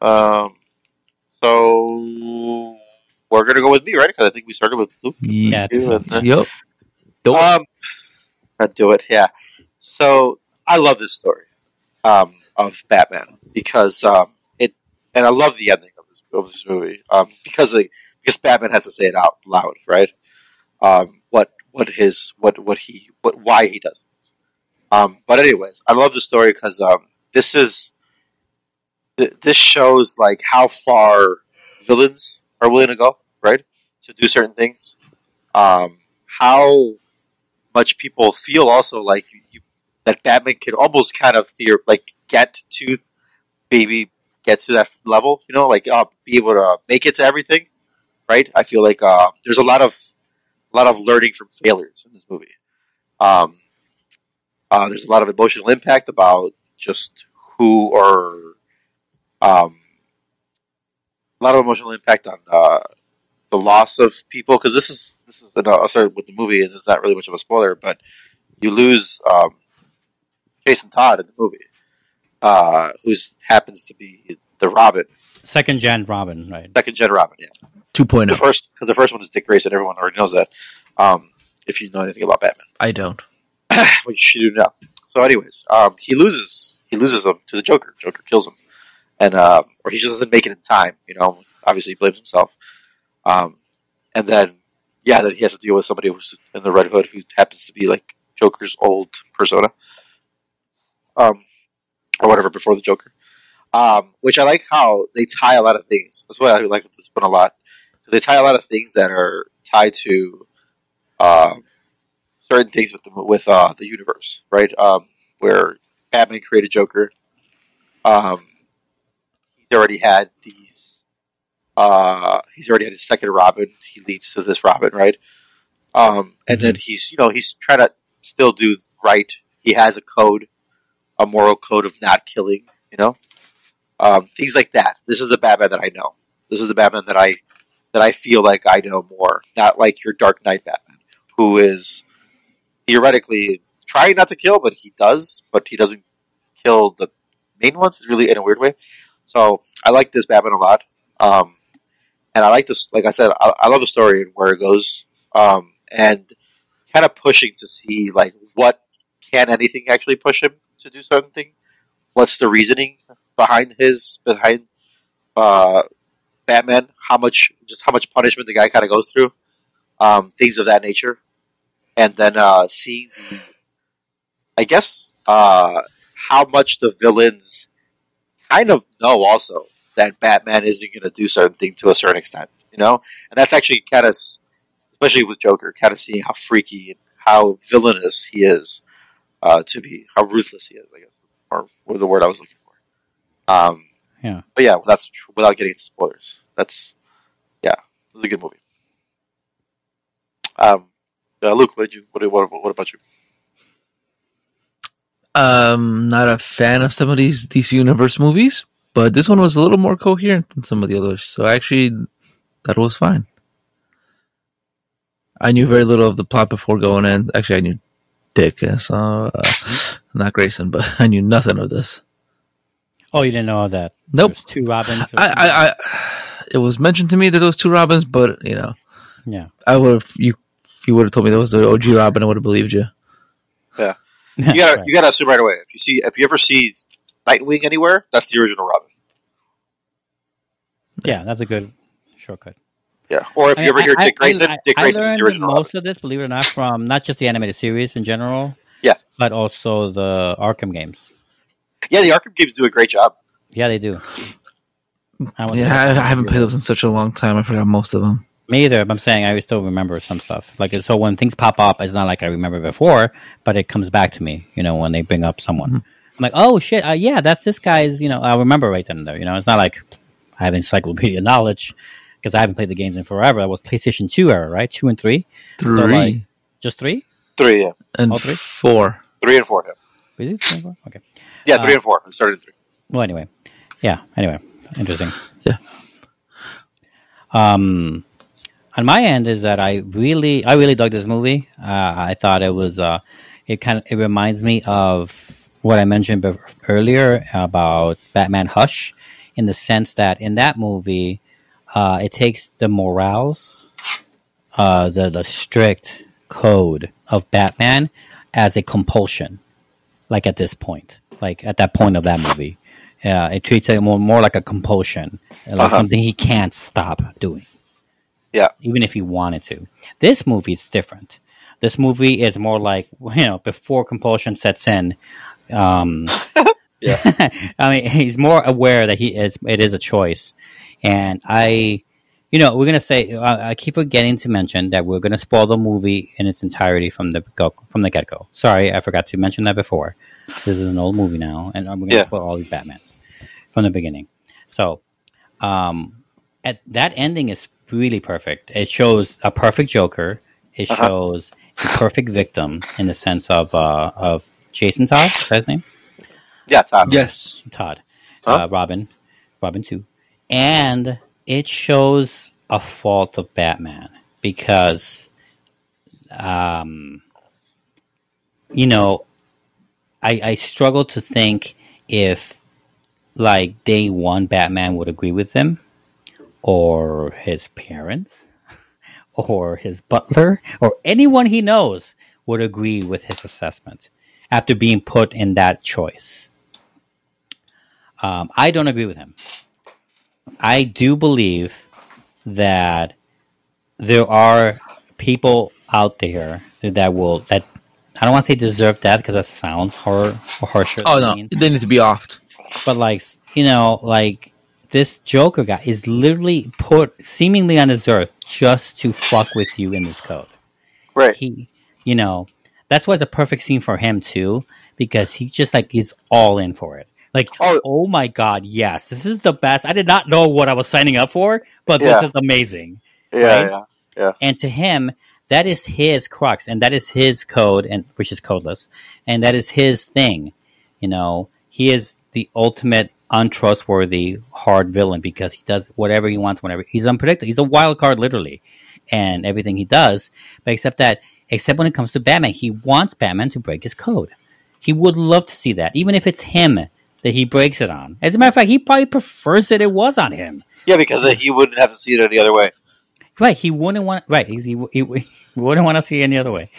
Um, so we're gonna go with me, right? Because I think we started with Luke. Yeah, I think so. And, uh, Yep. Dope. Um, I'd do it. Yeah. So I love this story um, of Batman because um, it, and I love the ending of this of this movie um, because like, because Batman has to say it out loud, right? Um, what what his what what he what why he does this. Um, but anyways, I love the story because um, this is th- this shows like how far villains are willing to go, right? To do certain things. Um, how much people feel also like you, that Batman could almost kind of theor- like get to maybe get to that level, you know, like uh, be able to make it to everything, right? I feel like uh, there's a lot of a lot of learning from failures in this movie. Um, uh, there's a lot of emotional impact about just who or um, a lot of emotional impact on uh, the loss of people because this is this is no, I'll start with the movie and is not really much of a spoiler, but you lose um, Jason Todd in the movie, uh, who happens to be the Robin, Second gen Robin, right? second gen Robin. Yeah, 2.0. the first because the first one is Dick Grayson. Everyone already knows that. Um, if you know anything about Batman, I don't. which you do now. So, anyways, um, he loses. He loses him to the Joker. Joker kills him, and um, or he just doesn't make it in time. You know, obviously he blames himself. Um, and then, yeah, then he has to deal with somebody who's in the Red Hood who happens to be like Joker's old persona, um, or whatever before the Joker. Um, which I like how they tie a lot of things. That's why I like this one a lot. They tie a lot of things that are tied to um, certain things with the with uh, the universe, right? Um, where Batman created Joker. Um, he's already had these. Uh, he's already had his second Robin. He leads to this Robin, right? Um, and then he's you know he's trying to still do right. He has a code, a moral code of not killing. You know, um, things like that. This is the Batman that I know. This is the Batman that I that I feel like I know more. Not like your Dark Knight Batman, who is theoretically trying not to kill, but he does. But he doesn't kill the main ones. It's really in a weird way. So I like this Batman a lot, um, and I like this. Like I said, I, I love the story and where it goes, um, and kind of pushing to see like what can anything actually push him to do something. What's the reasoning behind his behind uh, Batman? How much just how much punishment the guy kind of goes through, um, things of that nature, and then uh, seeing, I guess, uh, how much the villains kind of know also that Batman isn't going to do something to a certain extent, you know, and that's actually kind of, especially with Joker, kind of seeing how freaky and how villainous he is uh, to be, how ruthless he is, I guess, or, or the word I was looking for. Um, Yeah. but yeah, that's without getting into spoilers. That's yeah, it was a good movie. Um, uh, Luke, what did you? What, what, what about you? Um, not a fan of some of these DC Universe movies, but this one was a little more coherent than some of the others. So actually, that was fine. I knew very little of the plot before going in. Actually, I knew Dick, uh, so uh, not Grayson, but I knew nothing of this. Oh, you didn't know that? Nope. There's two Robins. or I. I, I, it was mentioned to me that those two Robins, but you know, yeah. I would have you. You would have told me that was the OG Robin. I would have believed you. Yeah, you gotta Right. you gotta assume right away. If you see if you ever see Nightwing anywhere, that's the original Robin. yeah, that's a good shortcut. Yeah. Or if I you ever hear I- Dick I- Grayson, I, Dick I Grayson is the original Robin. most of this, believe it or not, from not just the animated series in general. Yeah. But also the Arkham games. Yeah, the Arkham games do a great job. Yeah, they do. I Yeah, I, I haven't played those in such a long time. I forgot most of them. Me either, but I'm saying I still remember some stuff. Like so, when things pop up, it's not like I remember before, but it comes back to me. You know, when they bring up someone, I'm like, oh shit, uh, yeah, that's this guy's. You know, I remember right then and there. You know, it's not like I have encyclopedia knowledge because I haven't played the games in forever. That was PlayStation Two era, right? Two and three, Three So, like, just three. Three, yeah. and all three? four. Three and four, yeah. Is it? Three and four? Okay. Yeah, three Uh, and four. I started at three. Well, anyway, yeah. Anyway, interesting. Yeah. Um, on my end is that I really, I really dug this movie. Uh, I thought it was, uh, it kind of, it reminds me of what I mentioned bef- earlier about Batman Hush, in the sense that in that movie, uh, it takes the morals, uh, the the strict code of Batman as a compulsion like at this point, like at that point of that movie. Uh, it treats it more, more like a compulsion, like Uh-huh. something he can't stop doing. Yeah. Even if he wanted to. This movie is different. This movie is more like, you know, before compulsion sets in. Um, Yeah. I mean, he's more aware that he is, it is a choice. And I, you know, we're going to say, I, I keep forgetting to mention that we're going to spoil the movie in its entirety from the go, from the get go. Sorry, I forgot to mention that before. This is an old movie now, and we're going to Yeah. spoil all these Batmans from the beginning. So, um, at, that ending is really perfect. It shows a perfect Joker. It Uh-huh. shows a perfect victim in the sense of uh, of Jason Todd. Is that his name? Yeah, Todd. Yes. Todd, Huh? uh, Robin, Robin too, and it shows a fault of Batman because, um, you know, I I struggle to think if like day one Batman would agree with him, or his parents, or his butler, or anyone he knows would agree with his assessment after being put in that choice. Um, I don't agree with him. I do believe that there are people out there that will that I don't want to say deserve death because that sounds hor- harsher. Oh no, mean. they need to be offed. but like you know, like this Joker guy is literally put seemingly on his earth just to fuck with you in this code Right. he you know that's why it's a perfect scene for him too because he just like is all in for it like Oh. oh, my god yes this is the best i did not know what i was signing up for but Yeah. this is amazing Yeah, right? yeah. and to him that is his crux and that is his code and which is codeless and that is his thing you know he is the ultimate untrustworthy hard villain because he does whatever he wants whenever he's unpredictable he's a wild card literally and everything he does but except that except when it comes to batman he wants batman to break his code he would love to see that even if it's him that he breaks it on as a matter of fact he probably prefers that it was on him Yeah, because he wouldn't have to see it any other way. Right, he wouldn't want. Right, he, he, he wouldn't want to see it any other way.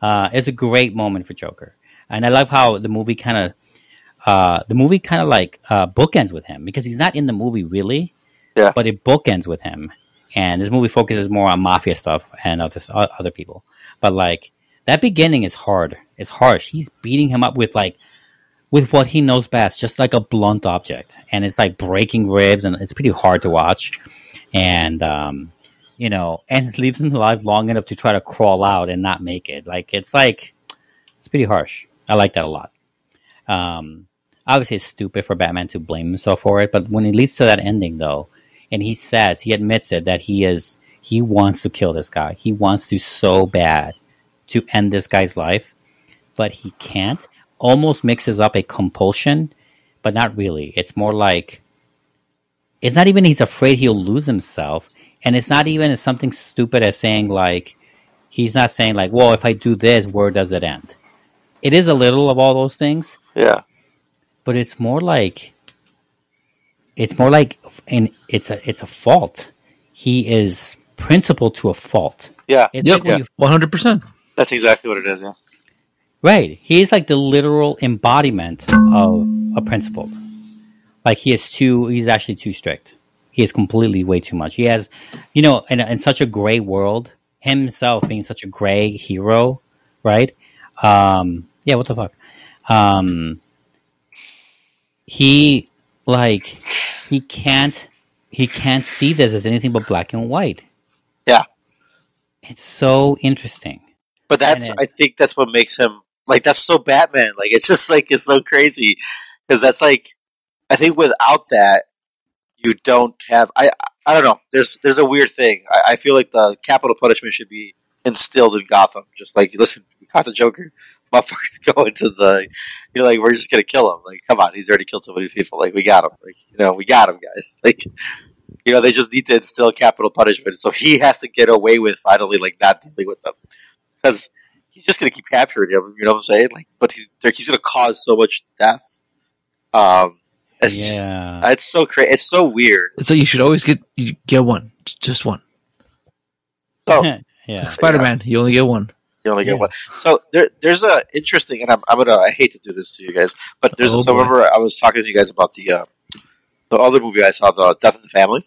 Uh, it's a great moment for Joker, and I love how the movie kind of, uh, the movie kind of like uh, bookends with him because he's not in the movie really. Yeah. But it bookends with him, and this movie focuses more on mafia stuff and other other people. But like that beginning is hard. It's harsh. He's beating him up with like with what he knows best, just like a blunt object, and it's like breaking ribs, and it's pretty hard to watch. And um, you know, and it leaves him alive long enough to try to crawl out and not make it. Like it's like it's pretty harsh. I like that a lot. Um, obviously, it's stupid for Batman to blame himself for it, but when it leads to that ending, though, and he says he admits it that he is he wants to kill this guy. He wants to so bad to end this guy's life, but he can't. Almost mixes up a compulsion, but not really. It's more like it's not even he's afraid he'll lose himself, and it's not even something stupid as saying like he's not saying like, well, if I do this, where does it end? It is a little of all those things, Yeah. But it's more like it's more like and it's a it's a fault. He is principled to a fault. Yeah, It's Yep, like when you- one hundred percent. that's exactly what it is. Yeah. right. He is like the literal embodiment of a principled. Like he is too. He's actually too strict. He is completely way too much. He has, you know, in, in such a gray world, himself being such a gray hero, right? Um, yeah. What the fuck? Um, he like he can't he can't see this as anything but black and white. Yeah. It's so interesting. But that's And I think that's what makes him like that's so Batman. Like it's just like it's so crazy because that's like I think without that you don't have I I don't know. There's there's a weird thing. I, I feel like the capital punishment should be instilled in Gotham. Just like listen, we caught the Joker. Motherfuckers go into the you know like we're just gonna kill him. Like come on, he's already killed so many people. Like we got him. Like you know we got him, guys. Like you know they just need to instill capital punishment so he has to get away with finally like not dealing with them because he's just going to keep capturing him. You know what I'm saying? Like, but he's he's going to cause so much death. Um, it's just yeah. it's so crazy. It's so weird. So you should always get you get one, just one. So yeah. Spider Man, you only get one. You only get Yeah. one. So there, there's a interesting, and I'm, I'm gonna. I hate to do this to you guys, but there's. Oh, so boy. remember, I was talking to you guys about the uh, the other movie I saw, the Death in the Family.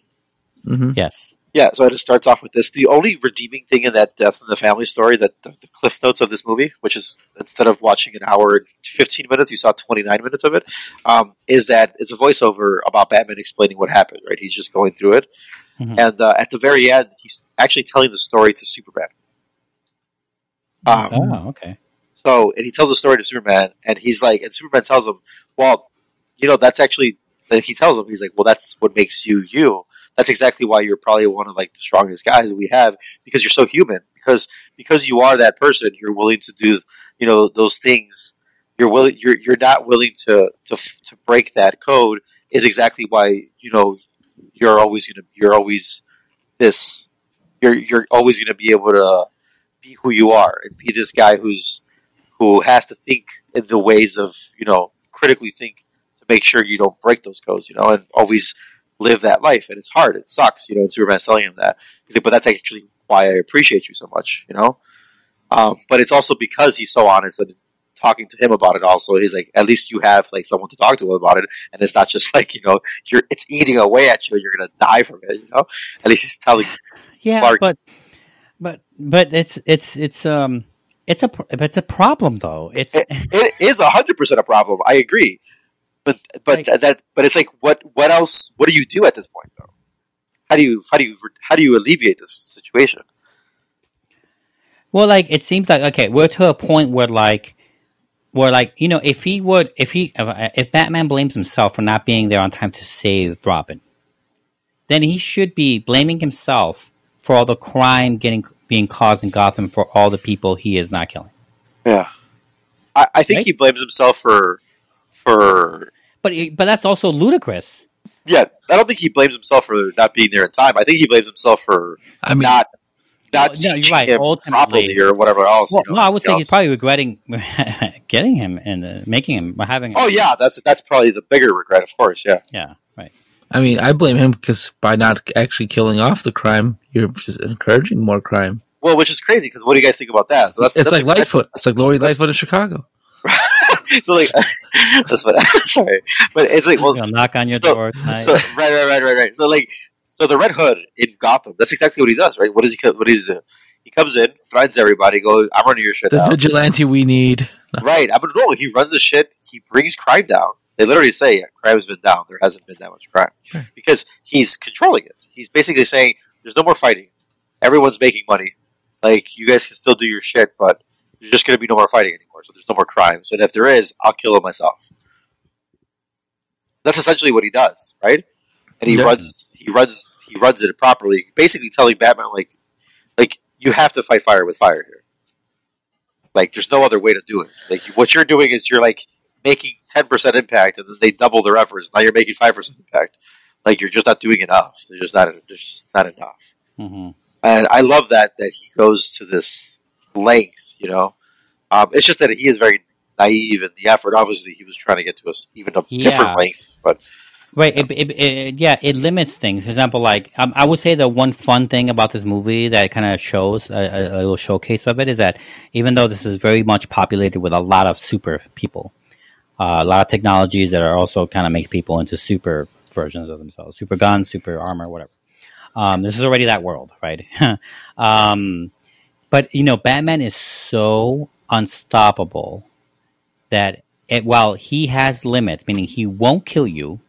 hmm Yes. Yeah, so it just starts off with this. The only redeeming thing in that Death in the Family story, that the, the cliff notes of this movie, which is instead of watching an hour and 15 minutes, you saw 29 minutes of it, um, is that it's a voiceover about Batman explaining what happened, right? He's just going through it. Mhm. And uh, at the very end, he's actually telling the story to Superman. Um, Oh, okay. so, and he tells a story to Superman, and he's like, and Superman tells him, well, you know, that's actually, and he tells him, he's like, well, that's what makes you you. That's exactly why you're probably one of like the strongest guys we have because you're so human. Because because you are that person, you're willing to do, you know, those things. You're willing. You're you're not willing to to to break that code. Is exactly why you know you're always gonna you're always this. You're you're always gonna be able to be who you are and be this guy who's who has to think in the ways of you know critically think to make sure you don't break those codes you know and always live that life. And it's hard. It sucks you know and superman's telling him that. He's like but that's actually why i appreciate you so much you know? Um, but it's also because he's so honest and talking to him about it also he's like at least you have like someone to talk to about it and it's not just like you know you're it's eating away at you and you're gonna die from it you know? At least he's telling Yeah, Clark- but but but it's it's it's um it's a it's a problem though. It's it, it is hundred percent a problem. I agree, but but Like- that but it's like what what else? What do you do at this point though? How do you how do you how do you alleviate this situation? well, like it seems like okay, we're to a point where like where like you know if he would if he if Batman blames himself for not being there on time to save Robin, then he should be blaming himself for all the crime getting being caused in Gotham for all the people he is not killing. Yeah, I, I think Right? he blames himself for for But but that's also ludicrous. yeah. I don't think he blames himself for not being there in time. I think he blames himself for I mean, not not Well, no, you're right. him Ultimately- properly or whatever else. Well, you know, no, I would say else. he's probably regretting getting him and uh, making him having. Him. Oh yeah, that's that's probably the bigger regret, of course. Yeah, yeah, right. I mean, I blame him because by not actually killing off the crime, you're just encouraging more crime. well, which is crazy because what do you guys think about that? So that's it's that's like Lightfoot. It's like Lori Lightfoot in Chicago. so like that's what sorry, but it's like well, He'll knock on your so- door tonight. So right, right, right, right, right. So like, so the Red Hood in Gotham. That's exactly what he does, right? What does he? What does he do? He comes in, threatens everybody. Goes, I'm running your shit The down. vigilante we need. right. I'm gonna no. He runs the shit. He brings crime down. They literally say yeah, crime's been down. There hasn't been that much crime Right. because he's controlling it. He's basically saying there's no more fighting. Everyone's making money. Like you guys can still do your shit, but there's just gonna be no more fighting anymore. So there's no more crime. So if there is, I'll kill him myself. That's essentially what he does, right? And he Yeah. runs, he runs, he runs it properly. Basically, telling Batman like, like you have to fight fire with fire here. Like, there's no other way to do it. Like, what you're doing is you're like making ten percent impact, and then they double their efforts. Now you're making five percent impact. Like, you're just not doing enough. There's just not, there's just not enough. hmm And I love that that he goes to this length. You know, um, it's just that he is very naive in the effort. Obviously, he was trying to get to us even a Yeah. different length, but Right. It, it, it, yeah, it limits things. For example, like um, I would say the one fun thing about this movie that kind of shows a, a, a little showcase of it is that even though this is very much populated with a lot of super people, uh, a lot of technologies that are also kind of make people into super versions of themselves, super guns, super armor, whatever. Um, this is already that world, right? um, but you know, Batman is so unstoppable that it, while he has limits, meaning he won't kill you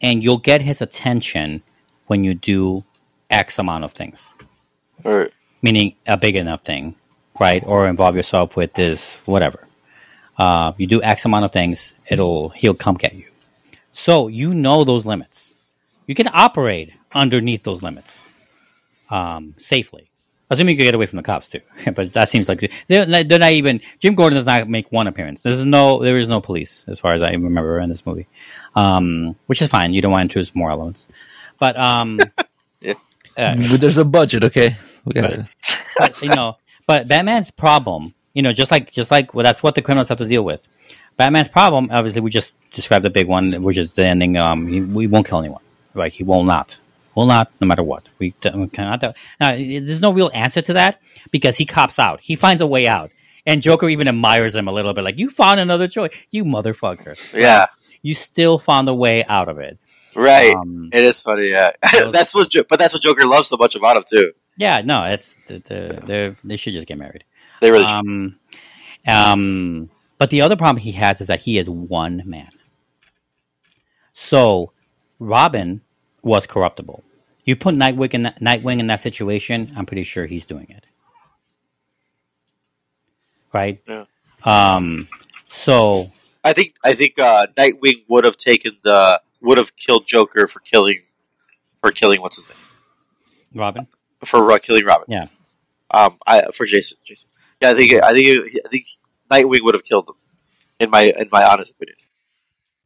and you'll get his attention when you do X amount of things, Right. meaning a big enough thing, right? Or involve yourself with this whatever. Uh, you do X amount of things, it'll he'll come get you. So you know those limits. You can operate underneath those limits um, safely. Assuming you can get away from the cops too, but that seems like they're, they're not even. Jim Gordon does not make one appearance. There's no, there is no police as far as I remember in this movie, um, which is fine. You don't want to introduce more elements, but um, Yeah. uh, But there's a budget, okay? We got Right. but, you know, but Batman's problem, you know, just like just like well, that's what the criminals have to deal with. Batman's problem, obviously, we just described the big one, which is the ending. Um, he, we won't kill anyone, right? He will not, will not, no matter what. We, we cannot. Now, there's no real answer to that because he cops out. He finds a way out, and Joker even admires him a little bit, like you found another choice, you motherfucker. Yeah. You still found a way out of it. Right. Um, it is funny. Yeah. Those- that's what. But that's what Joker loves so much about him too. yeah, no, it's they should just get married. They really. should. Um, um, but the other problem he has is that he is one man. So Robin was corruptible. You put Nightwing in that, Nightwing in that situation, I'm pretty sure he's doing it. Right? Yeah. Um, so I think. I think uh, Nightwing would have taken the. Would have killed Joker for killing. For killing what's his name? Robin, For uh, killing Robin. Yeah. Um. I for Jason. Jason. Yeah. I think. I think. I think Nightwing would have killed him. In my in my honest opinion.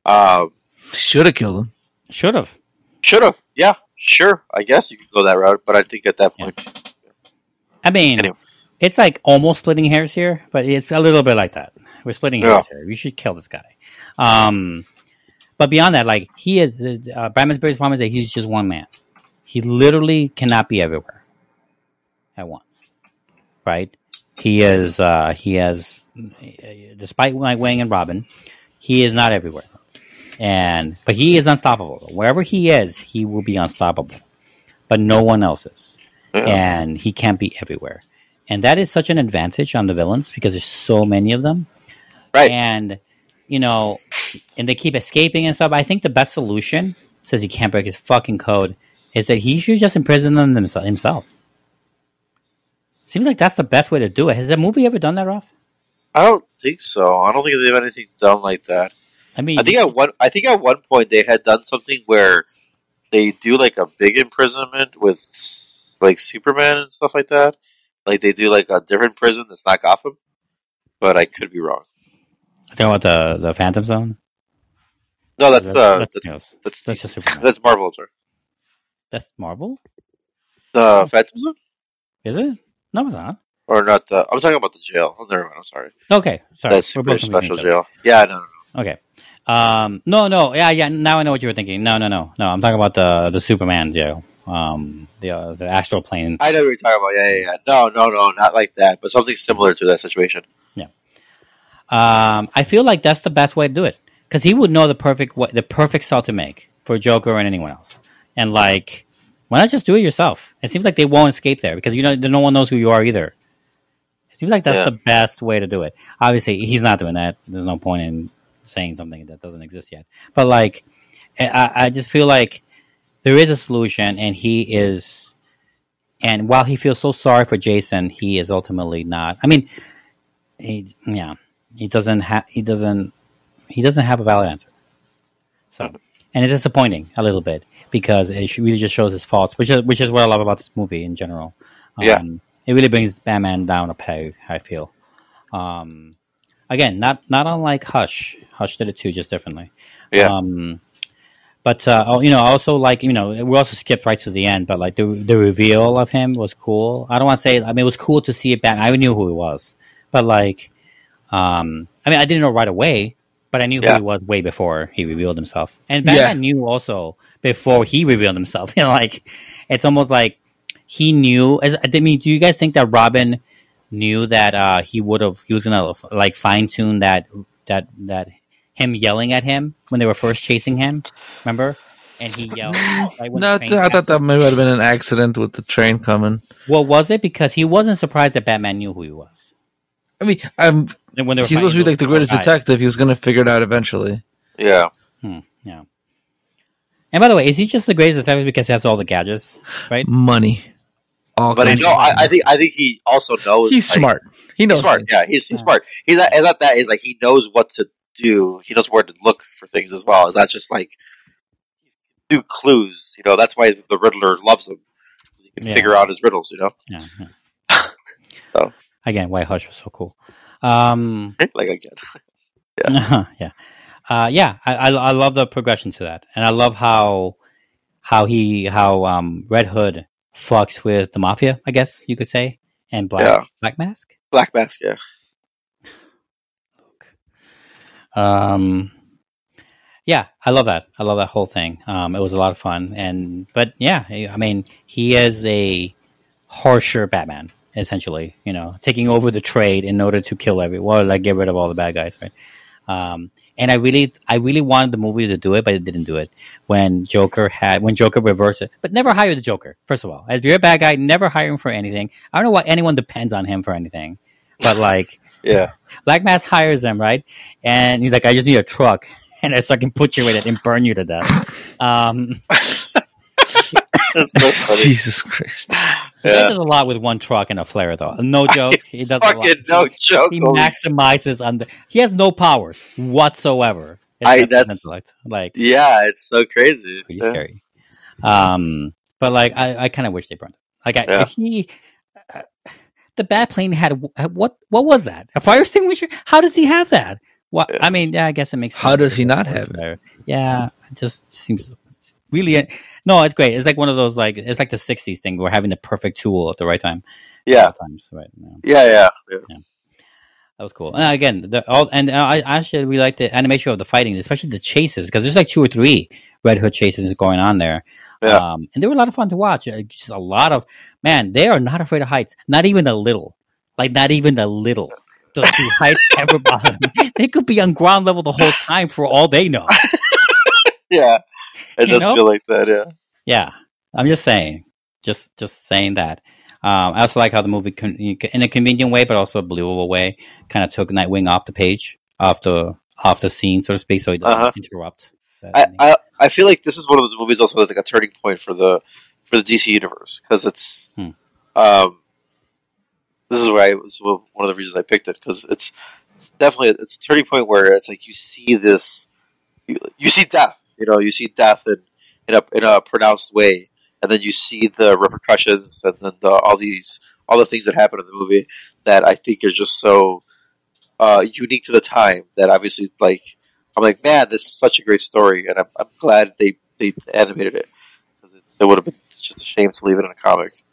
Um. Should have killed him. should have. Should have. Yeah. Sure. I guess you could go that route, but I think at that Yeah. point. I mean, Anyway. it's like almost splitting hairs here, but it's a little bit like that. We're splitting Yeah. hairs here. We should kill this guy. Um, but beyond that, like he is, uh, Batman's biggest problem is that he's just one man. He literally cannot be everywhere at once, right? He is. Uh, he has, despite Nightwing and Robin, he is not everywhere. And but he is unstoppable. Wherever he is, he will be unstoppable. But no one else is Yeah. and he can't be everywhere. And that is such an advantage on the villains because there's so many of them. Right. And you know, and they keep escaping and stuff. I think the best solution says he can't break his fucking code is that he should just imprison them himself. Seems like that's the best way to do it. Has the movie ever done that, Ralph? I don't think so. I don't think they have anything done like that. I mean, I think at one. I think at one point they had done something where they do like a big imprisonment with like Superman and stuff like that. Like they do like a different prison that's not Gotham. But I could be wrong. I think about the the Phantom Zone. No, that's uh, that's, that's that's that's just Superman. that's Marvel. Sorry, That's Marvel, the Phantom Zone, is it? No, it's not. or not? The, I'm talking about the jail. Oh, never mind. I'm sorry. Okay, sorry. That's super special jail. Yeah, no, no, no. Okay. Um, no, no, yeah, yeah. Now I know what you were thinking. No, no, no, no. I'm talking about the the Superman jail. Um, the uh, the astral plane. I know what you're talking about. Yeah, yeah, yeah. No, no, no, not like that, but something similar to that situation. Yeah. Um, I feel like that's the best way to do it because he would know the perfect way, the perfect cell to make for Joker and anyone else. And like, why not just do it yourself? It seems like they won't escape there because you know no one knows who you are either. It seems like that's Yeah. the best way to do it. Obviously, he's not doing that. There's no point in saying something that doesn't exist yet. But like, I, I just feel like there is a solution, and he is. And while he feels so sorry for Jason, he is ultimately not. I mean, he, yeah, he doesn't have. He doesn't. He doesn't have a valid answer. So, mm-hmm. and it's disappointing a little bit because it really just shows his faults, which is which is what I love about this movie in general. Um, Yeah. it really brings Batman down a peg. I feel. Um, again, not not unlike Hush. Hush did it too, just differently. Yeah. Um, but uh, oh, you know, also like you know, we also skipped right to the end, but like the the reveal of him was cool. I don't want to say. I mean, it was cool to see it back. I knew who he was, but like, um, I mean, I didn't know right away, but I knew Yeah. who he was way before he revealed himself. And Batman Yeah. knew also before he revealed himself. You know, like it's almost like he knew. As I mean, do you guys think that Robin knew that uh, he would have he was gonna like fine tune that that that him yelling at him when they were first chasing him? Remember? And he yelled. Like, when No, the I thought passed that him. might have been an accident with the train coming. What was it? Because he wasn't surprised that Batman knew who he was. I mean, I'm, And when they were he's supposed to be like the greatest guys. detective. He was going to figure it out eventually. Yeah. Hmm, yeah. And by the way, is he just the greatest detective because he has all the gadgets, right? Money. All But I kinds know I, money. I think I think he also knows he's like, smart. He knows He's smart. Yeah, he's, he's Yeah. smart. He's not, it's not that. It's like he knows what to do. He knows where to look for things as well. Is That's just like new clues. You know, that's why the Riddler loves him. He can Yeah. figure out his riddles. You know, Yeah. yeah. So. again, White Hush was so cool. Um, like again. Yeah. yeah, uh, yeah. I, I I love the progression to that, and I love how how he how um Red Hood fucks with the mafia. I guess you could say, and Black Yeah. Black Mask. Black Mask. Yeah, Um, yeah, I love that. I love that whole thing. Um, it was a lot of fun, and but yeah, I mean, he is a harsher Batman, essentially. You know, taking over the trade in order to kill everyone, like get rid of all the bad guys, right? Um, and I really, I really wanted the movie to do it, but it didn't do it. When Joker had, when Joker reversed it, but never hire the Joker. First of all, if you're a bad guy, never hire him for anything. I don't know why anyone depends on him for anything, but like. yeah. Black Mask hires them, right? And he's like, I just need a truck. And so I can put you in it and burn you to death. Um, That's so funny. Jesus Christ. He does a lot with one truck and a flare, though. No joke. He does a lot. Fucking no joke. He Holy maximizes on the. He has no powers whatsoever. I- that's- intellect. like Yeah, it's so crazy. pretty Yeah. scary. Um, but like I, I kind of wish they burned. Like I, Yeah. he, uh, the bat plane had what? What was that? A fire extinguisher? How does he have that? What? Yeah. I mean, yeah, I guess it makes. How does he not have it? Yeah, it just seems it's really. No, it's great. It's like one of those like it's like the '60s thing. We're having the perfect tool at the right time. Yeah, times, right? Yeah. yeah, yeah. yeah. That was cool. And again, the, all and uh, I actually we like the animation of the fighting, especially the chases, because there's like two or three Red Hood chases going on there. Yeah. Um, and they were a lot of fun to watch. Uh, Just a lot of man, they are not afraid of heights, not even a little, like not even a little. Heights ever bother? They could be on ground level the whole time for all they know. Yeah, it does know? feel like that. Yeah, Yeah, I'm just saying, just just saying that. Um, I also like how the movie, con- in a convenient way, but also a believable way, kind of took Nightwing off the page, off the off the scene, so to speak, so he doesn't Uh-huh. interrupt. I. I I feel like this is one of the movies also that's like a turning point for the for the DC universe because it's Hmm. um this is why I, it's one of the reasons I picked it because it's it's definitely it's a turning point where it's like you see this you, you see death you know you see death in in a in a pronounced way and then you see the repercussions and then the, all these all the things that happen in the movie that I think are just so uh, unique to the time that obviously like I'm like man this is such a great story and I'm, I'm glad they they animated it because it would have been just a shame to leave it in a comic.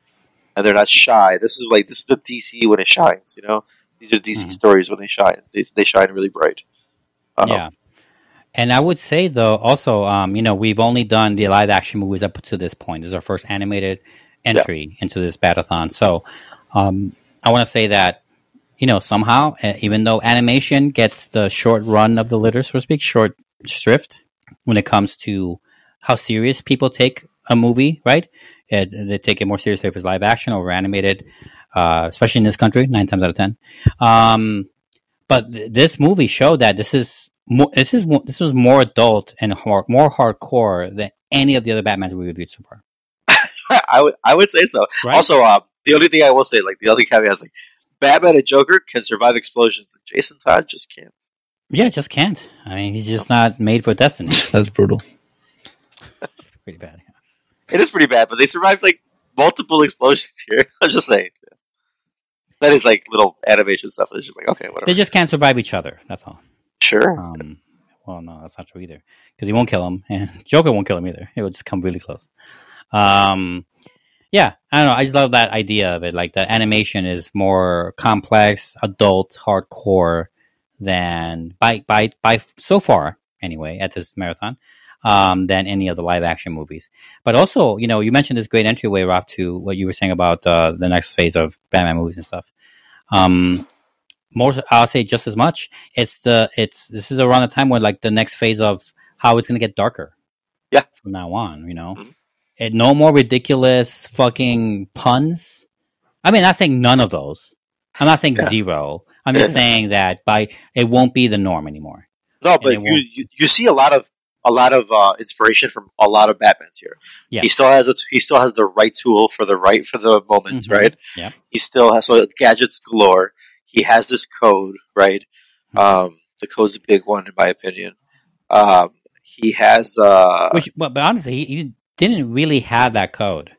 And they're not shy. This is like this is the DC when it shines you know? These are DC Mhm. stories when they shine. They, they shine really bright. Um, yeah. And I would say though, also, um, you know, we've only done the live action movies up to this point. This is our first animated entry into this batathon. So, um, I want to say that, you know, somehow, uh, even though animation gets the short run of the litter, so to speak, short shrift when it comes to how serious people take a movie, right? Uh, they take it more seriously if it's live action or animated, uh, especially in this country, nine times out of ten. Um, but th- this movie showed that this is more, this is this was more adult and hard, more hardcore than any of the other Batmans we reviewed so far. I would I would say so Right? also um, the only thing I will say like the only caveat is like Batman and Joker can survive explosions Jason Todd just can't yeah, just can't. I mean, he's just not made for Destiny. That's brutal. Pretty bad. It is pretty bad, but they survived like multiple explosions here. I'm just saying. That is like little animation stuff. It's just like okay, whatever. They just can't survive each other. That's all. Sure. Um, well, no, that's not true either. Because he won't kill him, and Joker won't kill him either. It will just come really close. Um, yeah, I don't know. I just love that idea of it. Like the animation is more complex, adult, hardcore than by by by so far anyway at this marathon um, than any of the live action movies. But also, you know, you mentioned this great entryway, Rob, to what you were saying about uh, the next phase of Batman movies and stuff. Um, more, I'll say just as much. It's the it's this is around the time where like the next phase of how it's going to get darker. Yeah. from now on, you know, Mhm. it, no more ridiculous fucking puns. I mean, not saying none of those. I'm not saying Yeah. zero. I'm just saying that by it won't be the norm anymore. No, but you, you you see a lot of a lot of uh, inspiration from a lot of Batmans here. Yeah. He still has a, he still has the right tool for the right for the moment, Mhm. right? Yeah. He still has so gadgets galore. He has this code, right? Mhm. Um, the code's a big one in my opinion. Um, he has uh, Which, but, but honestly, he, he didn't really have that code.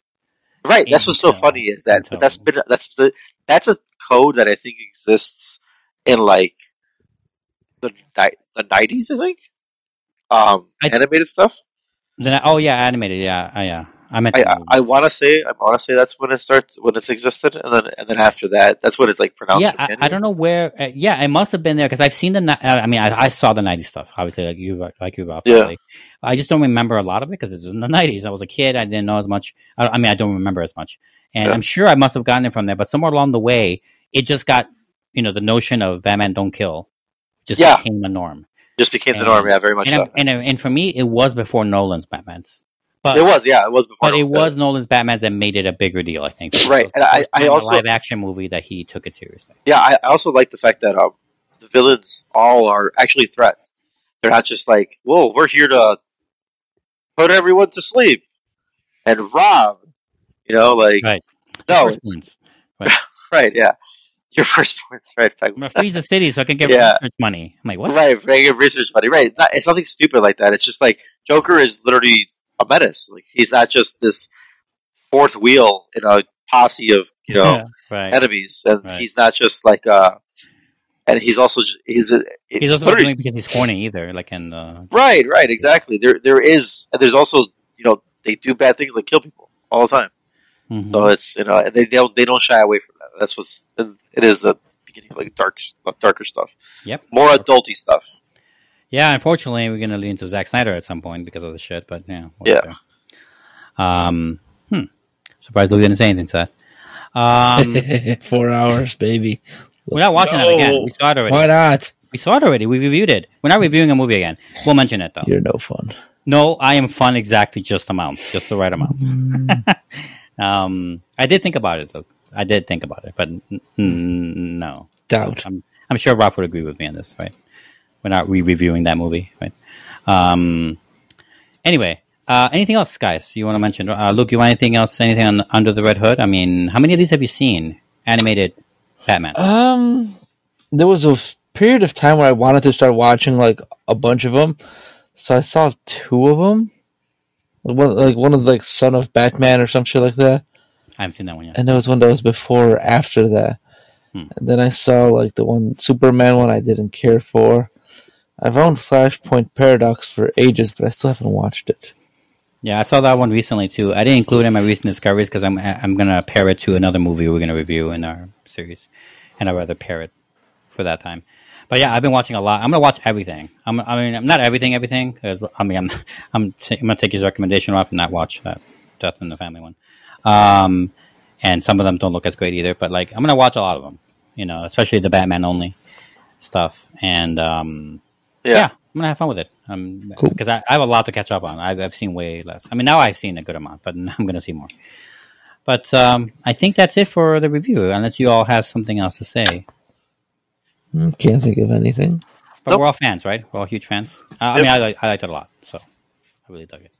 right. That's what's so funny is that until- that's been that's the, that's a code that I think exists in like the the nineties, I think. Um, I- animated stuff. Then, oh yeah, animated. Yeah, uh, yeah. I meant. I I. I want to say I want to say that's when it starts when it's existed, and then and then after that, that's when it's like pronounced. yeah, I. I don't know where. Uh, yeah, it must have been there because I've seen the. uh, I mean, I, I saw the '90s stuff. Obviously, like you, like you, Ralph. Yeah. I just don't remember a lot of it because it's in the '90s. I was a kid. I didn't know as much. I, I mean, I don't remember as much, and Yeah. I'm sure I must have gotten it from there. But somewhere along the way, it just got you know the notion of Batman don't kill just Yeah. became the norm. just became the norm. Yeah, very much. And, so. And and for me, it was before Nolan's Batman's. But it was, yeah, it was before. But it was Nolan's Batman that made it a bigger deal, I think. Right, It was the and I- I time in a also- live action movie that he took it seriously. Yeah, I, also like the fact that um, the villains all are actually threats. They're not just like, "Whoa, we're here to put everyone to sleep and rob." You know, like Right. no, it's, ones. right, yeah. Your first point's right. I'm gonna freeze the city so I can get Yeah. research money. I'm like, what? Right, right, research money. Right, it's, not, it's nothing stupid like that. It's just like Joker is literally a menace. Like he's not just this fourth wheel in a posse of you know right. enemies, and Right. he's not just like uh, and he's also he's a, He's also doing because he's horny either. Like in uh, right, right, exactly. There, there is, and there's also you know they do bad things like kill people all the time. mhm. So it's you know they don't they don't shy away from that. That's what's it is the beginning of like dark darker stuff, yep. more adulty stuff. Yeah, unfortunately, we're gonna lean to Zack Snyder at some point because of the shit. But yeah, Yeah. Um, hmm. Surprised Lou didn't say anything to that. Um, Four hours, baby. we're not watching that again. We saw it already. Why not? We saw it already. We reviewed it. We're not reviewing a movie again. We'll mention it though. You're no fun. No, I am fun exactly just amount, just the right amount. um, I did think about it though. I did think about it, but n- n- no. Doubt. I'm, I'm sure Rob would agree with me on this, right? We're not re-reviewing that movie, right? Um, anyway, uh, anything else, guys? You want to mention? Uh, Luke, you want anything else? Anything on Under the Red Hood? I mean, how many of these have you seen? Animated Batman. Um, there was a f- period of time where I wanted to start watching like a bunch of them, so I saw two of them. One, like one of like Son of Batman or some shit like that, I haven't seen that one yet. and there was one that was before or after that. Hmm. And then I saw like the one Superman one I didn't care for. I've owned Flashpoint Paradox for ages, but I still haven't watched it. Yeah, I saw that one recently too. I didn't include it in my recent discoveries because I'm I'm gonna pair it to another movie we're gonna review in our series, and I'd rather pair it for that time. But yeah, I've been watching a lot. I'm gonna watch everything. I'm, I mean, I'm not everything, everything. I mean, I'm I'm, t- I'm gonna take his recommendation off and not watch that Death in the Family one. Um, and some of them don't look as great either. But like, I'm gonna watch a lot of them. You know, especially the Batman only stuff. And um, Yeah. yeah, I'm gonna have fun with it. Um, Cool. because I, I have a lot to catch up on. I've, I've seen way less. I mean, now I've seen a good amount, but I'm gonna see more. But um, I think that's it for the review. Unless you all have something else to say, Hmm, Can't think of anything. but Nope. we're all fans, right? We're all huge fans. Uh, I mean, I, I liked it a lot, so I really dug it.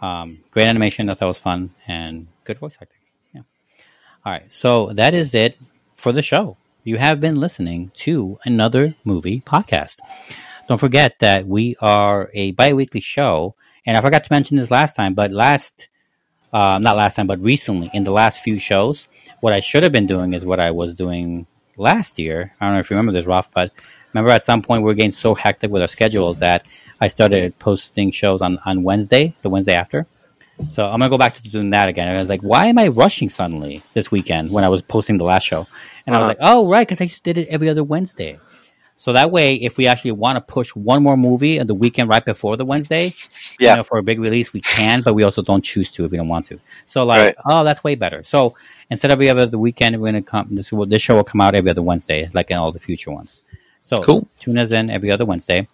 Um, great animation. I thought was fun and good voice acting. Yeah. All right, so that is it for the show. You have been listening to another movie podcast. Don't forget that we are a bi-weekly show, and I forgot to mention this last time, but last, uh, not last time, but recently in the last few shows, what I should have been doing is what I was doing last year. I don't know if you remember this, Ralph, but remember at some point we were getting so hectic with our schedules that I started posting shows on, on Wednesday, the Wednesday after. So I'm gonna go back to doing that again. And I was like, why am I rushing suddenly this weekend when I was posting the last show? And I was Uh-huh. like, oh right, because I just did it every other Wednesday. So that way, if we actually want to push one more movie on the weekend right before the Wednesday, Yeah. you know, for a big release, we can, but we also don't choose to if we don't want to. So like, Right. oh, that's way better. So instead of every other weekend, we're gonna come. This will this show will come out every other Wednesday, like in all the future ones. So Cool. tune us in every other Wednesday.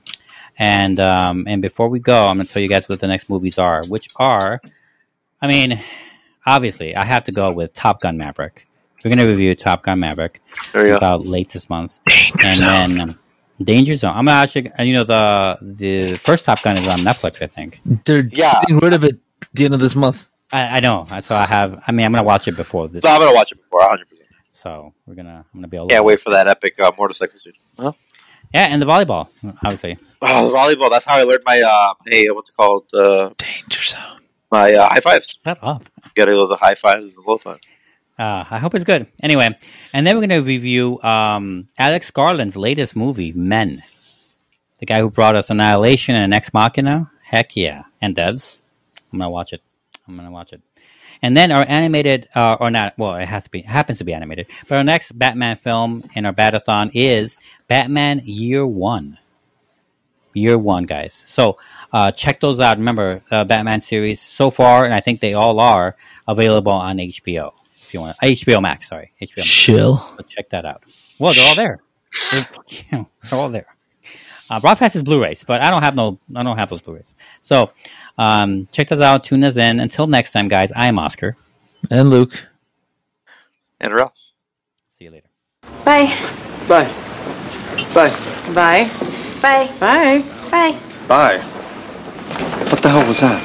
And um, and before we go, I'm gonna tell you guys what the next movies are, which are, I mean, obviously, I have to go with Top Gun Maverick. We're gonna review Top Gun Maverick There you go. about late this month, Danger and Zone. then um, Danger Zone. I'm gonna actually, and you know, the the first Top Gun is on Netflix, I think. They're Yeah. getting rid of it at the end of this month. I, I know, so I have. I mean, I'm gonna watch it before this. So I'm gonna watch it before 100. percent So we're gonna, I'm gonna be able. Can't wait for that epic uh, motorcycle scene. Huh? Yeah, and the volleyball, obviously. Oh, the volleyball. That's how I learned my uh, hey, what's it called? Uh, Danger Zone. my uh, high fives. Shut up. You gotta go the high fives and the low five. Uh, I hope it's good. Anyway, and then we're going to review um, Alex Garland's latest movie, Men. The guy who brought us Annihilation and Ex Machina. Heck yeah. And Devs. I'm going to watch it. I'm going to watch it. And then our animated, uh, or not, well, it has to be, happens to be animated. But our next Batman film in our Batathon is Batman Year One. Year One, guys. So uh, check those out. Remember, uh, Batman series so far, and I think they all are available on HBO. If you want, HBO Max. Sorry, HBO Max. Chill. So check that out. Well, they're all there. They're, they're all there. Uh, Rob has his Blu-rays, but I don't have no. I don't have those Blu-rays. So um, check those out. Tune us in. Until next time, guys. I am Oscar. And Luke. And Ralph. See you later. Bye. Bye. Bye. Bye. Bye. Bye. Bye. Bye. What the hell was that?